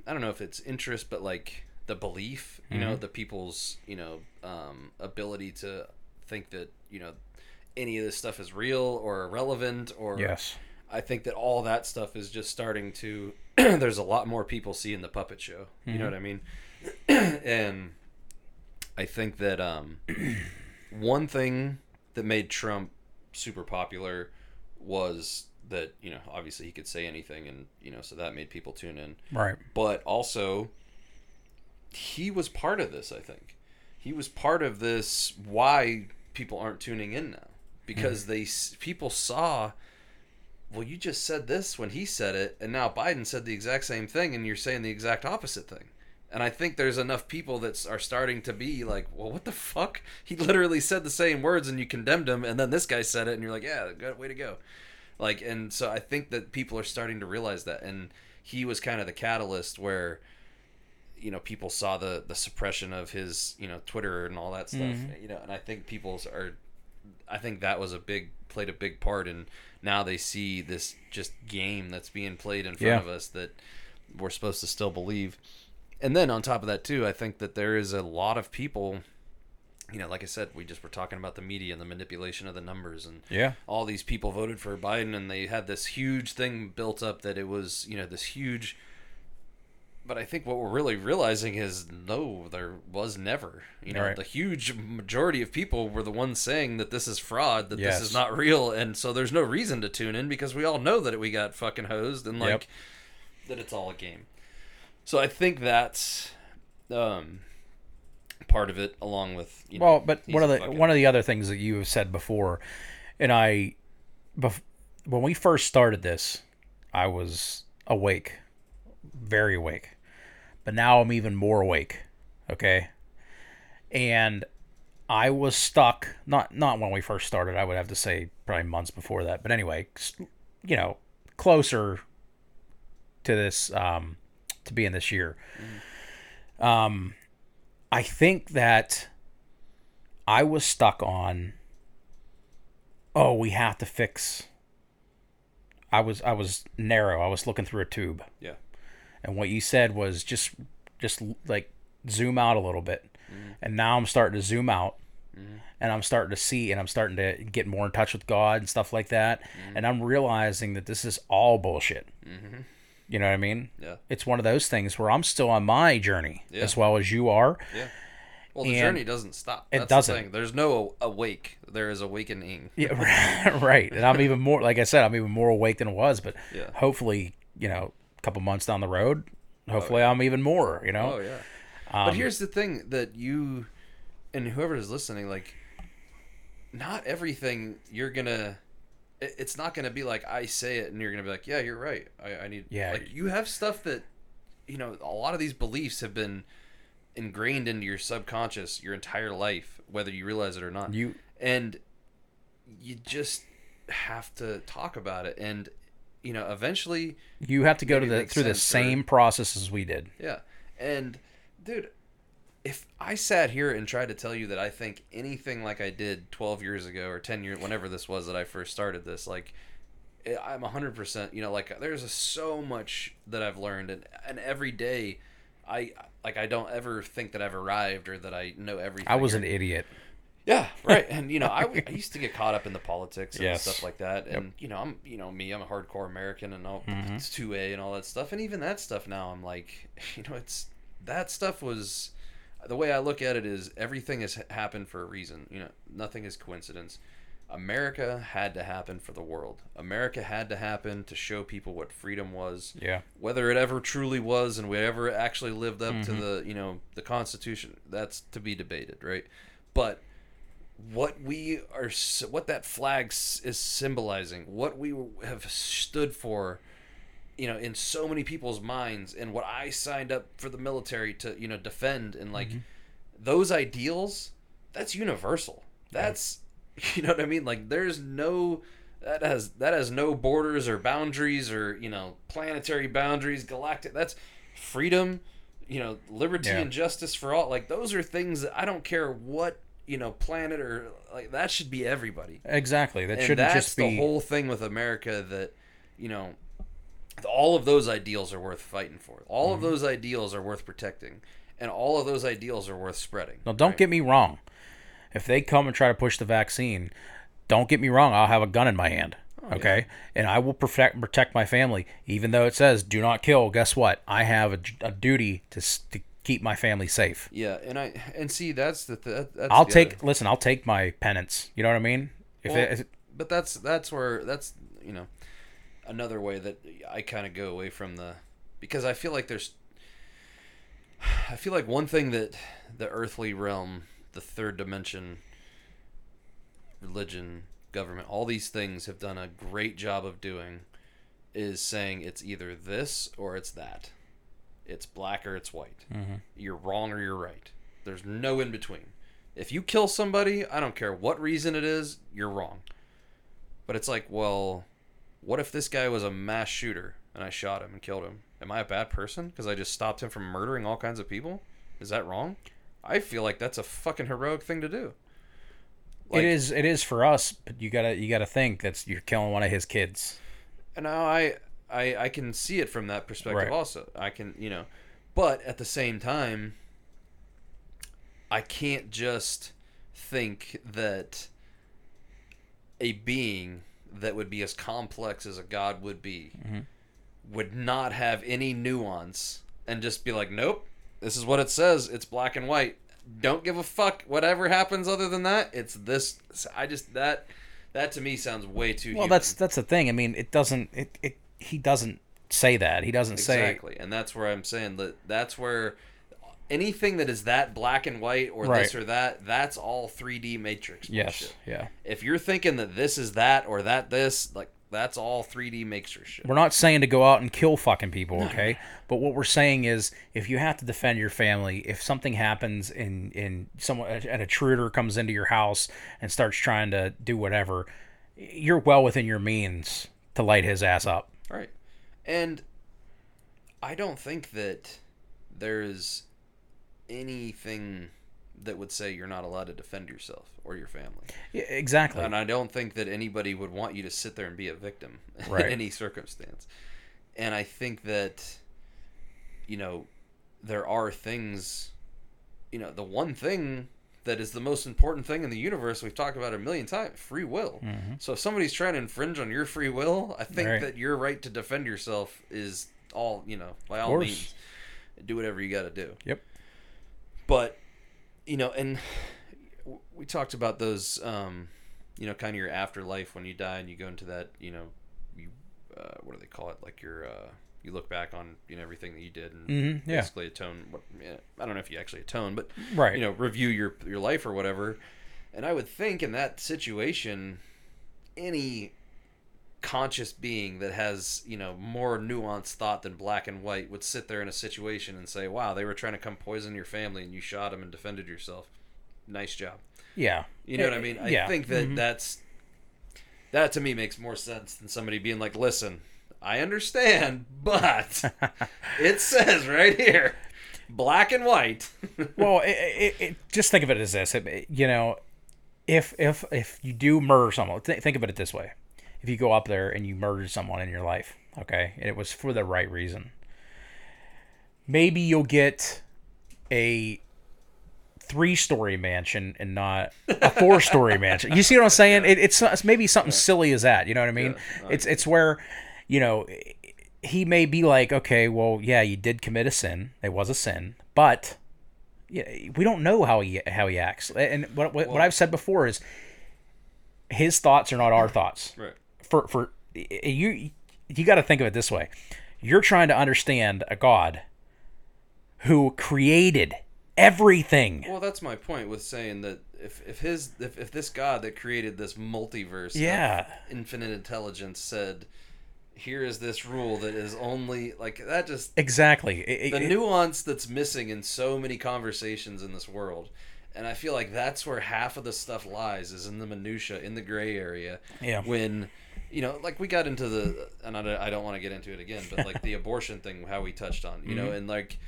I don't know if it's interest, but like the belief, you Mm-hmm. know, the people's, you know, um, ability to think that you know any of this stuff is real or relevant or Yes. I think that all that stuff is just starting to. *clears throat* there's a lot more people seeing the puppet show. You know what I mean? *clears throat* and I think that um, *clears throat* one thing that made Trump super popular was that you know obviously he could say anything and you know so that made people tune in Right. but also he was part of this i think he was part of this why people aren't tuning in now because mm-hmm. they people saw well you just said this when he said it and now biden said the exact same thing and you're saying the exact opposite thing. And i think there's enough people that are starting to be like well what the fuck? *laughs* He literally said the same words and you condemned him and then this guy said it and you're like yeah good way to go. Like and so i think that people are starting to realize that and he was kind of the catalyst where you know people saw the the suppression of his you know twitter and all that stuff mm-hmm. you know and i think people are i think that was a big played a big part and now they see this just game that's being played in front Yeah. of us that we're supposed to still believe and then on top of that too i think that there is a lot of people you know like i said we just were talking about the media and the manipulation of the numbers and Yeah. all these people voted for Biden and they had this huge thing built up that it was, you know, this huge but I think what we're really realizing is no, there was never. You know, Right. the huge majority of people were the ones saying that this is fraud, that this is not real, and so there's no reason to tune in because we all know that we got fucking hosed and like Yep. that it's all a game. So I think that's um part of it along with you know, Well, but one of the fucking- one of the other things that you have said before, and I, bef- when we first started this, I was awake, very awake, but now I'm even more awake. Okay, and I was stuck. Not not when we first started. I would have to say probably months before that. But anyway, you know, closer to this um, to being this year. Um, I think that I was stuck on. Oh, we have to fix. I was I was narrow. I was looking through a tube, Yeah. And what you said was just just like zoom out a little bit. Mm-hmm. And now I'm starting to zoom out, mm-hmm. and I'm starting to see, and I'm starting to get more in touch with God and stuff like that. Mm-hmm. And I'm realizing that this is all bullshit. You know what I mean? Yeah. It's one of those things where I'm still on my journey Yeah. as well as you are. Yeah. Well, the And journey doesn't stop. it doesn't. The thing. There's no awake. There is awakening. Yeah, *laughs* *laughs* right. And I'm even more, like I said, I'm even more awake than I was. But Yeah. hopefully, you know, couple months down the road, hopefully I'm even more. You know. Oh yeah. Um, but here's the thing that you and whoever is listening, like, not everything you're gonna. It's not gonna be like I say it and you're gonna be like, yeah, you're right. I, I need. Yeah. Like you have stuff that, you know, a lot of these beliefs have been ingrained into your subconscious your entire life, whether you realize it or not. You and you just have to talk about it and you know eventually you have to go to the through the sense, or- same process as we did. yeah and dude if i sat here and tried to tell you that i think anything like i did 12 years ago or 10 years whenever this was that i first started this like eh, i'm 100% you know like there's a, so much that i've learned and, and every day i like i don't ever think that i've arrived or that i know everything I was or- an idiot. Yeah, right. And you know, I, I *laughs* used to get caught up in the politics and Yes. stuff like that. And you know, I'm you know me, I'm a hardcore American and all Mm-hmm. it's two A and all that stuff. And even that stuff now, I'm like, *laughs* you know, it's that stuff was the way I look at it is everything has happened for a reason. You know, nothing is coincidence. America had to happen for the world. America had to happen to show people what freedom was Yeah. whether it ever truly was and we ever actually lived up to Mm-hmm. the you know the constitution that's to be debated right but what we are what that flag is symbolizing what we have stood for you know in so many people's minds and what i signed up for the military to you know defend and like mm-hmm. those ideals that's universal. That's *laughs* you know what i mean? Like there's no that has that has no borders or boundaries or you know planetary boundaries galactic that's freedom you know liberty Yeah. and justice for all. Like those are things that i don't care what you know planet or like that should be everybody Exactly. That and shouldn't just be. the whole thing with america that you know all of those ideals are worth fighting for all Mm-hmm. of those ideals are worth protecting and all of those ideals are worth spreading Now, don't right? get me wrong. If they come and try to push the vaccine, don't get me wrong. I'll have a gun in my hand. Oh, okay, and I will protect protect my family, even though it says "do not kill." Guess what? I have a, a duty to to keep my family safe. yeah and i and see that's the th- that's I'll the take. other- Listen, I'll take my penance. You know what I mean? If Well, it, but that's that's where that's you know another way that I kind of go away from the because I feel like there's I feel like one thing that the earthly realm, the third dimension, religion, government, all these things have done a great job of doing is saying it's either this or it's that. It's black or it's white. Mm-hmm. You're wrong or you're right. There's no in between. If you kill somebody, I don't care what reason it is, you're wrong. But it's like, well, what if this guy was a mass shooter and I shot him and killed him? Am I a bad person because I just stopped him from murdering all kinds of people? Is that wrong? I feel like that's a fucking heroic thing to do. Like, it is. It is for us, but you gotta you gotta think that's you're killing one of his kids. And now I, I I can see it from that perspective Right. also. I can you know, but at the same time, I can't just think that a being that would be as complex as a god would be Mm-hmm. would not have any nuance and just be like, nope, this is what it says. It's black and white. Don't give a fuck. Whatever happens other than that, it's this. I just that that to me sounds way too. Well, human. that's that's the thing. I mean, it doesn't. It, it he doesn't say that. He doesn't say exactly and that's where i'm saying that that's where anything that is that black and white or this or that that's all 3d matrix yes. bullshit. Yeah. if you're thinking that this is that or that this like that's all 3d matrix shit We're not saying to go out and kill fucking people, okay? But what we're saying is, if you have to defend your family, if something happens and and someone an intruder comes into your house and starts trying to do whatever, you're well within your means to light his ass up. And i don't think that there's anything that would say you're not allowed to defend yourself or your family Yeah, exactly. And I don't think that anybody would want you to sit there and be a victim Right. in any circumstance. And I think that, you know, there are things, you know, the one thing that is the most important thing in the universe we've talked about a million times free will. So if somebody's trying to infringe on your free will, I think Mm-hmm. Right. that your right to defend yourself is all, you know, by all means, do whatever you got to do Yep. but you know and we talked about those um you know kind of your afterlife when you die and you go into that you know you uh, what do they call it like your uh you look back on you know everything that you did and Mhm, yeah. basically atone what i don't know if you actually atone but Right. you know review your your life or whatever and i would think in that situation any conscious being that has you know more nuanced thought than black and white would sit there in a situation and say wow they were trying to come poison your family and you shot them and defended yourself nice job yeah. you know what i mean i Yeah. think that that's that to me makes more sense than somebody being like listen i understand *laughs* but *laughs* it says right here black and white *laughs* well, it, it, it, just think of it as this. You know, if if if you do murder someone, th- think of it this way: if you go up there and you murder someone in your life, okay, and it was for the right reason, maybe you'll get a three-story mansion and not a four-story mansion. You see what I'm saying? It, it's, it's maybe something silly as that. You know what I mean? Yeah, it's it's where, you know, he may be like, okay, well, yeah, you did commit a sin. It was a sin, but yeah, we don't know how he how he acts. And what what, what I've said before is his thoughts are not our thoughts. right For for you you got to think of it this way. You're trying to understand a God who created everything. Well, that's my point with saying that if if his if, if this God that created this multiverse, of Yeah. infinite intelligence said, "Here is this rule that is only like that." Just Exactly. It- the it- nuance that's missing in so many conversations in this world, and I feel like that's where half of the stuff lies is in the minutia, in the gray area. Yeah. When you know, like we got into the, and I don't, I don't want to get into it again, but like the *laughs* abortion thing, how we touched on, you Mm-hmm. know, and like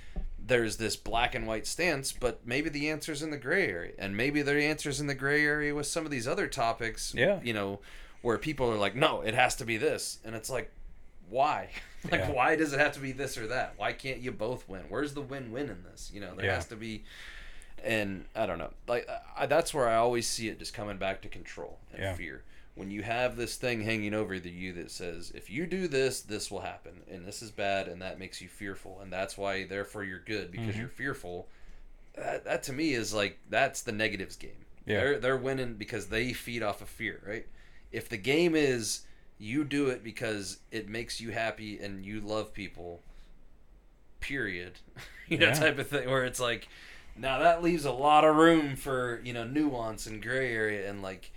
there's this black and white stance, but maybe the answer's in the gray area, and maybe the answer's in the gray area with some of these other topics. Yeah. You know, where people are like, no, it has to be this, and it's like, why? *laughs* like, Yeah. why does it have to be this or that? Why can't you both win? Where's the win-win in this? You know, there Yeah. has to be. And I don't know, like I, that's where I always see it just coming back to control and Yeah. fear. When you have this thing hanging over the you that says, if you do this, this will happen, and this is bad, and that makes you fearful, and that's why, therefore, you're good because Mm-hmm. you're fearful. That, that to me is like that's the negatives game. Yeah. They're they're winning because they feed off of fear, right? If the game is you do it because it makes you happy and you love people, period, *laughs* you know, Yeah. type of thing, where it's like, now that leaves a lot of room for you know nuance and gray area and like,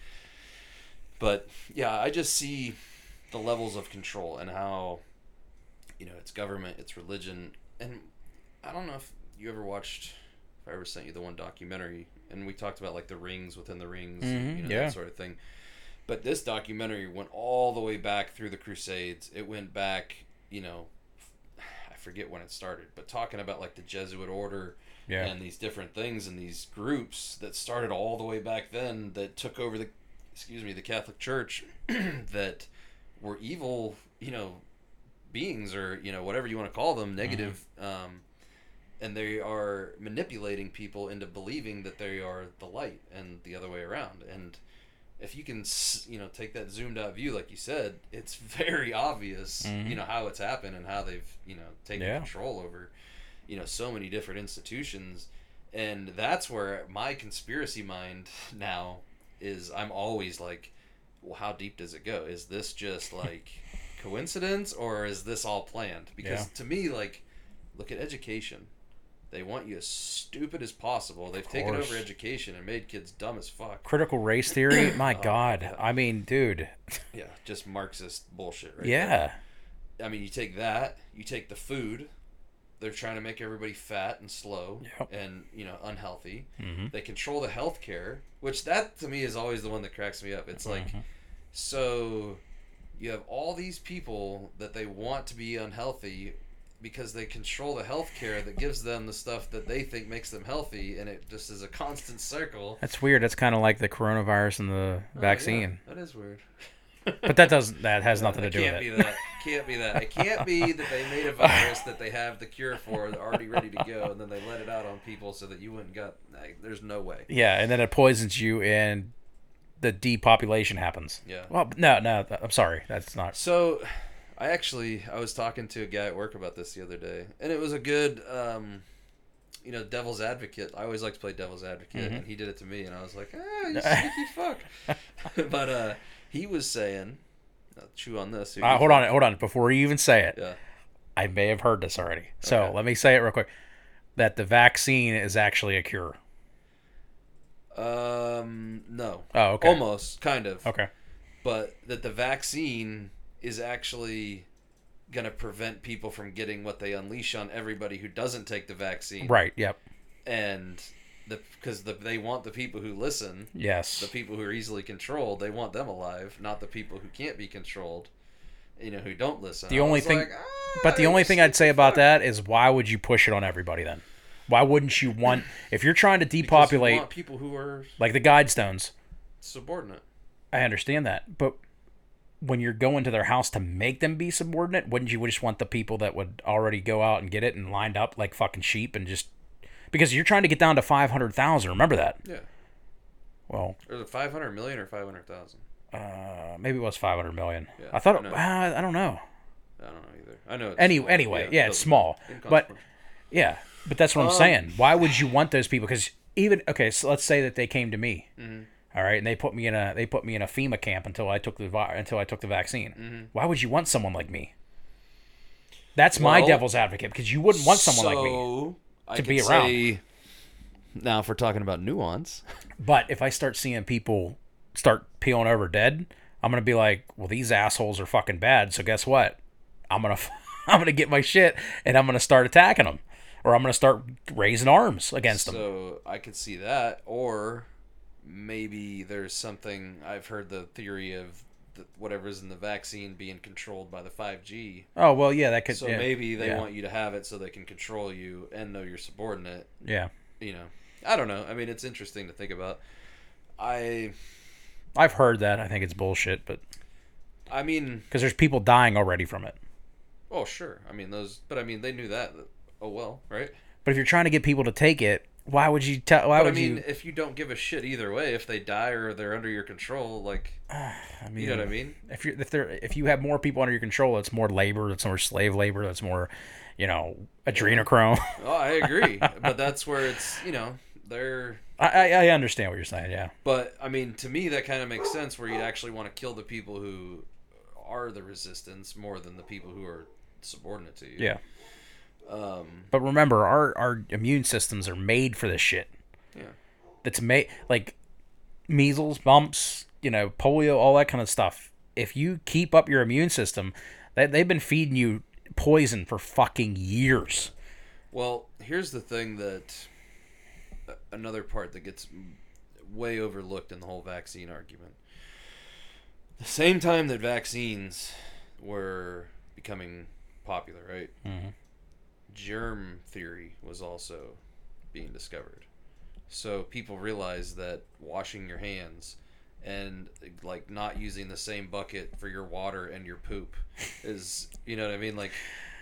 but yeah, I just see the levels of control and how, you know, it's government, it's religion, and I don't know if you ever watched, if I ever sent you the one documentary, and we talked about like the rings within the rings, Mhm, you know, yeah. that sort of thing. But this documentary went all the way back through the Crusades. It went back, you know, I forget when it started, but talking about like the Jesuit order Yeah. and these different things and these groups that started all the way back then that took over the, excuse me, the Catholic Church *clears throat* that were evil, you know, beings or you know whatever you want to call them, negative, um, and they are manipulating people into believing that they are the light and the other way around. And if you can, you know, take that zoomed out view, like you said, it's *laughs* very obvious, Mhm. you know, how it's happened and how they've, you know, taken Yeah. control over, you know, so many different institutions. And that's where my conspiracy mind *laughs* now is. I'm always like, well, how deep does it go? Is this just *laughs* like coincidence or is this all planned? Because Yeah. to me, like, look at education. They want you as stupid as possible. They've taken over education and made kids dumb as fuck. Critical race theory. *clears throat* My Oh, God. yeah. I mean, dude. Yeah, just Marxist bullshit, right? yeah. there. I mean, you take that, you take the food. They're trying to make everybody fat and slow Yep. and you know unhealthy. Mhm. They control the health care, which that to me is always the one that cracks me up. It's like, Mhm. so you have all these people that they want to be unhealthy because they control the healthcare that gives them the stuff that they think makes them healthy, and it just is a constant circle. That's weird. That's kind of like the coronavirus and the Oh, yeah, vaccine. that is weird. But that doesn't. That has nothing to do with it. be that. Can't be that. It can't be that they made a virus that they have the cure for already ready to go, and then they let it out on people so that you wouldn't got. Like, there's no way. Yeah, and then it poisons you, and the depopulation happens. Yeah. Well, no, no. I'm sorry. That's not. So, I actually I was talking to a guy at work about this the other day, and it was a good, um, you know, devil's advocate. I always like to play devil's advocate, Mhm. and he did it to me, and I was like, ah, you *laughs* sneaky fuck. *laughs* but uh, he was saying, I'll chew on this. Uh, hold on, hold on. Before you even say it, Yeah. I may have heard this already. So Okay. let me say it real quick. That the vaccine is actually a cure. Um. No. Oh, okay. Almost, kind of. Okay. But that the vaccine is actually going to prevent people from getting what they unleash on everybody who doesn't take the vaccine. Right. Yep. And the because the, they want the people who listen, Yes. the people who are easily controlled, they want them alive, not the people who can't be controlled. You know, who don't listen. The I only thing- like, "Ah, But the only thing I'd say about that is why would you push it on everybody then? Why wouldn't you want if you're trying to depopulate people who are like the Guidestones? subordinate. I understand that, but when you're going to their house to make them be subordinate, wouldn't you just want the people that would already go out and get it and lined up like fucking sheep and just because you're trying to get down to five hundred thousand? Remember that? Yeah. Well, Or is it five hundred million or five hundred thousand? uh, maybe it was five hundred million. Yeah, I thought. I It, uh, I don't know. I don't know either. I know. It's Any- small. anyway, yeah, it's small, but- Yeah, but that's what I'm Um, saying. Why would you want those people? Because even okay, so let's say that they came to me, Mhm. All right, and they put me in a they put me in a FEMA camp until I took the until I took the vaccine. Mhm. Why would you want someone like me? That's my devil's advocate because you wouldn't want someone like me. So, I to be around. say Now, if we're talking about nuance, *laughs* But if I start seeing people start peeling over dead, I'm gonna be like, well, these assholes are fucking bad. So guess what? I'm gonna *laughs* I'm gonna get my shit and I'm gonna start attacking them, or I'm gonna start raising arms against them. so I could see that, or maybe there's something I've heard the theory of the, whatever's in the vaccine being controlled by the 5G. Oh well, yeah, that could. So yeah, maybe they yeah. want you to have it so they can control you and know you're subordinate. Yeah, You know, I don't know. I mean, it's interesting to think about. I, I've heard that. I think it's bullshit, but I mean, because there's people dying already from it. oh sure. I mean those, but I mean they knew that. Oh well, right? But if you're trying to get people to take it, why would you tell? Why But I would mean, you? if you don't give a shit either way, if they die or they're under your control, like *sighs* I mean, you know what I mean? if you if there if you have more people under your control, it's more labor. It's more slave labor. That's more, you know, adrenochrome. *laughs* Oh, I agree. but that's where it's you know they're. I, I I understand what you're saying. Yeah. But I mean, to me, that kind of makes sense. Where you'd actually want to kill the people who are the resistance more than the people who are subordinate to you. Yeah. Um. But remember, our our immune systems are made for this shit. Yeah. That's made like measles, mumps, you know, polio, all that kind of stuff. If you keep up your immune system, they, they've been feeding you poison for fucking years. Well, here's the thing that another part that gets way overlooked in the whole vaccine argument. The same time that vaccines were becoming popular, right? Mm-hmm. Germ theory was also being discovered. So people realized that washing your hands and like not using the same bucket for your water and your poop *laughs* is, you know what I mean? Like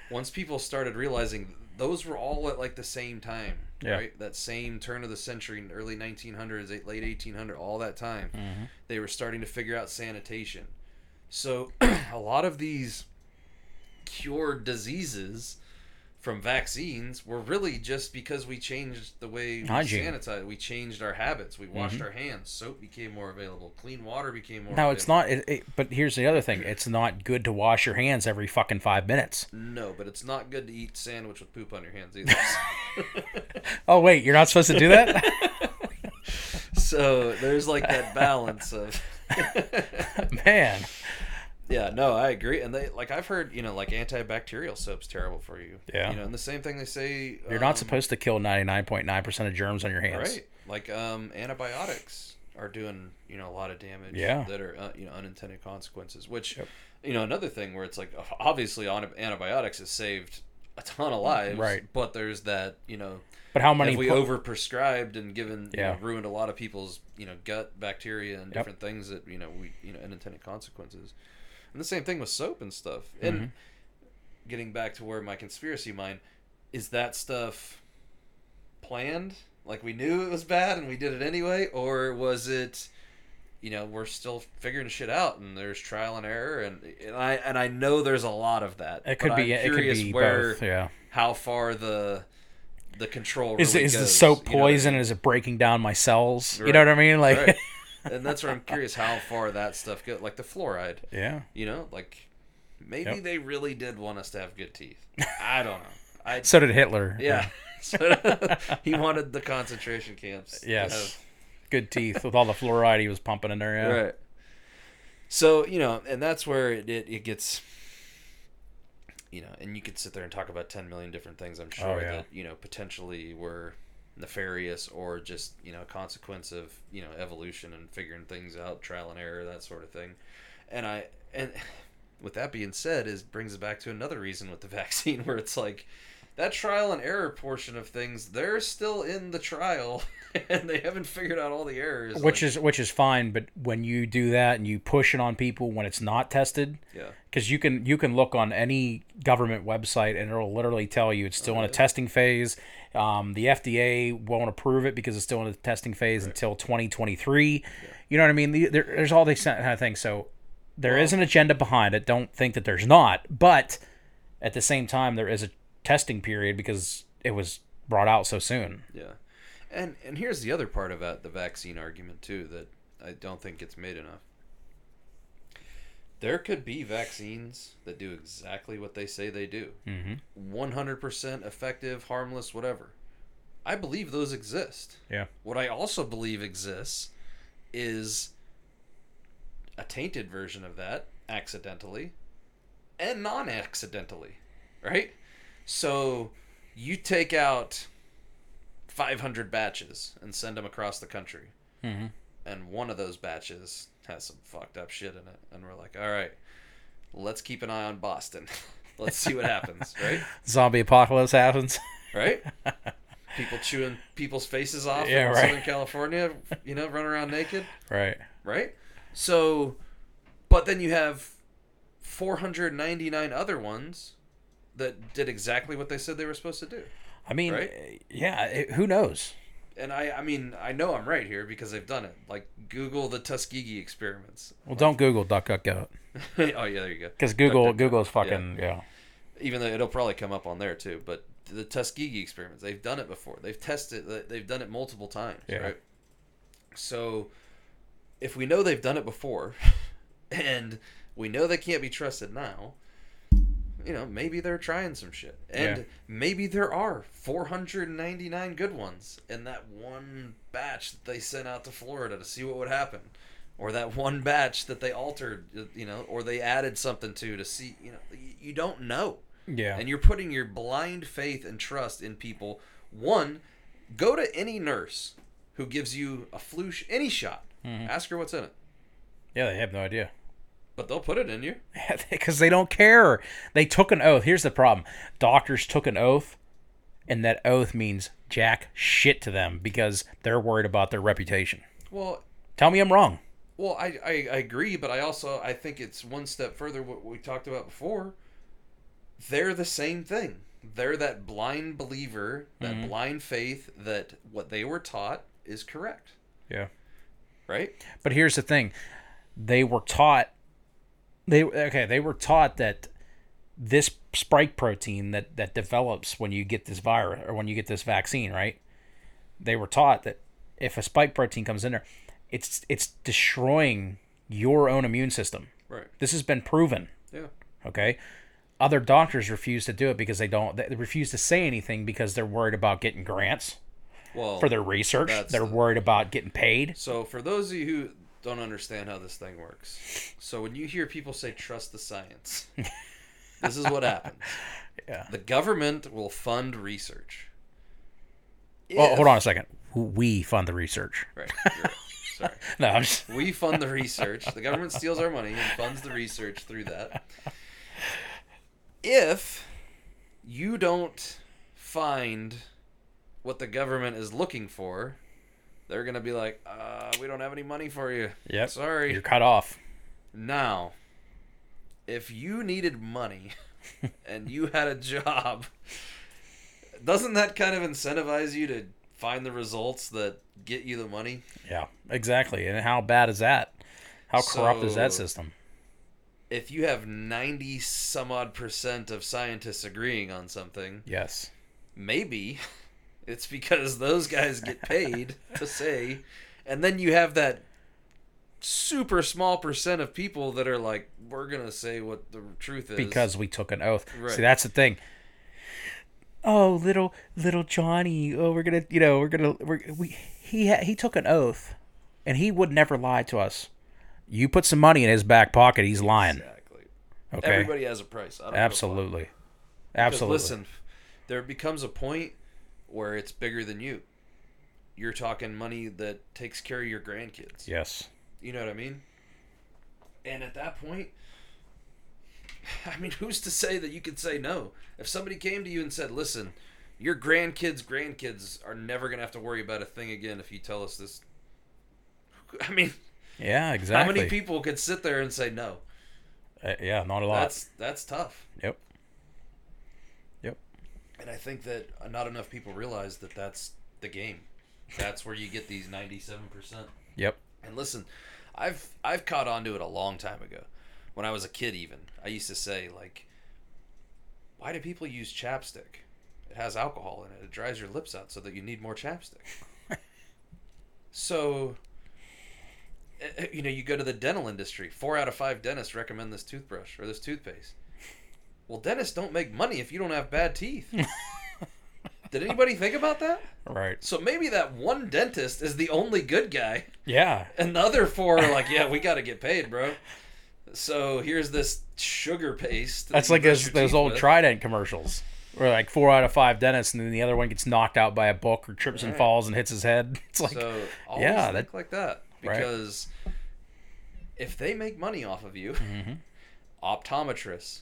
once people started realizing those were all at like the same time, Yeah. right? That same turn of the century, early 1900s, late 1800, all that time, Mm-hmm. they were starting to figure out sanitation. So *clears throat* a lot of these cured diseases from vaccines were really just because we changed the way we Hygiene. sanitize. We changed our habits. We washed mm-hmm. our hands. Soap became more available. Clean water became more. No, it's not. It, it, but here's the other thing: *clears throat* it's not good to wash your hands every fucking five minutes. No, but it's not good to eat sandwich with poop on your hands either. *laughs* Oh wait, you're not supposed to do that. *laughs* so there's like that balance of. *laughs* Man, Yeah, no, I agree. And they like I've heard, you know, like antibacterial soap's terrible for you. Yeah. You know, and the same thing they say you're um, not supposed to kill 99.9 percent of germs on your hands. Right. Like um antibiotics are doing, you know, a lot of damage Yeah. that are uh, you know, unintended consequences, which Yep. you know, another thing where it's like obviously on antibiotics has saved a ton of lives, Right. But there's that, you know, But how many? have we po- over prescribed and given you Yeah. know, ruined a lot of people's you know gut bacteria and different things that you know we you know unintended consequences and the same thing with soap and stuff and Mm-hmm. getting back to where my conspiracy mind is that stuff planned like we knew it was bad and we did it anyway or was it you know we're still figuring shit out and there's trial and error and, and I and I know there's a lot of that it could be. I'm It could be where both. Yeah. how far the the control Is really is the goes, soap you know I poison? mean? Is it breaking down my cells? You know what I mean? Like, Right. *laughs* and that's where I'm curious how far that stuff goes. Like the fluoride, yeah. you know, like maybe Yep. they really did want us to have good teeth. I don't know. I So did Hitler. yeah. *laughs* So, he wanted the concentration camps. to Yes. Good teeth with all the fluoride he was pumping in there. Yeah. Right. So you know, and that's where it, it, it gets. You know, and you could sit there and talk about ten million different things. I'm sure Oh, yeah. that you know potentially were nefarious or just you know a consequence of you know evolution and figuring things out, trial and error, that sort of thing. And I and *sighs* with that being said, is brings it back to another reason with the *laughs* vaccine where it's like that trial and error portion of things, they're still in the trial *laughs* and they haven't figured out all the errors. Which like- is which is fine, but when you do that and you push it on people when it's not tested, yeah. because you can you can look on any government website and it'll literally tell you it's still in a yeah. testing phase. Um, the FDA won't approve it because it's still in the testing phase until 2023. You know what I mean? The, there, there's all these kind of things. So there is an agenda behind it. Don't think that there's not, but at the same time, there is a testing period because it was brought out so soon. Yeah, and and here's the other part of that, the vaccine argument too that I don't think gets made enough. There could be vaccines that do exactly what they say they do, Mm-hmm. one hundred percent effective, harmless, whatever. I believe those exist. Yeah. What I also believe exists is a tainted version of that accidentally and non accidentally, right? So you take out 500 batches and send them across the country, Mm-hmm. and one of those batches has some fucked up shit in it, and we're like, all right, let's keep an eye on Boston. *laughs* let's see what happens, *laughs* right? Zombie apocalypse happens. Right? *laughs* People chewing people's faces off Yeah, in right. Southern California, you know, running around naked. right. right? So, but then you have 499 other ones that did exactly what they said they were supposed to do. I mean, Right? yeah. It, who knows? And I, I mean, I know I'm right here because they've done it. Like Google the Tuskegee experiments. Well, don't Google DuckDuckGo *laughs* oh yeah, there you go. because Google DuckDuckGo. Google's fucking yeah. Even though it'll probably come up on there too, but the Tuskegee experiments, they've done it before. They've tested. They've done it multiple times, Yeah. right? So, if we know they've done it before, *laughs* and we know they can't be trusted now, you know, maybe they're trying some shit, and Yeah. maybe there are 499 good ones in that one batch that they sent out to Florida to see what would happen. Or that one batch that they altered, you know, or they added something to to see, you know, you- you don't know Yeah. and you're putting your blind faith and trust in people. One, go to any nurse who gives you a flu, sh- any shot. Mm-hmm. Ask her what's in it, yeah, they have no idea. But they'll put it in you. *laughs* because they don't care. They took an oath. Here's the problem: doctors took an oath, and that oath means jack shit to them because they're worried about their reputation. Well, Tell me I'm wrong. well, I, I, I agree, but I also I think it's one step further. What we talked about before. They're the same thing. They're that blind believer, that mm-hmm. blind faith that what they were taught is correct, Yeah. right? But here's the thing: they were taught. They okay. They were taught that this spike protein that that develops when you get this virus or when you get this vaccine, right? They were taught that if a spike protein comes in there, it's it's destroying your own immune system. Right. This has been proven. Yeah. Okay. Other doctors refuse to do it because they don't. They refuse to say anything because they're worried about getting grants Well, for their research. They're the- worried about getting paid. So, for those of you who don't understand how this thing works, so when you hear people say trust the science, *laughs* this is what happens. Yeah. The government will fund research. Oh, well, If- hold on a second. We fund the research. Right. *laughs* right. Sorry. No, I'm just, We fund the research. The government steals our money and funds the research through that. If you don't find what the government is looking for, they're going to be like, uh, we don't have any money for you. Yep. Sorry. you're cut off. Now, if you needed money *laughs* and you had a job, doesn't that kind of incentivize you to find the results that get you the money? Yeah, exactly. And how bad is that? How corrupt is that system? If you have 90 some odd percent of scientists agreeing on something, Yes. maybe *laughs* it's because those guys get paid *laughs* to say, and then you have that super small percent of people that are like, we're going to say what the truth is. Because we took an oath. Right. See, that's the thing. Oh, little little Johnny. Oh, we're gonna, you know, we're gonna, we're, we. He he took an oath, and he would never lie to us. You put some money in his back pocket, he's lying. Exactly. Okay. Everybody has a price. I don't give a. Absolutely. Because Absolutely. listen, there becomes a point where it's bigger than you. You're talking money that takes care of your grandkids. Yes. You know what I mean? And at that point, I mean, who's to say that you could say no? If somebody came to you and said, "Listen, your grandkids' grandkids are never gonna have to worry about a thing again if you tell us this," I mean, Yeah. Exactly. how many people could sit there and say no? Uh, yeah, not a lot. That's that's tough. Yep. And I think that not enough people realize that that's the game. That's where you get these ninety-seven percent. Yep. And listen, I've I've caught on to it a long time ago. When I was a kid even. I used to say like why do people use chapstick? It has alcohol in it. It dries your lips out so that you need more chapstick. *laughs* so eh, eh, you know, you go to the dental industry. 4 out of 5 dentists recommend this toothbrush or this toothpaste. Well, dentists don't make money if you don't have bad teeth. *laughs* Did anybody think about that? Right. So maybe that one dentist is the only good guy, Yeah. and the other four are like, "Yeah, we *laughs* got to get paid, bro." So here's this sugar paste. that That's like those, those old with. Trident commercials. Where like four out of five dentists, and then the other one gets knocked out by a book or trips and falls and hits his head. *laughs* It's like, so yeah, that- like that Right. because if they make money off of you, Mm-hmm. optometrists,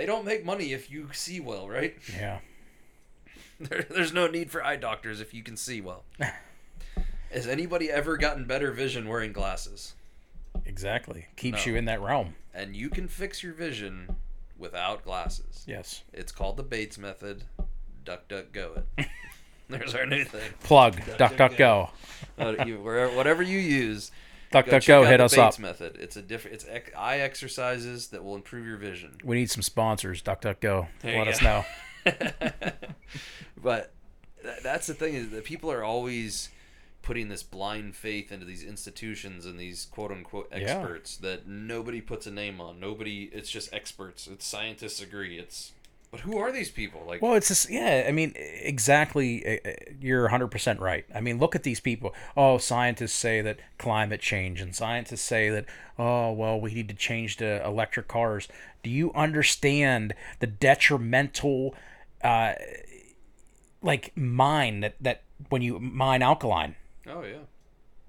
they don't make money if you see well, right? *laughs* yeah, There, there's no need for eye doctors if you can see well. *laughs* Has anybody ever gotten better vision wearing glasses? exactly. Keeps No. you in that realm. And you can fix your vision without glasses. Yes. It's called the Bates method. Duck, duck, go it. *laughs* There's our new thing. Plug. Duck, duck, duck, go. Uh, you, wherever, whatever you use, Duck, duck, go. Hit us Bates up. method. It's a different. It's ec- eye exercises that will improve your vision. We need some sponsors. Duck, duck, go. There Let us know. *laughs* but th- that's the thing is that people are always putting this blind faith into these institutions and these quote unquote Yeah. experts that nobody puts a name on. Nobody. It's just experts. It's scientists agree. It's but who are these people? Like Well, it's just yeah. I mean, exactly. uh, uh, You're 100 percent right. I mean, look at these people. Oh, scientists say that climate change, and scientists say that oh well, we need to change to electric cars. Do you understand the detrimental, uh, like mine that that when you mine alkaline? oh yeah.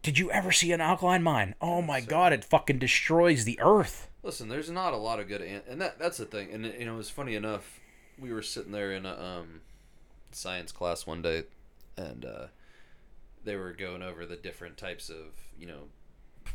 Did you ever see an alkaline mine? Oh my god, it fucking destroys the earth. Listen, there's not a lot of good, an- and that that's the thing. And you know, it's funny enough. We were sitting there in a um, science class one day, and uh, they were going over the different types of you know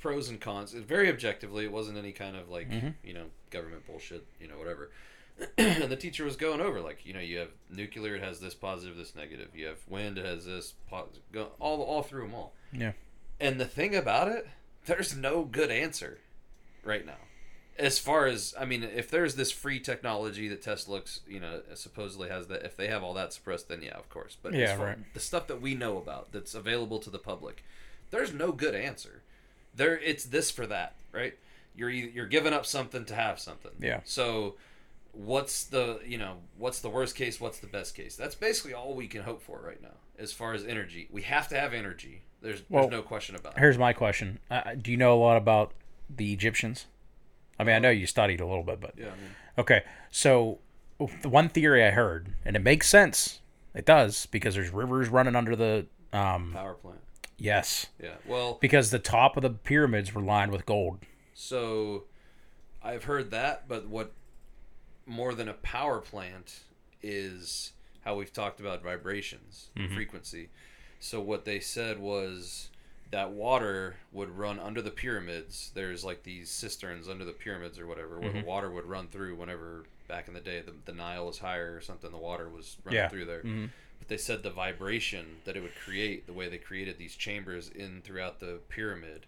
pros and cons. Very objectively, it wasn't any kind of like you know government bullshit, you know whatever. *clears throat* and the teacher was going over like you know you have nuclear, it has this positive, this negative. You have wind, it has this positive. All all through them all. Yeah. And the thing about it, there's no good answer right now. As far as I mean, if there's this free technology that Tesla looks, you know, supposedly has that, if they have all that suppressed, then yeah, of course. But Yeah, right. the stuff that we know about that's available to the public, there's no good answer. There, it's this for that, right? You're you're giving up something to have something. Yeah. So, what's the you know what's the worst case? What's the best case? That's basically all we can hope for right now, as far as energy. We have to have energy. There's Well, there's no question about it. Here's my question: uh, Do you know a lot about the Egyptians? I mean, I know you studied a little bit, but Yeah, I mean, Okay, so the one theory I heard, and it makes sense. It does because there's rivers running under the um power plant. yes Yeah. Well, because the top of the pyramids were lined with gold. so I've heard that, but what more than a power plant is how we've talked about vibrations, Mm-hmm. frequency. So what they said was that water would run under the pyramids. There's like these cisterns under the pyramids or whatever, where Mm-hmm. the water would run through whenever back in the day the, the Nile was higher or something. The water was running Yeah. through there. Mhm. But they said the vibration that it would create, the way they created these chambers in throughout the pyramid,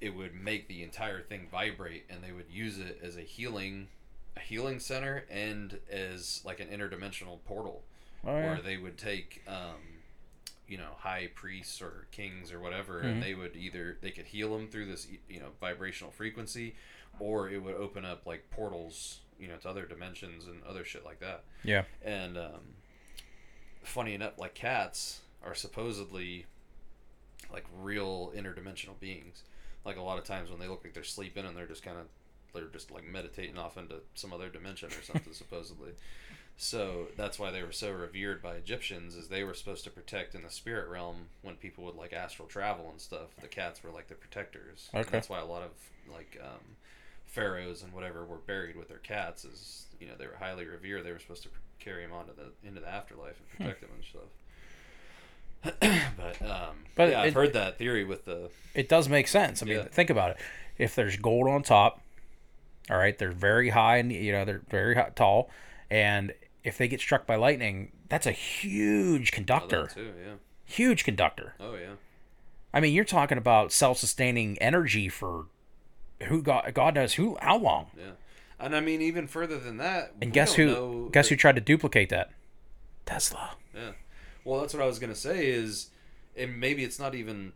it would make the entire thing vibrate, and they would use it as a healing, a healing center, and as like an interdimensional portal, Oh, yeah. where they would take, um, you know, high priests or kings or whatever, Mhm. and they would either they could heal them through this, you know, vibrational frequency, or it would open up like portals, you know, to other dimensions and other shit like that. Yeah. And um, funny enough, like cats are supposedly like real interdimensional beings. Like a lot of times when they look like they're sleeping and they're just kind of they're just like meditating off into some other dimension or something *laughs* supposedly. So that's why they were so revered by Egyptians, is they were supposed to protect in the spirit realm when people would like astral travel and stuff. The cats were like the protectors. And Okay. that's why a lot of like um, pharaohs and whatever were buried with their cats. Is you know they were highly revered. They were supposed to carry them onto the into the afterlife and protect them and stuff. *clears throat* but um, But yeah, I've heard that theory with the It does make sense. I mean, Yeah. think about it. If there's gold on top, all right, they're very high and you know they're very high, tall, and if they get struck by lightning, that's a huge oh, conductor. that too. Yeah. Huge conductor. Oh yeah. I mean, you're talking about self-sustaining energy for who God, God knows who how long. Yeah. And I mean, even further than that. And guess who? Guess that- who tried to duplicate that? Tesla. Yeah. Well, that's what I was gonna say. Is and maybe it's not even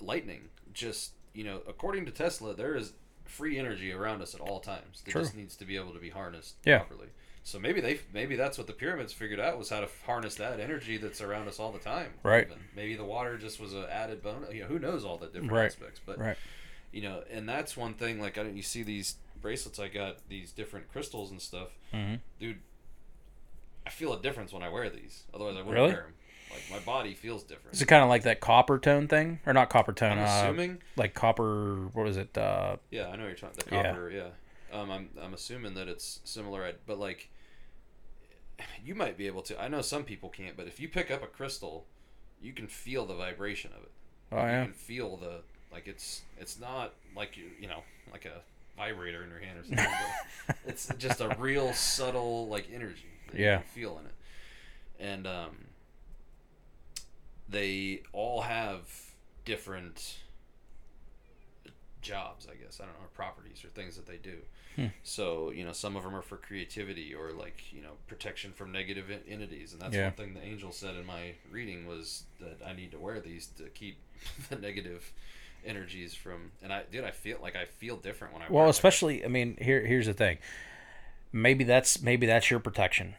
lightning. Just you know, according to Tesla, there is free energy around us at all times. It True. just needs to be able to be harnessed Yeah. properly. So maybe they maybe that's what the pyramids figured out was how to harness that energy that's around us all the time. Right. even. Maybe the water just was an added bonus. You know, who knows all the different Right. aspects. But Right. you know, and that's one thing. Like I don't, you see these bracelets I got, these different crystals and stuff, hmm dude. I feel a difference when I wear these. Otherwise, I wouldn't Really? wear them. Like my body feels different. Is it kind of like that copper tone thing, or not copper tone? I'm uh, assuming. like copper. What was it? Uh, Yeah, I know you're talking the Yeah. copper. Yeah. Um, I'm I'm assuming that it's similar, but like, *laughs* you might be able to. I know some people can't, but if you pick up a crystal, you can feel the vibration of it. oh You yeah. can feel the like it's it's not like you you know like a vibrator in your hand or something. *laughs* it's just a real subtle like energy that Yeah. you can feel in it, and um, they all have different jobs, I guess. I don't know, or properties or things that they do. Hmm. So you know, some of them are for creativity or like you know protection from negative en- entities, and that's Yeah. one thing the angel said in my reading was that I need to wear these to keep *laughs* the negative energies from. And I, dude, I feel like I feel different when I. wear Well, especially, I mean, here here's the thing. Maybe that's maybe that's your protection.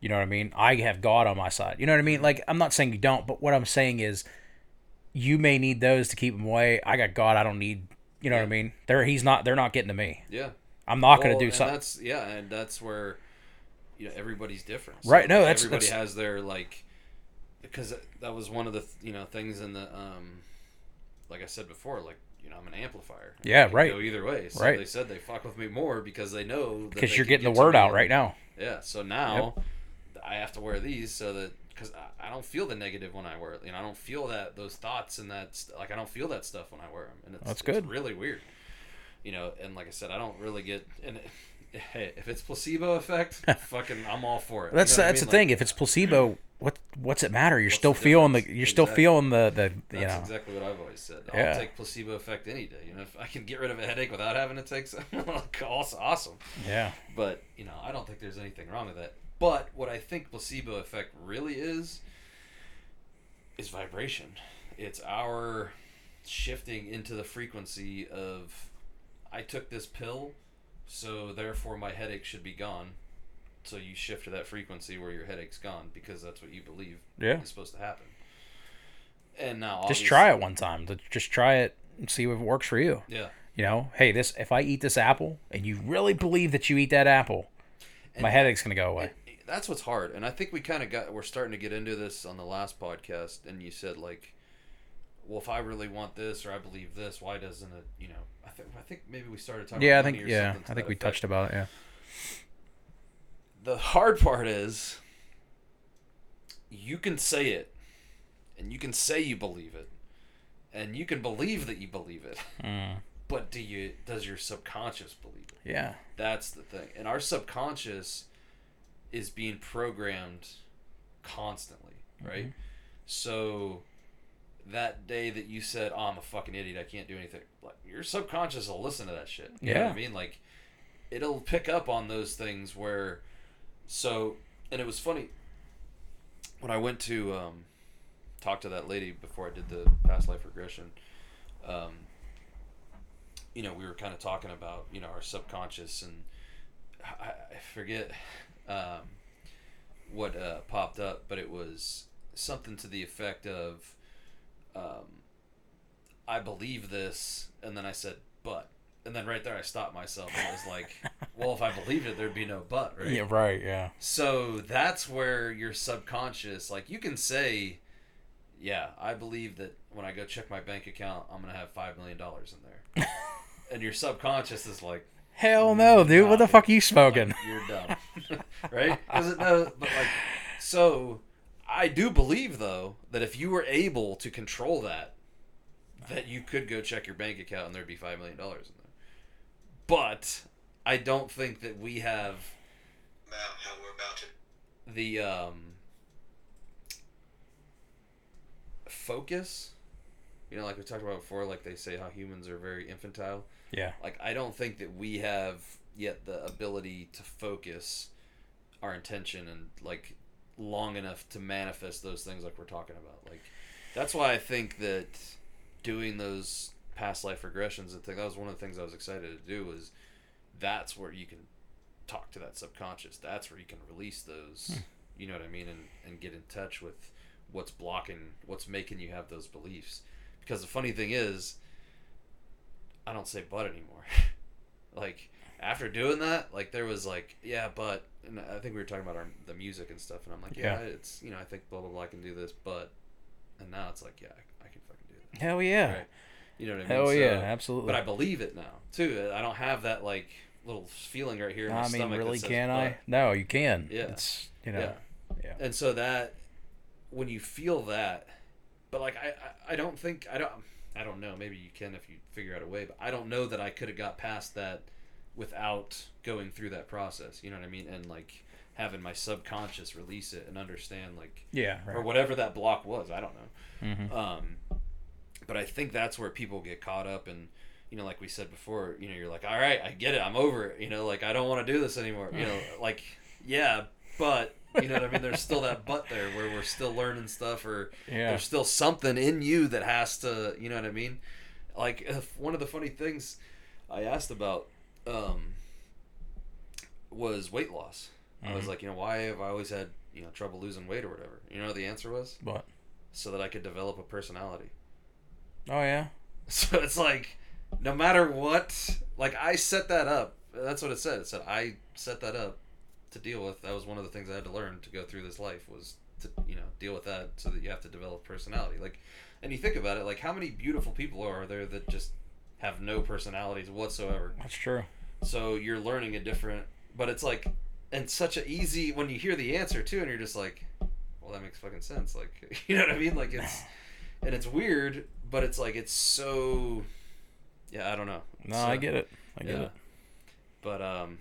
You know what I mean? I have God on my side. You know what I mean? Like I'm not saying you don't, but what I'm saying is you may need those to keep them away. I got God. I don't need. You know what I mean? They're he's not. They're not getting to me. yeah. I'm not going to do something. That's yeah, and that's where you know everybody's different. Right, no, that's- everybody that's- has their like because that was one of the you know things in the um like I said before, like you know I'm an amplifier. Yeah, right. Go either way. So Right. they said they fuck with me more because they know that Because they you're getting the get to word out right now. Yeah. So now I have to wear these so that because I, I don't feel the negative when I wear it. You know, I don't feel that those thoughts and that like I don't feel that stuff when I wear them, and it's That's it's really weird. You know, and like I said, I don't really get and. Hey, if it's placebo effect, *laughs* fucking, I'm all for it. You That's know what I that's mean? the Like, thing. If it's placebo, what what's it matter? You're still the feeling the you're still feeling the the you That's know. exactly what I've always said. I'll take placebo effect any day. You know, if I can get rid of a headache without having to take some, *laughs* awesome. awesome. Yeah. But you know, I don't think there's anything wrong with that. But what I think placebo effect really is is vibration. It's our shifting into the frequency of I took this pill, so therefore my headache should be gone. So you shift to that frequency where your headache's gone because that's what you believe Yeah. is supposed to happen. And now Just try it one time. Just try it and see if it works for you. Yeah. You know, hey, this if I eat this apple and you really believe that you eat that apple, my headache's gonna go away. That's what's hard and i think we kind of got we're starting to get into this on the last podcast and you said like well if i really want this or i believe this why doesn't it you know i think i think maybe we started talking Yeah, I think yeah, I think we effect. touched about it. Yeah. the hard part is you can say it and you can say you believe it and you can believe that you believe it Mm. but do you does your subconscious believe it Yeah. That's the thing. And our subconscious is being programmed constantly, right? Mm-hmm. So that day that you said, "Oh, I'm a fucking idiot. I can't do anything." Like your subconscious will listen to that shit. You know what Yeah. I mean? Like it'll pick up on those things where so and it was funny when I went to um talk to that lady before I did the past life regression. Um you know, we were kind of talking about, you know, our subconscious and I, I forget um, what uh, popped up, but it was something to the effect of, um, I believe this, and then I said, but, and then right there I stopped myself and I was like, *laughs* well, if I believed it, there'd be no but, right? Yeah. Right. Yeah. So that's where your subconscious, like you can say, yeah, I believe that when I go check my bank account, I'm gonna have five million dollars in there, *laughs* and your subconscious is like, Hell no, dude. What the fuck are you smoking? you're dumb, *laughs* right? Because it knows, but like, so I do believe though that if you were able to control that, that you could go check your bank account and there'd be five million dollars in there. But I don't think that we have about how we're about to the um, focus. You know, like we talked about before, like they say how humans are very infantile. Yeah. Like I don't think that we have yet the ability to focus our intention and like long enough to manifest those things like we're talking about. Like that's why I think that doing those past life regressions and thing that was one of the things I was excited to do was that's where you can talk to that subconscious. That's where you can release those. Hmm. You know what I mean, and and get in touch with what's blocking, what's making you have those beliefs. Because the funny thing is, I don't say but anymore. *laughs* like after doing that, like there was like yeah, but and I think we were talking about our the music and stuff, and I'm like yeah, Yeah. it's you know I think blah blah blah I can do this, but and now it's like yeah, I, I can fucking do that. Hell yeah. Right. You know what I mean? Hell So- yeah, absolutely. But I believe it now too. I don't have that like little feeling right here in my I mean, stomach. that really, says, can "But." I? No, you can. Yeah. It's you know. Yeah. Yeah. And so that when you feel that, but like I, I, I don't think I don't I don't know. Maybe you can if you figure out a way. But I don't know that I could have got past that without going through that process. You know what I mean? And like having my subconscious release it and understand like Yeah. or whatever that block was. I don't know. Mhm. Um, but I think that's where people get caught up and you know, like we said before, you know, you're like, all right, I get it, I'm over it. You know, like I don't want to do this anymore. You know, like yeah, but you know what I mean. There's still that but there where we're still learning stuff, or Yeah. there's still something in you that has to, you know what I mean. Like one of the funny things I asked about um, was weight loss. I was Mhm. like, you know, why have I always had you know trouble losing weight or whatever? You know, what the answer was What? so that I could develop a personality. Oh yeah. *laughs* So it's like, no matter what, like I set that up. That's what it said. It said I set that up to deal with. That was one of the things I had to learn to go through this life was to you know deal with that so that you have to develop personality. Like, and you think about it, like how many beautiful people are there that just have no personalities whatsoever. That's true. So you're learning a different, but it's like, and such a easy when you hear the answer too, and you're just like, well, that makes fucking sense. Like, *laughs* you know what I mean? Like it's, *laughs* and it's weird, but it's like it's so, yeah, I don't know. No, So- I get it. I get yeah. it. But um,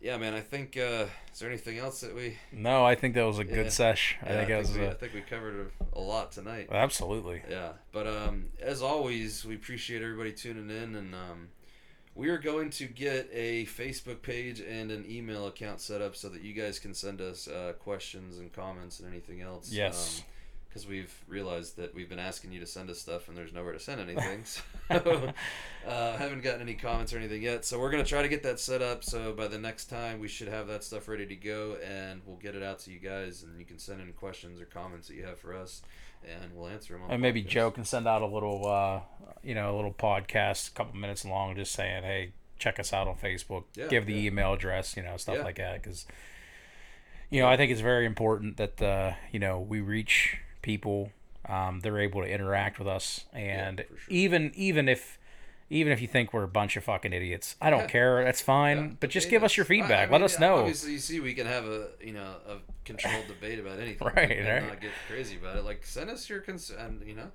yeah, man. I think uh, is there anything else that we? No, I think that was a Yeah. good sesh. I Yeah, think it was. we, a- I think we covered a, a lot tonight. absolutely. Yeah, but um, as always, we appreciate everybody tuning in, and um, we are going to get a Facebook page and an email account set up so that you guys can send us uh, questions and comments and anything else. Yes. Because we've realized that we've been asking you to send us stuff, and there's nowhere to send anything. so *laughs* uh, haven't gotten any comments or anything yet. So we're gonna try to get that set up. So by the next time, we should have that stuff ready to go, and we'll get it out to you guys, and you can send in questions or comments that you have for us, and we'll answer them. On And maybe podcast. Joe can send out a little, uh, you know, a little podcast, a couple minutes long, just saying, "Hey, check us out on Facebook. Yeah, Give the yeah. email address, you know, stuff Yeah. like that." Because, you know, I think it's very important that uh, you know we reach people. Um, they're able to interact with us, and for sure. even even if even if you think we're a bunch of fucking idiots, I don't Yeah. *laughs* care. That's fine. Yeah, but just give us your I- I feedback. mean, Let us know. Obviously, you see, we can have a you know a controlled debate about anything, *laughs* Right, and right. not get crazy about it. Like, send us your concern. You know,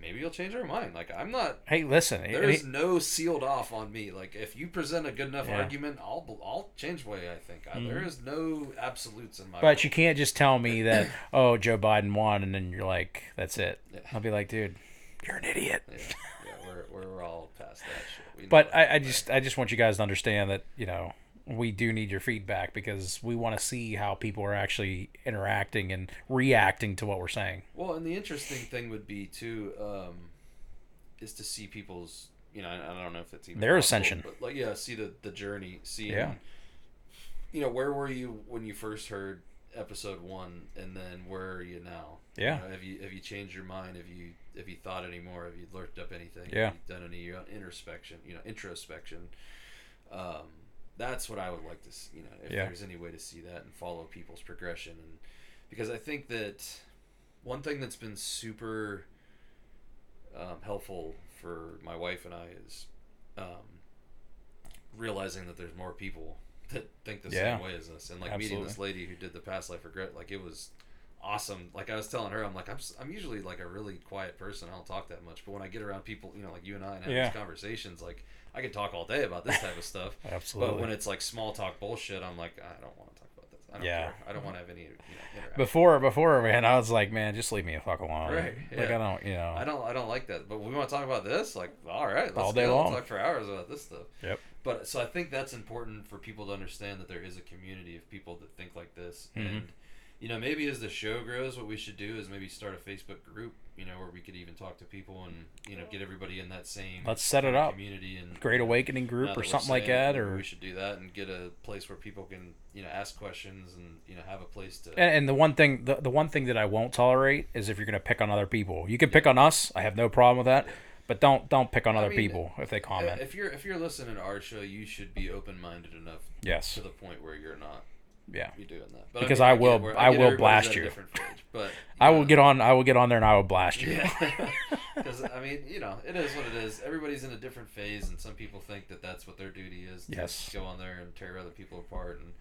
maybe you'll change your mind. Like, I'm not. Hey, listen. There is no sealed off on me. Like, if you present a good enough Yeah. argument, I'll I'll change way I think. I, there mm-hmm. is no absolutes in my. But you can't just tell me that, *clears throat* oh, Joe Biden won, and then you're like, that's it. Yeah. I'll be like, dude, you're an idiot. Yeah, yeah, we're, we're all past that shit. We But. I, I just I just want you guys to understand that, you know, we do need your feedback because we want to see how people are actually interacting and reacting to what we're saying. Well, and the interesting thing would be too, um, is to see people's, you know, I I don't know if it's even Their possible, ascension. but like yeah, see the the journey, see, Yeah. you know, where were you when you first heard episode one, and then where are you now? Yeah. You know, have you have you changed your mind? Have you have you thought anymore? Have you looked up anything? Yeah. Have you done any your introspection? You know, introspection. Um, that's what I would like to, s- you know, if Yeah. there's any way to see that and follow people's progression, and because I think that one thing that's been super um, helpful for my wife and I is um, realizing that there's more people that think the Yeah. same way as us, and like meeting this lady who did the past life regret, like it was awesome. Like I was telling her, I'm like I'm I'm usually like a really quiet person. I don't talk that much, but when I get around people, you know, like you and I, and have Yeah. these conversations, like I can talk all day about this type of stuff. *laughs* Absolutely. But when it's like small talk bullshit, I'm like I don't want to talk about this. I don't Yeah. care. I don't want to have any you know, before before man, I was like, man, just leave me the fuck alone. Right, Like. I don't, you know. I don't I don't like that. But we want to talk about this, like all right, let's All day long. Talk for hours about this stuff. Yep. But so I think that's important for people to understand that there is a community of people that think like this, Mhm. and you know maybe as the show grows, what we should do is maybe start a Facebook group you know, where we could even talk to people and you know get everybody in that same. Let's set it kinda up. Community and Great you know, Awakening group or something like saying it, that, or we should do that and get a place where people can you know ask questions and you know have a place to. And, and the one thing, the, the one thing that I won't tolerate is if you're going to pick on other people. You can pick on us. I have no problem with that. But don't don't pick on I other mean, people if they comment. If you're if you're listening to our show, you should be open minded enough yes. to the point where you're not Yeah. you doing that. But Because mean, I will- I will blast you. Page, but I you will get on. I will get on there and I will blast you. Yeah, *laughs* because I mean, you know, it is what it is. Everybody's in a different phase, and some people think that that's what their duty is. To Yes. Go on there and tear other people apart, and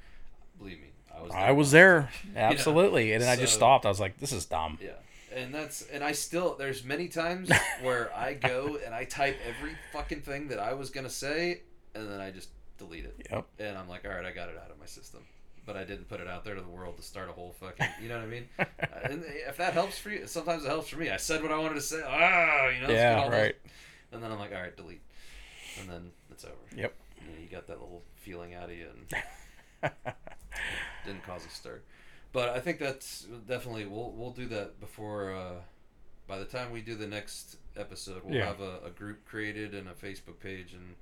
believe me, I was. I was there, *laughs* absolutely, and then I just stopped. I was like, "This is dumb." Yeah, and that's and I still there's many times *laughs* where I go and I type every fucking thing that I was gonna say, and then I just delete it. Yep. And I'm like, all right, I got it out of my system. But I didn't put it out there to the world to start a whole fucking, you know what I mean? *laughs* and if that helps for you, sometimes it helps for me. I said what I wanted to say. Ah, you know. Yeah, all those- right. And then I'm like, all right, delete. And then it's over. Yep. You, know, you got that little feeling out of you, and *laughs* didn't cause a stir. But I think that's definitely we'll we'll do that before. Uh, by the time we do the next episode, we'll Yeah. have a, a group created and a Facebook page and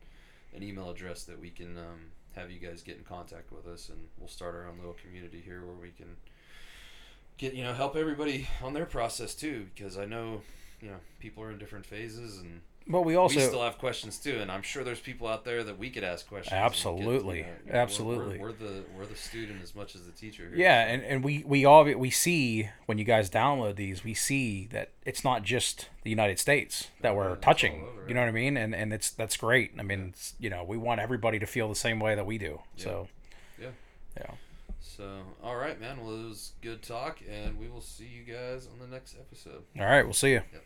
an email address that we can um, have you guys get in contact with us, and we'll start our own little community here where we can get you know help everybody on their process too, because I know you know people are in different phases and But we also we still have questions too, and I'm sure there's people out there that we could ask questions. get, Absolutely. you know, we're- Absolutely. We're, we're the we're the student as much as the teacher. Here, Yeah, and, and we we all we see when you guys download these, we see that it's not just the United States that Yeah, we're touching. over, You know what I mean? And and it's that's great. I mean, it's, you know, we want everybody to feel the same way that we do. So Yeah. yeah. So, all right, man. Well, it was good talk, and we will see you guys on the next episode. All right, we'll see you. Yep.